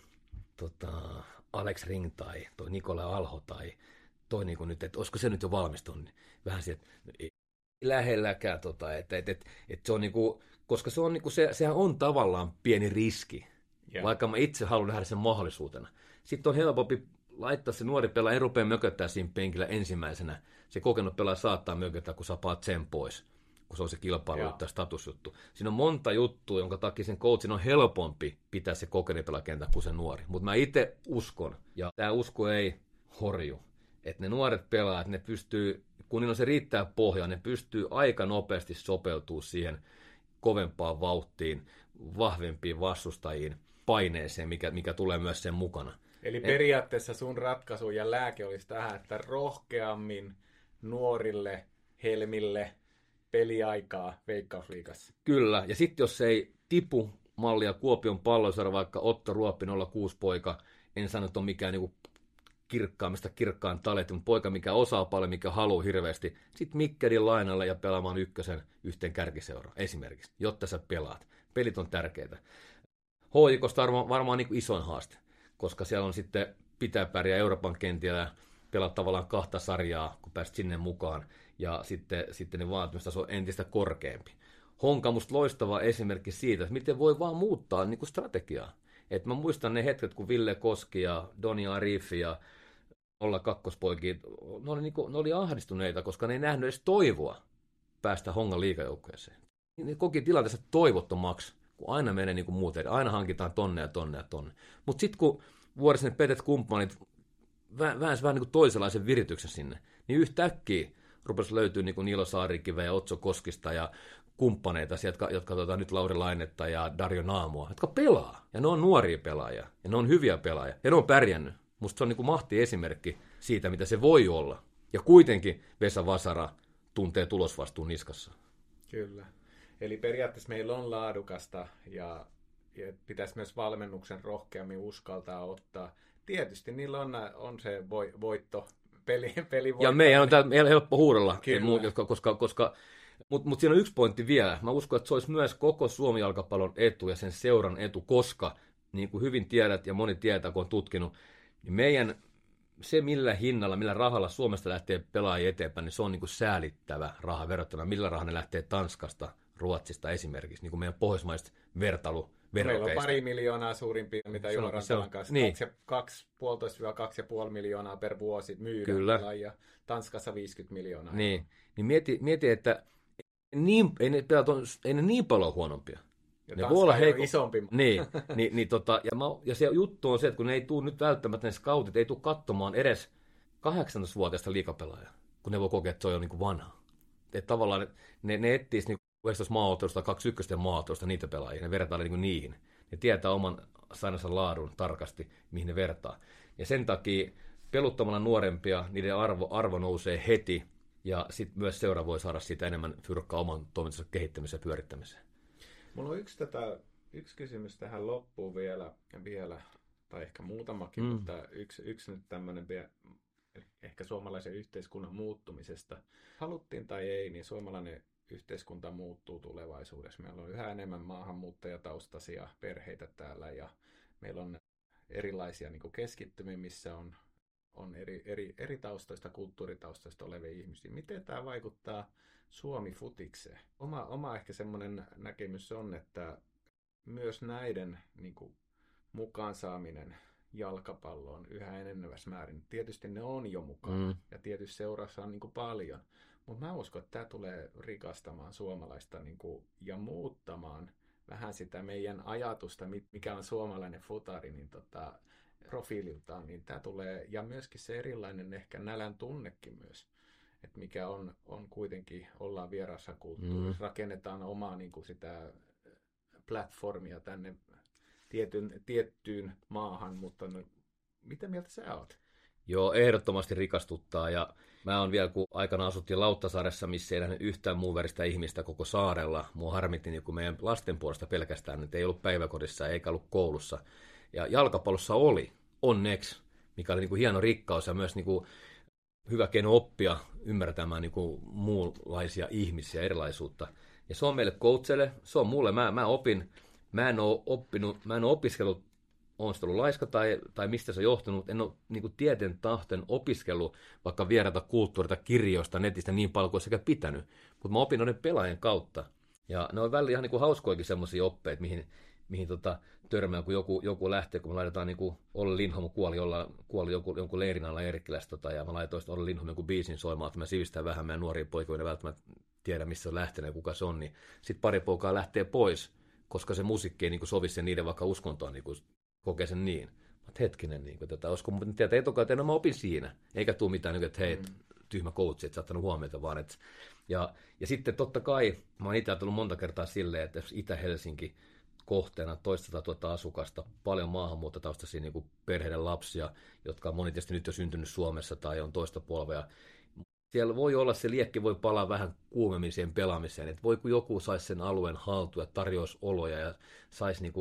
tota, Alex Ring tai toi Nikola Alho tai toi niin kuin nyt, että olisiko se nyt jo valmistunut. Niin vähän sieltä, no ei lähelläkään, tota, että, että, että, että se on niin kuin, koska se on niin kuin, se, sehän on tavallaan pieni riski, yeah. vaikka mä itse haluan nähdä sen mahdollisuutena. Sitten on helpompi laittaa se nuori pelaaja, ei rupea mököttää siinä penkillä ensimmäisenä. Se kokenut pelaaja saattaa mököttää, kun saa paat sen pois, kun se on se kilpailu ja statusjuttu. Siinä on monta juttua, jonka takia sen coachin on helpompi pitää se kokenut pelaaja kuin se nuori. Mutta mä itse uskon, ja tämä usko ei horju, että ne nuoret pelaajat, ne pystyy, kun niillä on se riittää pohja, ne pystyy aika nopeasti sopeutumaan siihen kovempaan vauhtiin, vahvempiin vastustajiin, paineeseen, mikä, mikä tulee myös sen mukana. Eli periaatteessa sun ratkaisu ja lääke olisi tähän, että rohkeammin nuorille helmille peliaikaa Veikkausliigassa. Kyllä, ja sitten jos ei tipu mallia Kuopion palloisara, vaikka Otto Ruoppi 06 poika, en sano, että on mikään niinku kirkkaammista kirkkaan taletti, mutta poika, mikä osaa paljon, mikä haluaa hirveästi, sitten Mikkelin lainalle ja pelaamaan ykkösen yhteen kärkiseura esimerkiksi, jotta sä pelaat. Pelit on tärkeitä. HJKsta varmaan, varmaan niin isoin haaste koska siellä on sitten pitää pärjää Euroopan kentillä, pelaa tavallaan kahta sarjaa, kun pääsit sinne mukaan, ja sitten, sitten ne vaatimustaso on entistä korkeampi. Honka musta loistava esimerkki siitä, että miten voi vaan muuttaa niin kuin strategiaa. Et mä muistan ne hetket, kun Ville Koski ja Doni Arifi ja olla kakkospoikia, ne oli, niin kuin, ne oli ahdistuneita, koska ne ei nähnyt edes toivoa päästä Hongan liikajoukkueeseen. Ne koki tilanteessa toivottomaksi kun aina menee niin kuin muuten, aina hankitaan tonne ja tonne ja tonne. Mutta sitten kun vuorisen petet kumppanit väänsi vähän niin kuin toisenlaisen virityksen sinne, niin yhtäkkiä rupesi löytyä niin kuin Niilo Saarikive ja Otso Koskista ja kumppaneita, jotka, jotka tuota, nyt Lauri Lainetta ja Dario Naamua, jotka pelaa. Ja ne on nuoria pelaajia, ja ne on hyviä pelaajia, ja ne on pärjännyt. Musta se on niin kuin mahti esimerkki siitä, mitä se voi olla. Ja kuitenkin Vesa Vasara tuntee tulosvastuun niskassa. Kyllä. Eli periaatteessa meillä on laadukasta ja, ja pitäisi myös valmennuksen rohkeammin uskaltaa ottaa. Tietysti niillä on, on se voi, voitto, peli, peli Ja meidän on täällä helppo huudella, koska, koska, koska mutta mut siinä on yksi pointti vielä. Mä uskon, että se olisi myös koko Suomi jalkapallon etu ja sen seuran etu, koska niin kuin hyvin tiedät ja moni tietää, kun on tutkinut, niin meidän se, millä hinnalla, millä rahalla Suomesta lähtee pelaajia eteenpäin, niin se on niin kuin säälittävä raha verrattuna, millä rahalla ne lähtee Tanskasta, Ruotsista esimerkiksi, niin kuin meidän pohjoismaiset vertailu Meillä on pari miljoonaa suurimpia, mitä Juho Rantalan kanssa. Niin. Kaksi, kaksi, puoli miljoonaa per vuosi myydään. Kyllä. Ja Tanskassa 50 miljoonaa. Niin, niin mieti, mieti, että niin, ei, ne, ei ne niin paljon huonompia. Ja ne voi olla heiko... isompi. Niin, niin, niin tota, ja, mä, ja se juttu on se, että kun ne ei tule nyt välttämättä ne scoutit, ei tule katsomaan edes 18-vuotiaista liikapelaajaa, kun ne voi kokea, että se on jo niin kuin vanha. Että tavallaan ne, ne etsisi niin Westos maaottelusta, 21 maaottelusta niitä pelaajia, ne vertaa niin niihin. Ne tietää oman sainansa laadun tarkasti, mihin ne vertaa. Ja sen takia peluttamalla nuorempia, niiden arvo, arvo nousee heti, ja sitten myös seura voi saada siitä enemmän fyrkkaa oman toimintansa kehittämiseen ja pyörittämiseen. Mulla on yksi, tätä, yksi kysymys tähän loppuun vielä, vielä tai ehkä muutamakin, mm. mutta yksi, yksi nyt tämmöinen ehkä suomalaisen yhteiskunnan muuttumisesta. Haluttiin tai ei, niin suomalainen yhteiskunta muuttuu tulevaisuudessa. Meillä on yhä enemmän maahanmuuttajataustaisia perheitä täällä ja meillä on erilaisia niin keskittymiä, missä on, on eri, eri, eri taustoista, kulttuuritaustoista olevia ihmisiä. Miten tämä vaikuttaa Suomi-futikseen? Oma, oma ehkä semmoinen näkemys on, että myös näiden niin kuin, mukaan saaminen jalkapalloon yhä enenevässä määrin. Tietysti ne on jo mukana mm. ja tietysti seurassa on niin kuin paljon, mutta mä uskon, että tämä tulee rikastamaan suomalaista niin kuin, ja muuttamaan vähän sitä meidän ajatusta, mikä on suomalainen futari, niin tota, profiililtaan, niin tämä tulee, ja myöskin se erilainen ehkä nälän tunnekin myös, että mikä on, on kuitenkin, ollaan vierassa kulttuurissa, mm. rakennetaan omaa niin kuin sitä platformia tänne tietyn, tiettyyn maahan, mutta no, mitä mieltä sä oot? Joo, ehdottomasti rikastuttaa ja mä oon vielä, kun aikana asuttiin Lauttasaaressa, missä ei nähnyt yhtään muun väristä ihmistä koko saarella. Mua harmitti niin meidän lasten puolesta pelkästään, että ei ollut päiväkodissa eikä ollut koulussa. Ja jalkapallossa oli, onneksi, mikä oli niin kuin hieno rikkaus ja myös niin kuin hyvä keino oppia ymmärtämään niin kuin muunlaisia ihmisiä, erilaisuutta. Ja se on meille coachille, se on mulle, mä, mä opin, mä en ole oppinut, mä en ole opiskellut on ollut laiska tai, tai mistä se on johtunut. En ole niin kuin tieten tahten opiskellut vaikka vierata kulttuurita kirjoista netistä niin paljon kuin sekä pitänyt. Mutta mä opin noiden pelaajien kautta. Ja ne on välillä ihan niin kuin hauskoikin semmoisia oppeita, mihin, mihin tota, törmää, kun joku, joku lähtee, kun me laitetaan niin kuin Olli Lindholm kuoli, olla, kuoli joku, jonkun leirin alla Erkkilästä, tota, ja mä laitoin Olli Lindholm jonkun biisin soimaan, että mä sivistän vähän meidän nuoria poikia, välttämättä tiedä, missä se on lähtenyt ja kuka se on, niin sitten pari poikaa lähtee pois, koska se musiikki ei niin sovi sen niiden vaikka uskontoon niin kokee sen niin. Mutta hetkinen, niin kuin, tätä, olisiko mutta tietää etukäteen, no mä opin siinä. Eikä tule mitään, niin kuin, että hei, mm. tyhmä coach, että sä ottanut huomiota, vaan että... Ja, ja sitten totta kai, mä oon itse ajatellut monta kertaa silleen, että jos Itä-Helsinki kohteena toista tuota asukasta, paljon maahanmuuttotaustaisia niin perheiden lapsia, jotka on moni tietysti nyt jo syntynyt Suomessa tai on toista polvea. Siellä voi olla, se liekki voi palaa vähän kuumemmin siihen pelaamiseen, että voi kun joku saisi sen alueen haltuun ja tarjoaisi oloja ja saisi niin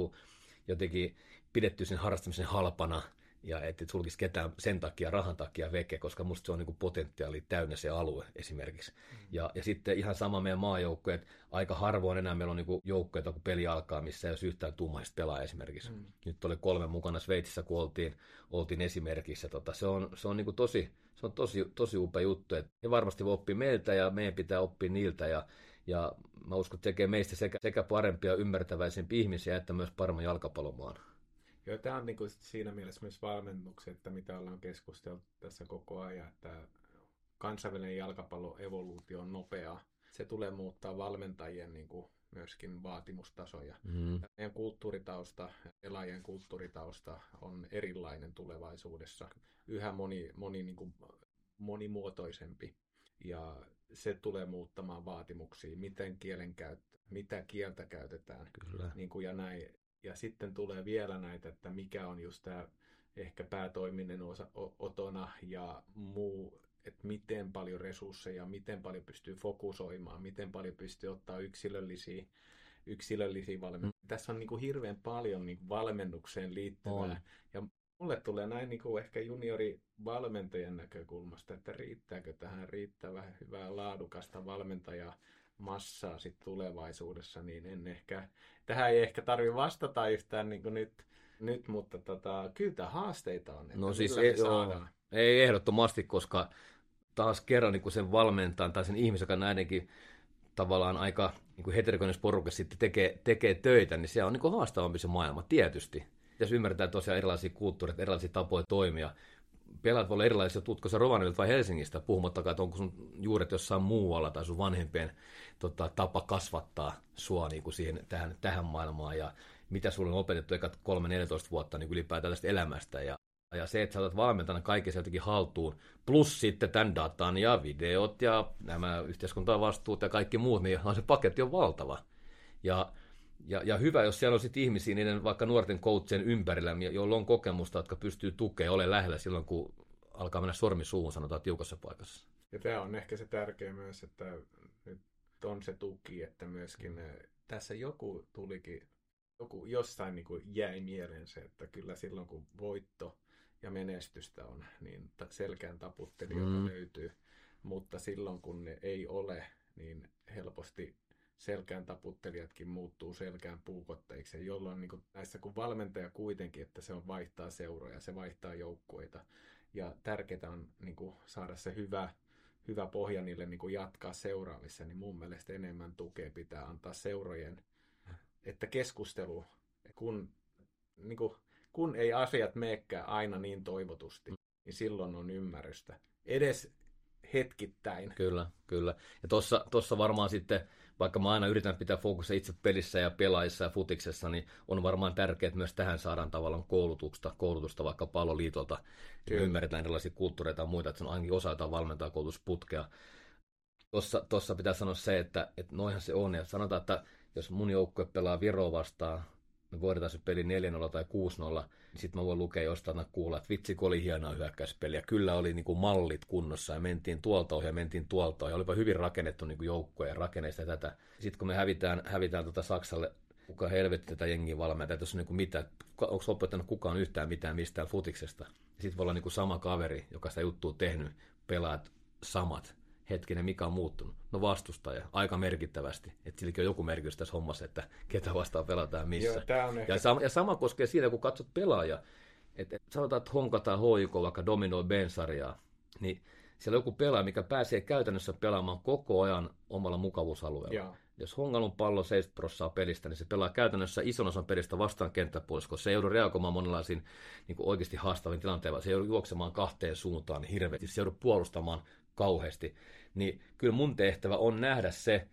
jotenkin pidetty sen harrastamisen halpana ja että et sulkisi ketään sen takia, rahan takia veke, koska musta se on niin potentiaali täynnä se alue esimerkiksi. Mm. Ja, ja sitten ihan sama meidän maajoukkoja, aika harvoin enää meillä on niin joukkoja, kun peli alkaa, missä ei ole yhtään tummaista pelaa esimerkiksi. Mm. Nyt oli kolme mukana Sveitsissä, kun oltiin, oltiin esimerkissä. Tota, se on, se on niin tosi, se on tosi, tosi upea juttu, että he varmasti voi oppia meiltä ja meidän pitää oppia niiltä ja, ja mä uskon, että tekee meistä sekä, sekä parempia ymmärtäväisempiä ihmisiä että myös paremman jalkapallomaan. Joo, tämä on niin kuin siinä mielessä myös valmennukset, että mitä ollaan keskusteltu tässä koko ajan, että kansainvälinen jalkapalloevoluutio on nopea. Se tulee muuttaa valmentajien niin kuin myöskin vaatimustasoja. Mm. Meidän kulttuuritausta, pelaajien kulttuuritausta on erilainen tulevaisuudessa. Yhä moni, moni niin kuin monimuotoisempi. Ja se tulee muuttamaan vaatimuksia, miten kielen käyttö, mitä kieltä käytetään Kyllä. Niin kuin ja näin ja sitten tulee vielä näitä, että mikä on just tämä ehkä päätoiminen osa, otona ja muu, että miten paljon resursseja, miten paljon pystyy fokusoimaan, miten paljon pystyy ottaa yksilöllisiä, yksilöllisiä valmennuksia. Mm. Tässä on niin kuin hirveän paljon niin kuin valmennukseen liittyvää. On. Ja mulle tulee näin niin kuin ehkä juniorivalmentajan näkökulmasta, että riittääkö tähän riittävän hyvää laadukasta valmentajaa massaa sit tulevaisuudessa, niin en ehkä, tähän ei ehkä tarvi vastata yhtään niin nyt, nyt, mutta tota, kyllä tämä haasteita on. No siis ei, joo, ei ehdottomasti, koska taas kerran niin sen valmentajan tai sen ihmisen, joka näidenkin tavallaan aika niin heterogenes porukka sitten tekee, tekee töitä, niin se on niin haastavampi se maailma, tietysti. Jos ymmärretään tosiaan erilaisia kulttuureita, erilaisia tapoja toimia, pelaat voi olla erilaisia, tutko sä Rovaniemeltä vai Helsingistä, puhumattakaan, että onko sun juuret jossain muualla tai sun vanhempien tota, tapa kasvattaa sua niin kuin siihen, tähän, tähän maailmaan ja mitä sulle on opetettu ekat 3-14 vuotta niin ylipäätään tästä elämästä ja ja se, että sä olet valmentana kaikki sieltäkin haltuun, plus sitten tämän datan ja videot ja nämä yhteiskuntavastuut ja kaikki muut, niin se paketti on valtava. Ja, ja, ja hyvä, jos siellä on sitten ihmisiä niiden vaikka nuorten coachien ympärillä, joilla on kokemusta, jotka pystyy tukemaan, ole lähellä silloin, kun alkaa mennä sormi suuhun, sanotaan tiukassa paikassa. Ja tämä on ehkä se tärkeä myös, että nyt on se tuki, että myöskin tässä joku tulikin, joku jossain niin kuin jäi mieleen se, että kyllä silloin kun voitto ja menestystä on, niin selkään taputtelijoita mm. löytyy. Mutta silloin kun ne ei ole, niin helposti selkään taputtelijatkin muuttuu selkään puukotteiksi, jolloin niin kuin näissä kun valmentaja kuitenkin, että se on vaihtaa seuroja, se vaihtaa joukkueita. Ja tärkeää on niin kuin saada se hyvä, hyvä pohja niille niin kuin jatkaa seuraavissa, niin mun mielestä enemmän tukea pitää antaa seurojen, että keskustelu, kun niin kuin kun ei asiat meekään aina niin toivotusti, niin silloin on ymmärrystä. Edes hetkittäin. Kyllä, kyllä. Ja tuossa varmaan sitten, vaikka mä aina yritän pitää fokussa itse pelissä ja pelaajissa ja futiksessa, niin on varmaan tärkeää, että myös tähän saadaan tavallaan koulutusta, koulutusta vaikka palloliitolta. Kyllä. Ymmärretään erilaisia kulttuureita ja muita, että se on ainakin osa jotain valmentaa koulutusputkea. Tuossa pitää sanoa se, että, että noihan se on. Ja sanotaan, että jos mun joukkue pelaa Viroa vastaan, me voitetaan se peli 4-0 tai 6-0, niin sitten mä voin lukea jostain kuulla, että vitsi, kun oli hienoa hyökkäyspeliä. Kyllä oli niin kuin mallit kunnossa ja mentiin tuolta ohi ja mentiin tuolta ohi. Olipa hyvin rakennettu niin kuin joukkoja ja rakenneista tätä. Sitten kun me hävitään, hävitään tuota Saksalle, kuka helvetti tätä jengiä valmentaa, että on niin kuin mitä, onko opettanut kukaan yhtään mitään mistään futiksesta. Sitten voi olla niin kuin sama kaveri, joka sitä juttua tehnyt, pelaat samat hetkinen, mikä on muuttunut? No vastustaja, aika merkittävästi. Että silläkin on joku merkitys tässä hommassa, että ketä vastaan pelataan missä. Joo, on ehkä... ja, sama, ja sama koskee siinä, kun katsot pelaaja. Että et, sanotaan, että Honka tai HIK vaikka dominoi Ben-sarjaa, niin siellä on joku pelaaja, mikä pääsee käytännössä pelaamaan koko ajan omalla mukavuusalueella. Joo. Jos Hongalun pallo 70 prosenttia pelistä, niin se pelaa käytännössä ison osan pelistä vastaan kenttäpuolessa, koska se ei joudu reagoimaan monenlaisiin niin oikeasti haastaviin tilanteisiin, se ei joudu juoksemaan kahteen suuntaan hirveästi, se joudu puolustamaan kauheasti, niin kyllä mun tehtävä on nähdä se,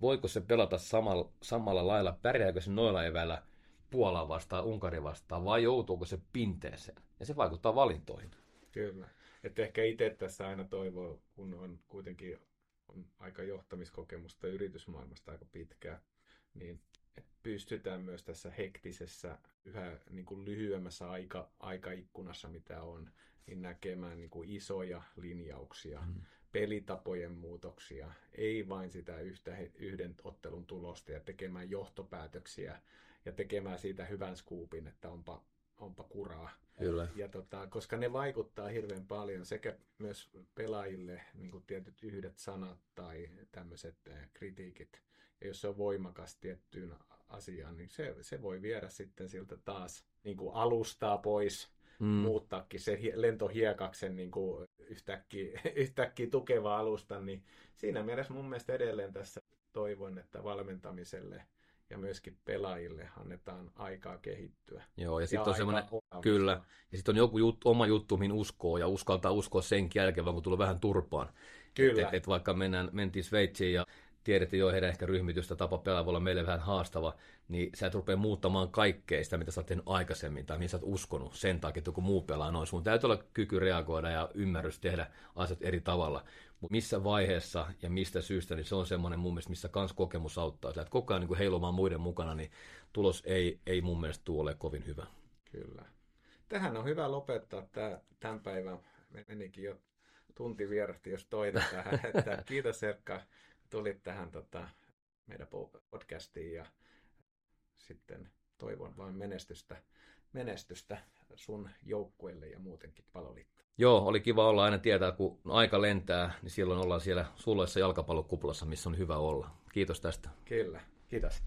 voiko se pelata samalla, samalla lailla, pärjääkö se noilla eväillä Puolaa vastaan, Unkari vastaan, vai joutuuko se pinteeseen. Ja se vaikuttaa valintoihin. Kyllä. Että ehkä itse tässä aina toivoo, kun on kuitenkin on aika johtamiskokemusta yritysmaailmasta aika pitkää, niin pystytään myös tässä hektisessä, yhä niin kuin lyhyemmässä aika, aikaikkunassa, mitä on, niin näkemään niin kuin isoja linjauksia, mm. pelitapojen muutoksia, ei vain sitä yhtä, yhden ottelun tulosta ja tekemään johtopäätöksiä ja tekemään siitä hyvän skuupin, että onpa, onpa kuraa. Kyllä. Ja tota, koska ne vaikuttaa hirveän paljon sekä myös pelaajille niin kuin tietyt yhdet sanat tai tämmöiset eh, kritiikit. Ja jos se on voimakas tiettyyn asiaan, niin se, se voi viedä sitten siltä taas niin kuin alustaa pois mm. muuttaakin se lentohiekaksen niin kuin yhtäkkiä, yhtäkkiä tukeva alusta, niin siinä mielessä mun mielestä edelleen tässä toivon, että valmentamiselle ja myöskin pelaajille annetaan aikaa kehittyä. Joo, ja sitten on semmoinen, kyllä, ja sitten on joku jut, oma juttu, mihin uskoo, ja uskaltaa uskoa sen jälkeen, vaan kun tulee vähän turpaan. Kyllä. Et, et, et vaikka mennään, mentiin Sveitsiin ja tiedettiin jo heidän ehkä ryhmitystä, tapa pelaa voi olla meille vähän haastava, niin sä et rupea muuttamaan kaikkea sitä, mitä sä oot tehnyt aikaisemmin tai mihin sä oot uskonut sen takia, että joku muu pelaa noin. Sun täytyy olla kyky reagoida ja ymmärrys tehdä asiat eri tavalla. Mutta missä vaiheessa ja mistä syystä, niin se on semmoinen mun mielestä, missä kans kokemus auttaa. Sä et koko ajan niin heilumaan muiden mukana, niin tulos ei, ei mun mielestä tule ole kovin hyvä. Kyllä. Tähän on hyvä lopettaa tämä, tämän päivän. Menikin jo tunti vierähti, jos toinen tähän. Että kiitos Erkka tulit tähän tota, meidän podcastiin ja sitten toivon vain menestystä, menestystä sun joukkueelle ja muutenkin paloliitto. Joo, oli kiva olla aina tietää, kun aika lentää, niin silloin ollaan siellä sulloissa jalkapallokuplassa, missä on hyvä olla. Kiitos tästä. Kyllä, kiitos.